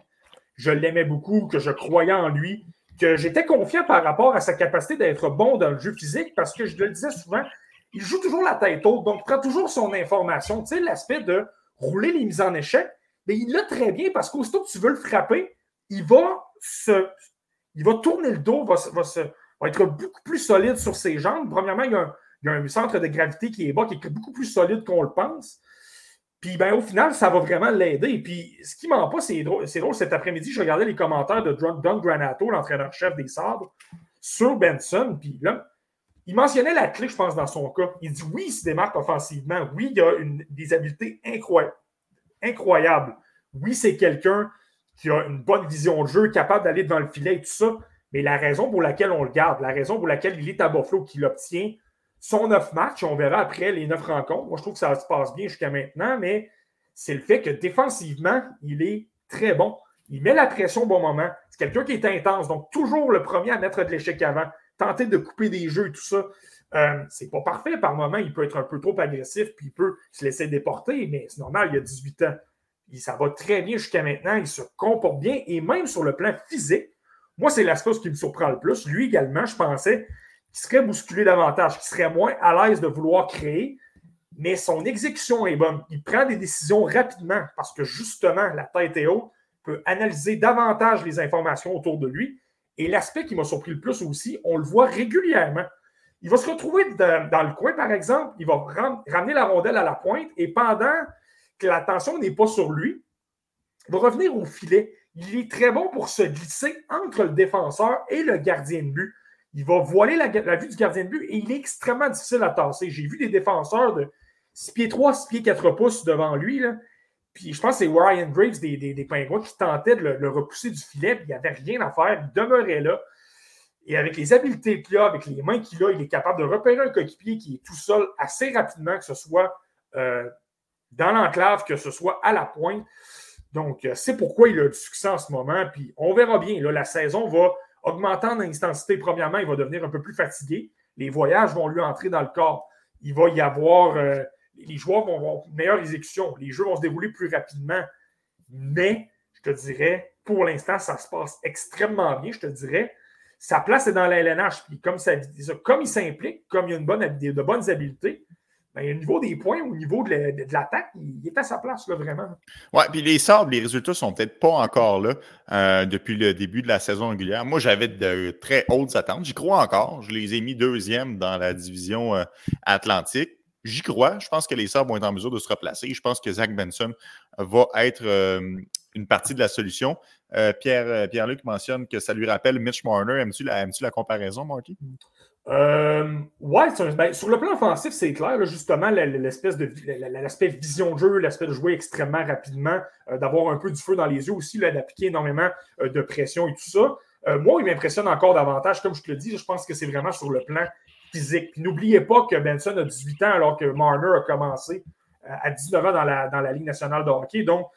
[SPEAKER 3] je l'aimais beaucoup, que je croyais en lui, que j'étais confiant par rapport à sa capacité d'être bon dans le jeu physique parce que je le disais souvent, il joue toujours la tête haute, donc il prend toujours son information. Tu sais, l'aspect de rouler les mises en échec, mais il l'a très bien parce qu'aussitôt que tu veux le frapper, il va se. Il va tourner le dos, va, va se- va être beaucoup plus solide sur ses jambes. Premièrement, il y, a un, il y a un centre de gravité qui est bas, qui est beaucoup plus solide qu'on le pense. Puis ben, au final, ça va vraiment l'aider. Puis ce qui m'en pas, c'est drôle, drôle. Cet après-midi, je regardais les commentaires de Don Granato, l'entraîneur-chef des Sabres, sur Benson. Puis là, il mentionnait la clé, je pense, dans son cas. Il dit oui, il se démarque offensivement. Oui, il a des habiletés incroyables. Incroyables. Oui, c'est quelqu'un qui a une bonne vision de jeu, capable d'aller devant le filet et tout ça. Mais la raison pour laquelle on le garde, la raison pour laquelle il est à Buffalo, qu'il obtient son neuf matchs, on verra après les neuf rencontres. Moi, je trouve que ça se passe bien jusqu'à maintenant, mais c'est le fait que défensivement, il est très bon. Il met la pression au bon moment. C'est quelqu'un qui est intense, donc toujours le premier à mettre de l'échec avant, tenter de couper des jeux et tout ça. Euh, c'est pas parfait par moment. Il peut être un peu trop agressif, puis il peut se laisser déporter, mais c'est normal, il a 18 ans. Ça va très bien jusqu'à maintenant. Il se comporte bien, et même sur le plan physique, moi, c'est l'aspect qui me surprend le plus. Lui également, je pensais qu'il serait bousculé davantage, qu'il serait moins à l'aise de vouloir créer, mais son exécution est bonne. Il prend des décisions rapidement parce que justement, la tête est haute, peut analyser davantage les informations autour de lui. Et l'aspect qui m'a surpris le plus aussi, on le voit régulièrement. Il va se retrouver dans, le coin, par exemple, il va ram- ramener la rondelle à la pointe et pendant que l'attention n'est pas sur lui, Il va revenir au filet. Il est très bon pour se glisser entre le défenseur et le gardien de but. Il va voiler la, la vue du gardien de but et il est extrêmement difficile à tasser. J'ai vu des défenseurs de 6 pieds 3, 6 pieds 4 pouces devant lui. Là. Puis je pense que c'est Ryan Graves des Pingouins qui tentait de le, le repousser du filet. Puis il n'y avait rien à faire. Il demeurait là. Et avec les habiletés qu'il a, avec les mains qu'il a, il est capable de repérer un coéquipier qui est tout seul assez rapidement, que ce soit euh, dans l'enclave, que ce soit à la pointe. Donc, euh, c'est pourquoi il a du succès en ce moment. Puis on verra bien. La saison va augmenter en intensité. Premièrement, il va devenir un peu plus fatigué. Les voyages vont lui entrer dans le corps. Il va y avoir. Euh, les joueurs vont avoir une meilleure exécution. Les jeux vont se dérouler plus rapidement. Mais, je te dirais, pour l'instant, ça se passe extrêmement bien, je te dirais. Sa place est dans la LNH. Puis comme, ça, comme il s'implique, comme il a une bonne, de bonnes habiletés, ben, au niveau des points, au niveau de l'attaque, il est à sa place, là, vraiment.
[SPEAKER 1] Oui, puis les Sabres, les résultats sont peut-être pas encore là euh, depuis le début de la saison régulière. Moi, j'avais de très hautes attentes. J'y crois encore. Je les ai mis deuxième dans la division euh, Atlantique. J'y crois. Je pense que les Sabres vont être en mesure de se replacer. Je pense que Zach Benson va être euh, une partie de la solution. Euh, Pierre, euh, Pierre-Luc mentionne que ça lui rappelle Mitch Marner. Aimes-tu la, comparaison, Marky?
[SPEAKER 3] Euh, ouais, ben, sur le plan offensif, c'est clair, justement, l'aspect vision de jeu, l'aspect de jouer extrêmement rapidement, euh, d'avoir un peu du feu dans les yeux aussi, d'appliquer énormément de pression et tout ça. Moi, il m'impressionne encore davantage, comme je te le dis, je pense que c'est vraiment sur le plan physique. N'oubliez pas que Benson a 18 ans alors que Marner a commencé à 19 ans dans la, dans la Ligue nationale de hockey. Donc,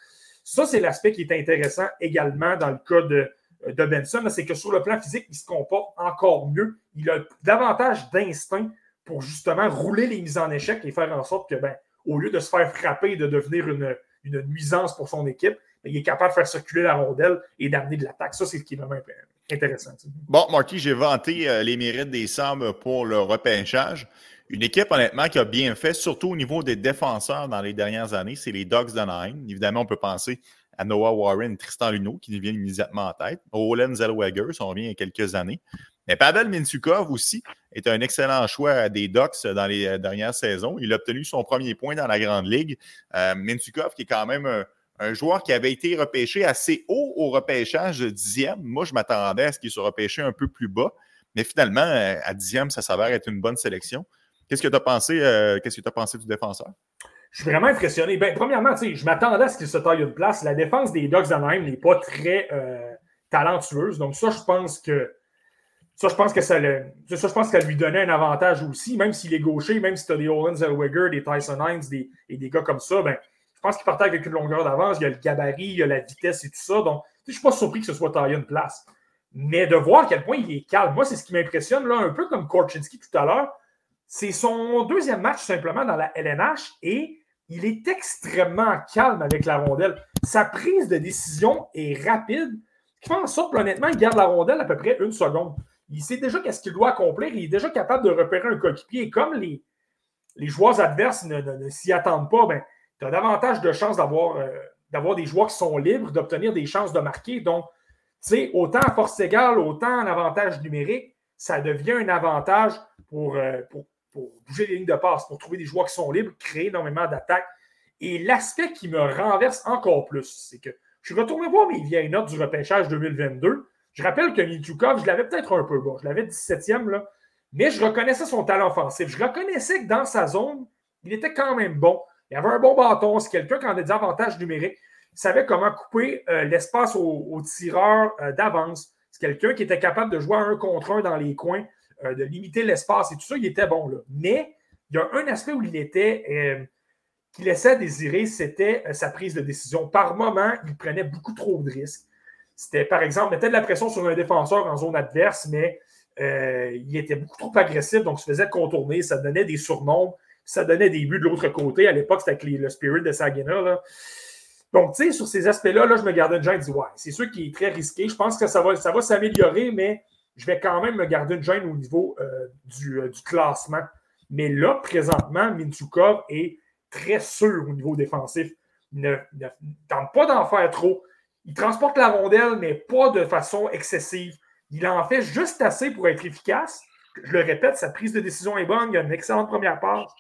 [SPEAKER 3] ça, c'est l'aspect qui est intéressant également dans le cas de, de Benson, c'est que sur le plan physique, il se comporte encore mieux. Il a davantage d'instinct pour justement rouler les mises en échec et faire en sorte que, ben, au lieu de se faire frapper et de devenir une, une nuisance pour son équipe, ben, il est capable de faire circuler la rondelle et d'amener de l'attaque. Ça, c'est ce qui est vraiment intéressant.
[SPEAKER 1] Bon, Marky, j'ai vanté euh, les mérites des Sabres pour le repêchage. Une équipe, honnêtement, qui a bien fait, surtout au niveau des défenseurs dans les dernières années, c'est les Dogs d'Anaheim. Évidemment, on peut penser à Noah Warren, Tristan Luneau, qui nous viennent immédiatement en tête. Olen Zellweger, on revient il y a quelques années. Mais Pavel Mintukov aussi est un excellent choix des Ducks dans les euh, dernières saisons. Il a obtenu son premier point dans la Grande Ligue. Euh, qui est quand même un, un, joueur qui avait été repêché assez haut au repêchage de dixième. Moi, je m'attendais à ce qu'il soit repêché un peu plus bas. Mais finalement, euh, à dixième, ça s'avère être une bonne sélection. Qu'est-ce que tu as pensé, euh, qu'est-ce que pensé du défenseur?
[SPEAKER 3] Je suis vraiment impressionné. Ben, premièrement, je m'attendais à ce qu'il se taille une place. La défense des Ducks d'Anaheim n'est pas très euh, talentueuse. Donc, ça, je pense que ça, je pense que ça, le, ça, je pense lui donnait un avantage aussi, même s'il est gaucher, même si tu as des Owen Zellweger, des Tyson Hines des, et des gars comme ça, ben, je pense qu'il partait avec une longueur d'avance. Il y a le gabarit, il y a la vitesse et tout ça. Donc, je ne suis pas surpris que ce soit taillé une place. Mais de voir à quel point il est calme, moi, c'est ce qui m'impressionne, un peu comme Korchinski tout à l'heure. C'est son deuxième match simplement dans la LNH et il est extrêmement calme avec la rondelle. Sa prise de décision est rapide, qui fait en sorte, honnêtement, il garde la rondelle à peu près une seconde. Il sait déjà qu'est-ce qu'il doit accomplir. Il est déjà capable de repérer un coéquipier. Comme les, les joueurs adverses ne, s'y attendent pas, ben, tu as davantage de chances d'avoir, euh, d'avoir des joueurs qui sont libres, d'obtenir des chances de marquer. Donc, tu sais, autant à force égale, autant en avantage numérique, ça devient un avantage pour, euh, pour, pour bouger les lignes de passe, pour trouver des joueurs qui sont libres, créer énormément d'attaques. Et l'aspect qui me renverse encore plus, c'est que je suis retourné voir mes vieilles notes du repêchage 2022. Je rappelle que Mitukov, je l'avais peut-être un peu bon. Je l'avais 17e, là, mais je reconnaissais son talent offensif. Je reconnaissais que dans sa zone, il était quand même bon. Il avait un bon bâton. C'est quelqu'un qui a des avantages numériques. Il savait comment couper euh, l'espace aux, aux, tireurs euh, d'avance. C'est quelqu'un qui était capable de jouer un contre un dans les coins euh, de limiter l'espace et tout ça, il était bon là. Mais il y a un aspect où il était, euh, qui laissait à désirer, c'était euh, sa prise de décision. Par moment, il prenait beaucoup trop de risques. C'était, par exemple, mettait de la pression sur un défenseur en zone adverse, mais il était beaucoup trop agressif, donc il se faisait contourner, ça donnait des surnombres, ça donnait des buts de l'autre côté. À l'époque, c'était avec le Spirit de Saginaw. Là. Donc, tu sais, sur ces aspects-là, là, je me gardais gens et dis, ouais, c'est sûr qu'il est très risqué. Je pense que ça va, ça va s'améliorer, mais je vais quand même me garder une gêne au niveau euh, du, euh, du, classement. Mais là, présentement, Minchukov est très sûr au niveau défensif. Ne, ne tente pas d'en faire trop. Il transporte la rondelle, mais pas de façon excessive. Il en fait juste assez pour être efficace. Je le répète, sa prise de décision est bonne. Il a une excellente première passe.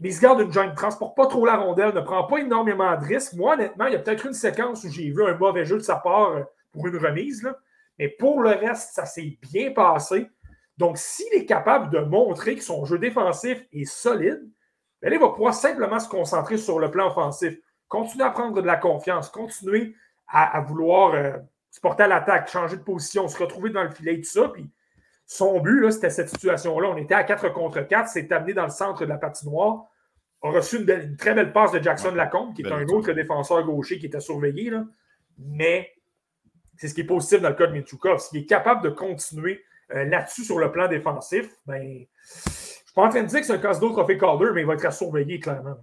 [SPEAKER 3] mais il se garde une joint, ne transporte pas trop la rondelle, ne prend pas énormément de risques. Moi, honnêtement, il y a peut-être une séquence où j'ai vu un mauvais jeu de sa part euh, pour une remise, là. Mais pour le reste, ça s'est bien passé. Donc, s'il est capable de montrer que son jeu défensif est solide, ben il va pouvoir simplement se concentrer sur le plan offensif, continuer à prendre de la confiance, continuer à, à vouloir euh, se porter à l'attaque, changer de position, se retrouver dans le filet, tout ça. Puis son but, c'était cette situation-là. On était à 4 contre 4, s'est amené dans le centre de la patinoire, a reçu une, belle- une très belle passe de Jackson Lacombe, qui est un autre défenseur gaucher qui était surveillé. là. Mais c'est ce qui est positif dans le cas de Mitchukov. S'il est capable de continuer euh, là-dessus sur le plan défensif, ben, je suis pas en train de dire que c'est un casse-d'eau trophée Calder, mais il va être à surveiller clairement.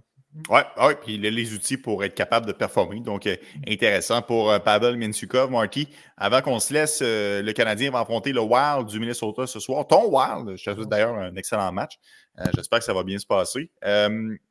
[SPEAKER 1] Ouais, ouais, puis il a les outils pour être capable de performer. Donc, euh, intéressant pour euh, Pavel Minsukov, Marty. Avant qu'on se laisse, le Canadien va affronter le Wild du Minnesota ce soir. Ton Wild, je te souhaite d'ailleurs un excellent match. J'espère que ça va bien se passer.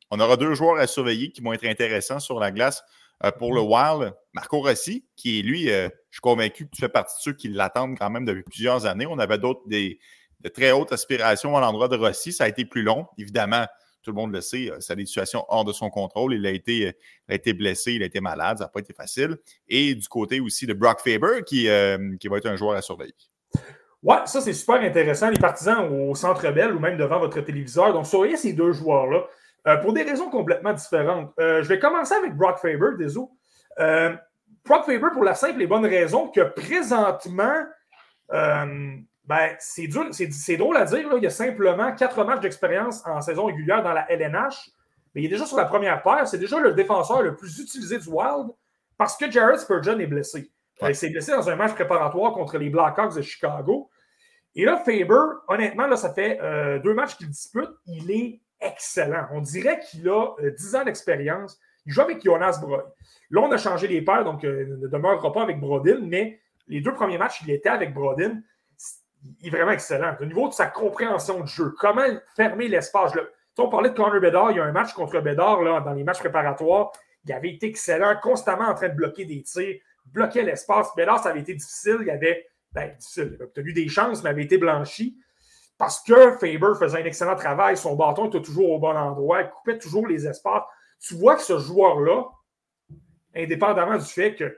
[SPEAKER 1] On aura deux joueurs à surveiller qui vont être intéressants sur la glace. Euh, pour le Wild, Marco Rossi, qui est lui, euh, je suis convaincu que tu fais partie de ceux qui l'attendent quand même depuis plusieurs années. On avait d'autres, des, de très hautes aspirations à l'endroit de Rossi. Ça a été plus long, évidemment. Tout le monde le sait, euh, c'est des situations hors de son contrôle. Il a été, a été blessé, il a été malade, ça n'a pas été facile. Et du côté aussi de Brock Faber, qui, qui va être un joueur à surveiller.
[SPEAKER 3] Ouais, ça c'est super intéressant. Les partisans au Centre Bell ou même devant votre téléviseur. Donc, surveillez ces deux joueurs-là euh, pour des raisons complètement différentes. Euh, je vais commencer avec Brock Faber, désolé. Euh, Brock Faber pour la simple et bonne raison que présentement, ben, c'est dur, c'est, c'est drôle à dire. là. Il y a simplement quatre matchs d'expérience en saison régulière dans la LNH, mais il est déjà sur la première paire. C'est déjà le défenseur le plus utilisé du Wild parce que Jared Spurgeon est blessé.
[SPEAKER 1] Ouais.
[SPEAKER 3] Il s'est blessé dans un match préparatoire contre les Blackhawks de Chicago. Et là, Faber, honnêtement, là, ça fait euh, deux matchs qu'il dispute. Il est excellent. On dirait qu'il a euh, 10 ans d'expérience. Il joue avec Jonas Broy. Là, on a changé les paires, donc euh, il ne demeurera pas avec Brodin, mais les deux premiers matchs, il était avec Brodin. Il est vraiment excellent. Au niveau de sa compréhension de jeu, comment fermer l'espace? Sais, on parlait de Connor Bedard, il y a un match contre Bedard dans les matchs préparatoires. Il avait été excellent, constamment en train de bloquer des tirs, bloquait l'espace. Bedard, ça avait été difficile. Il avait, ben, difficile, il avait obtenu des chances, mais avait été blanchi. Parce que Faber faisait un excellent travail, son bâton était toujours au bon endroit, il coupait toujours les espaces. Tu vois que ce joueur-là, indépendamment du fait que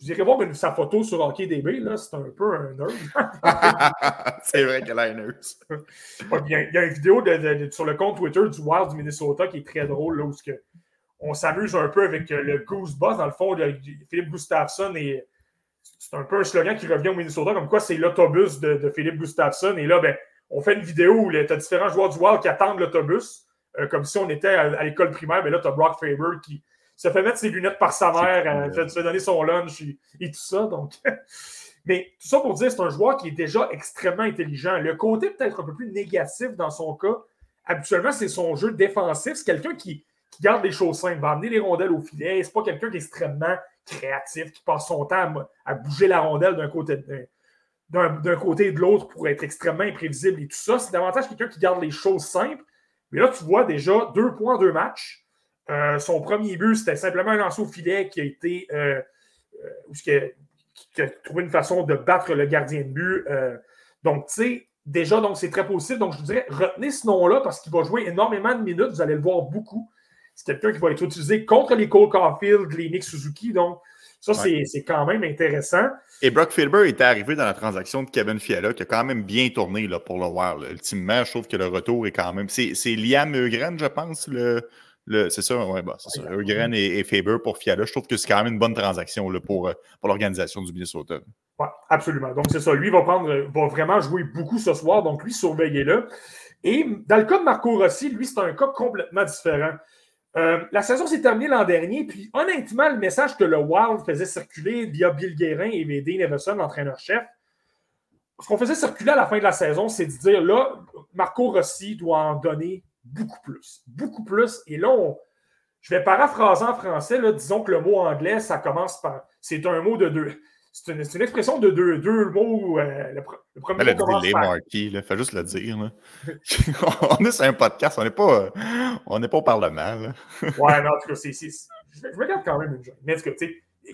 [SPEAKER 3] vous irez voir une- sa photo sur HockeyDB, là, c'est un peu un nerd. [laughs]
[SPEAKER 1] c'est vrai qu'elle a nurse.
[SPEAKER 3] Ouais, Il y, a, une vidéo de- de- de- sur le compte Twitter du Wild du Minnesota qui est très drôle, là, où que on s'amuse un peu avec euh, le Goose Boss, dans le fond, de, Philippe Gustafsson. Et c'est un peu un slogan qui revient au Minnesota, comme quoi c'est l'autobus de, de Philippe Gustafsson. Et là, ben, on fait une vidéo où tu as différents joueurs du Wild qui attendent l'autobus, euh, comme si on était à, à l'école primaire. Mais là, tu as Brock Faber qui se fait mettre ses lunettes par sa mère, euh,
[SPEAKER 1] là.
[SPEAKER 3] fait, se fait donner son lunch et, et tout ça. Donc, [laughs] mais tout ça pour dire, c'est un joueur qui est déjà extrêmement intelligent. Le côté peut-être un peu plus négatif dans son cas, habituellement, c'est son jeu défensif. C'est quelqu'un qui, qui garde les choses simples, va amener les rondelles au filet. C'est pas quelqu'un qui est extrêmement créatif, qui passe son temps à, à bouger la rondelle d'un côté, d'un- côté et de l'autre pour être extrêmement imprévisible et tout ça. C'est davantage quelqu'un qui garde les choses simples. Mais là, tu vois déjà deux points, deux matchs. Euh, son premier but, c'était simplement un lancer au filet qui a été. euh, euh, qui a, trouvé une façon de battre le gardien de but. Donc, tu sais, déjà, donc c'est très possible. Donc, je vous dirais, retenez ce nom-là parce qu'il va jouer énormément de minutes. Vous allez le voir beaucoup. C'est quelqu'un qui va être utilisé contre les Cole Caulfield, les Nick Suzuki. Donc, ça, c'est- c'est quand même intéressant.
[SPEAKER 1] Et Brock Faber était arrivé dans la transaction de Kevin Fiala, qui a quand même bien tourné là, pour le Wild. Ultimement, je trouve que le retour est quand même. C'est Liam Eugren, je pense, le. le- c'est ça, ouais, bah, c'est ça. Eugren et, et Faber pour Fiala. Je trouve que c'est quand même une bonne transaction là, pour, euh, pour l'organisation du Minnesota.
[SPEAKER 3] Oui, absolument. Donc, c'est ça. Lui va prendre, va vraiment jouer beaucoup ce soir. Donc, lui, surveillez-le. Et dans le cas de Marco Rossi, lui, c'est un cas complètement différent. Euh, la saison s'est terminée l'an dernier, puis honnêtement, le message que le Wild faisait circuler via Bill Guérin et Dean Everson, l'entraîneur-chef, ce qu'on faisait circuler à la fin de la saison, c'est de dire là, Marco Rossi doit en donner beaucoup plus. Beaucoup plus. Et là, je vais paraphraser en français, là, disons que le mot anglais, ça commence par. C'est un mot de deux. C'est une, expression de deux, deux mots. euh, le, le premier
[SPEAKER 1] Elle a
[SPEAKER 3] mot commence
[SPEAKER 1] dit les. Marquis, là. Fais juste le dire. là. [laughs] [laughs] on est sur un podcast, on n'est pas, on n'est pas au Parlement. là. [laughs]
[SPEAKER 3] Ouais, non, en tout cas, c'est. Je, me garde quand même une joke. Mais en tout cas,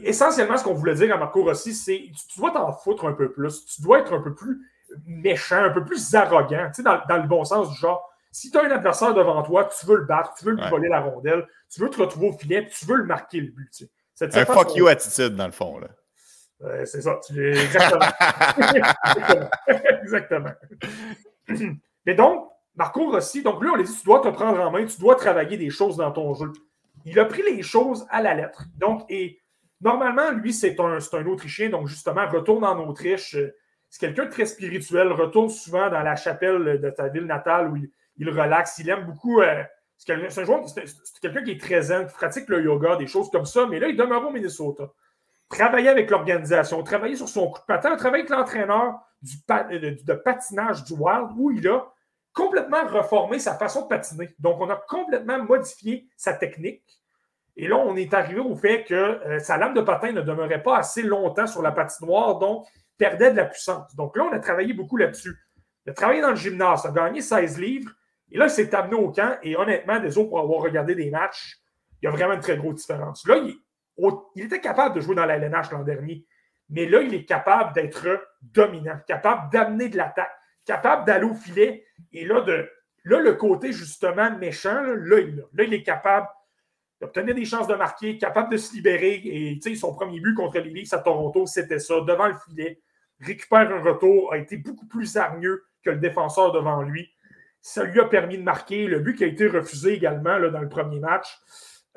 [SPEAKER 3] essentiellement, ce qu'on voulait dire à Marco Rossi, c'est tu, tu dois t'en foutre un peu plus. Tu dois être un peu plus méchant, un peu plus arrogant, dans, dans le bon sens du genre. Si tu as un adversaire devant toi, tu veux le battre, tu veux lui
[SPEAKER 1] Ouais.
[SPEAKER 3] voler la rondelle, tu veux te retrouver au filet, tu veux le marquer le but. de
[SPEAKER 1] Un
[SPEAKER 3] cette
[SPEAKER 1] fuck you attitude, dans le fond. Là.
[SPEAKER 3] Euh, c'est ça. tu- Exactement. [laughs] Exactement. Mais donc, Marco Rossi, donc lui, on l'a dit, tu dois te prendre en main, tu dois travailler des choses dans ton jeu. Il a pris les choses à la lettre. Donc, et normalement, lui, c'est un, c'est un Autrichien, donc justement, retourne en Autriche. C'est quelqu'un de très spirituel, retourne souvent dans la chapelle de ta ville natale où il, il relaxe. Il aime beaucoup. euh, quelqu'un- c'est quelqu'un qui est très zen, qui pratique le yoga, des choses comme ça, mais là, il demeure au Minnesota travailler avec l'organisation, travailler sur son coup de patin, travailler avec l'entraîneur pa- de, patinage du Wild, où il a complètement reformé sa façon de patiner. Donc, on a complètement modifié sa technique. Et là, on est arrivé au fait que euh, sa lame de patin ne demeurait pas assez longtemps sur la patinoire, donc perdait de la puissance. Donc là, on a travaillé beaucoup là-dessus. Il a travaillé dans le gymnase, a gagné 16 livres, et là, il s'est amené au camp, et honnêtement, des autres, pour avoir regardé des matchs, il y a vraiment une très grosse différence. Là, il, il était capable de jouer dans la LNH l'an dernier, mais là, il est capable d'être dominant, capable d'amener de l'attaque, capable d'aller au filet. Et là, le côté justement méchant, là, il, est capable d'obtenir des chances de marquer, capable de se libérer. Et son premier but contre les à Toronto, c'était ça, devant le filet. Récupère un retour, a été beaucoup plus hargneux que le défenseur devant lui. Ça lui a permis de marquer. Le but qui a été refusé également dans le premier match,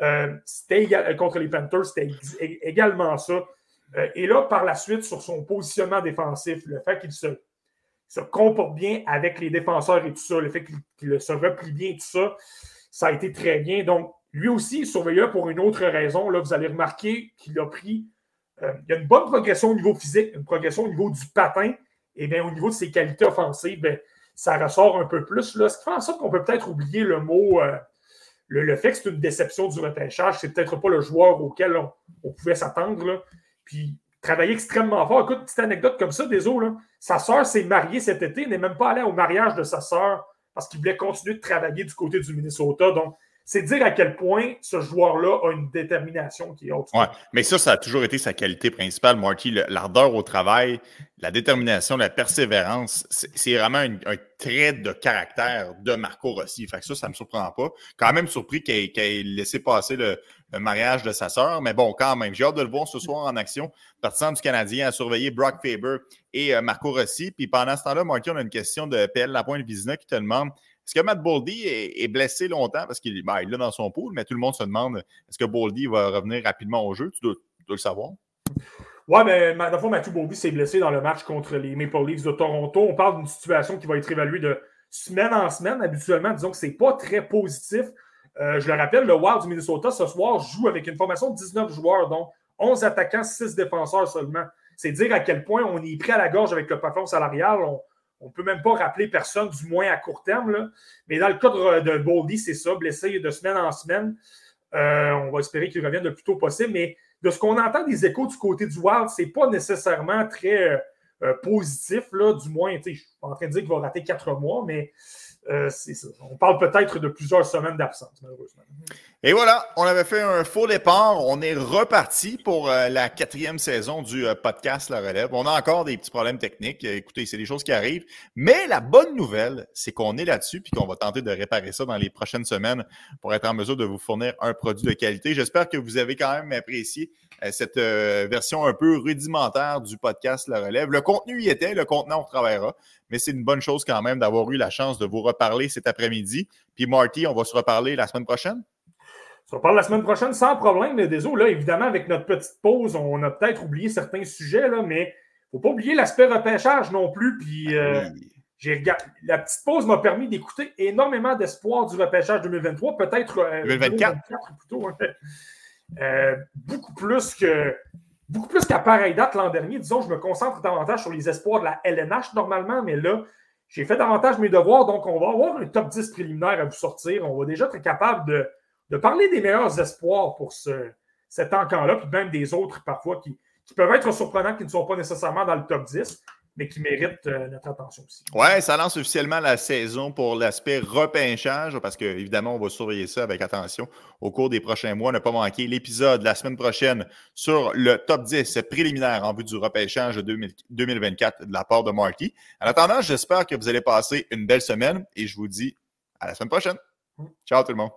[SPEAKER 3] euh, c'était éga- contre les Panthers, c'était également ça. Euh, et là, par la suite, sur son positionnement défensif, le fait qu'il se, comporte bien avec les défenseurs et tout ça, le fait qu'il se replie bien, tout ça, ça a été très bien. Donc, lui aussi, surveillé pour une autre raison. Là, vous allez remarquer qu'il a pris. euh, il y a une bonne progression au niveau physique, une progression au niveau du patin, et bien au niveau de ses qualités offensives, ben, ça ressort un peu plus. Là, ce qui fait en sorte qu'on peut peut-être oublier le mot. Le, le fait que c'est une déception du repêchage, c'est peut-être pas le joueur auquel on, pouvait s'attendre. Puis travailler extrêmement fort. Écoute, petite anecdote comme ça, désolé. Sa sœur s'est mariée cet été, n'est même pas allée au mariage de sa sœur parce qu'il voulait continuer de travailler du côté du Minnesota. Donc, c'est dire à quel point ce joueur-là a une détermination qui est haute.
[SPEAKER 1] Ouais, mais ça, ça a toujours été sa qualité principale, Marty. le- L'ardeur au travail, la détermination, la persévérance, c'est vraiment un trait de caractère de Marco Rossi. Fait que ça, ça me surprend pas. Quand même surpris qu'il ait, laissé passer le, mariage de sa sœur, mais bon, quand même, j'ai hâte de le voir ce soir en action. Partisan du Canadien à surveiller Brock Faber et euh, Marco Rossi. Puis pendant ce temps-là, Marty, on a une question de PL Lapointe Vizina qui te demande est-ce que Matt Boldy est, blessé longtemps? Parce qu'il ben, il dans son pool, mais tout le monde se demande est-ce que Boldy va revenir rapidement au jeu? Tu dois, le savoir.
[SPEAKER 3] Ouais, mais dans le fond, Matthew Bobby s'est blessé dans le match contre les Maple Leafs de Toronto. On parle d'une situation qui va être évaluée de semaine en semaine. Habituellement, disons que c'est pas très positif. Euh, je le rappelle, le Wild du Minnesota ce soir joue avec une formation de 19 joueurs, donc 11 attaquants, 6 défenseurs seulement. C'est dire à quel point on est pris à la gorge avec le plafond salarial. On ne peut même pas rappeler personne, du moins à court terme. là. Mais dans le cas de, Boldy, c'est ça, blessé de semaine en semaine. Euh, on va espérer qu'il revienne le plus tôt possible. Mais de ce qu'on entend des échos du côté du Wild, c'est pas nécessairement très euh, euh, positif, là, du moins. Je suis pas en train de dire qu'il va rater quatre mois, mais c'est ça. On parle peut-être de plusieurs semaines d'absence, malheureusement.
[SPEAKER 1] Et voilà, on avait fait un faux départ. On est reparti pour euh, la quatrième saison du euh, podcast La Relève. On a encore des petits problèmes techniques. Euh, Écoutez, c'est des choses qui arrivent. Mais la bonne nouvelle, c'est qu'on est là-dessus puis qu'on va tenter de réparer ça dans les prochaines semaines pour être en mesure de vous fournir un produit de qualité. J'espère que vous avez quand même apprécié cette version un peu rudimentaire du podcast La Relève. Le contenu y était, le contenu on retravaillera. Mais c'est une bonne chose quand même d'avoir eu la chance de vous reparler cet après-midi. Puis Marty, on va se reparler la semaine prochaine?
[SPEAKER 3] On se reparle la semaine prochaine sans problème. Mais désolé, là, évidemment, avec notre petite pause, on a peut-être oublié certains sujets, là, mais il ne faut pas oublier l'aspect repêchage non plus. Puis euh, j'ai regardé. La petite pause m'a permis d'écouter énormément d'espoir du repêchage 2023, peut-être. euh,
[SPEAKER 1] 2024.
[SPEAKER 3] 2024 plutôt. hein. Euh, beaucoup plus que. Beaucoup plus qu'à pareille date l'an dernier. Disons, je me concentre davantage sur les espoirs de la LNH normalement, mais là, j'ai fait davantage mes devoirs, donc on va avoir un top 10 préliminaire à vous sortir. On va déjà être capable de, de parler des meilleurs espoirs pour ce, cet encamp-là, puis même des autres parfois qui, qui peuvent être surprenants, qui ne sont pas nécessairement dans le top 10, mais qui méritent euh, notre attention aussi.
[SPEAKER 1] Ouais, ça lance officiellement la saison pour l'aspect repêchage, parce que évidemment, on va surveiller ça avec attention au cours des prochains mois. Ne pas manquer l'épisode la semaine prochaine sur le top 10 préliminaire en vue du repêchage 2000 2024 de la part de Marty. En attendant, j'espère que vous allez passer une belle semaine et je vous dis À la semaine prochaine. Ciao tout le monde.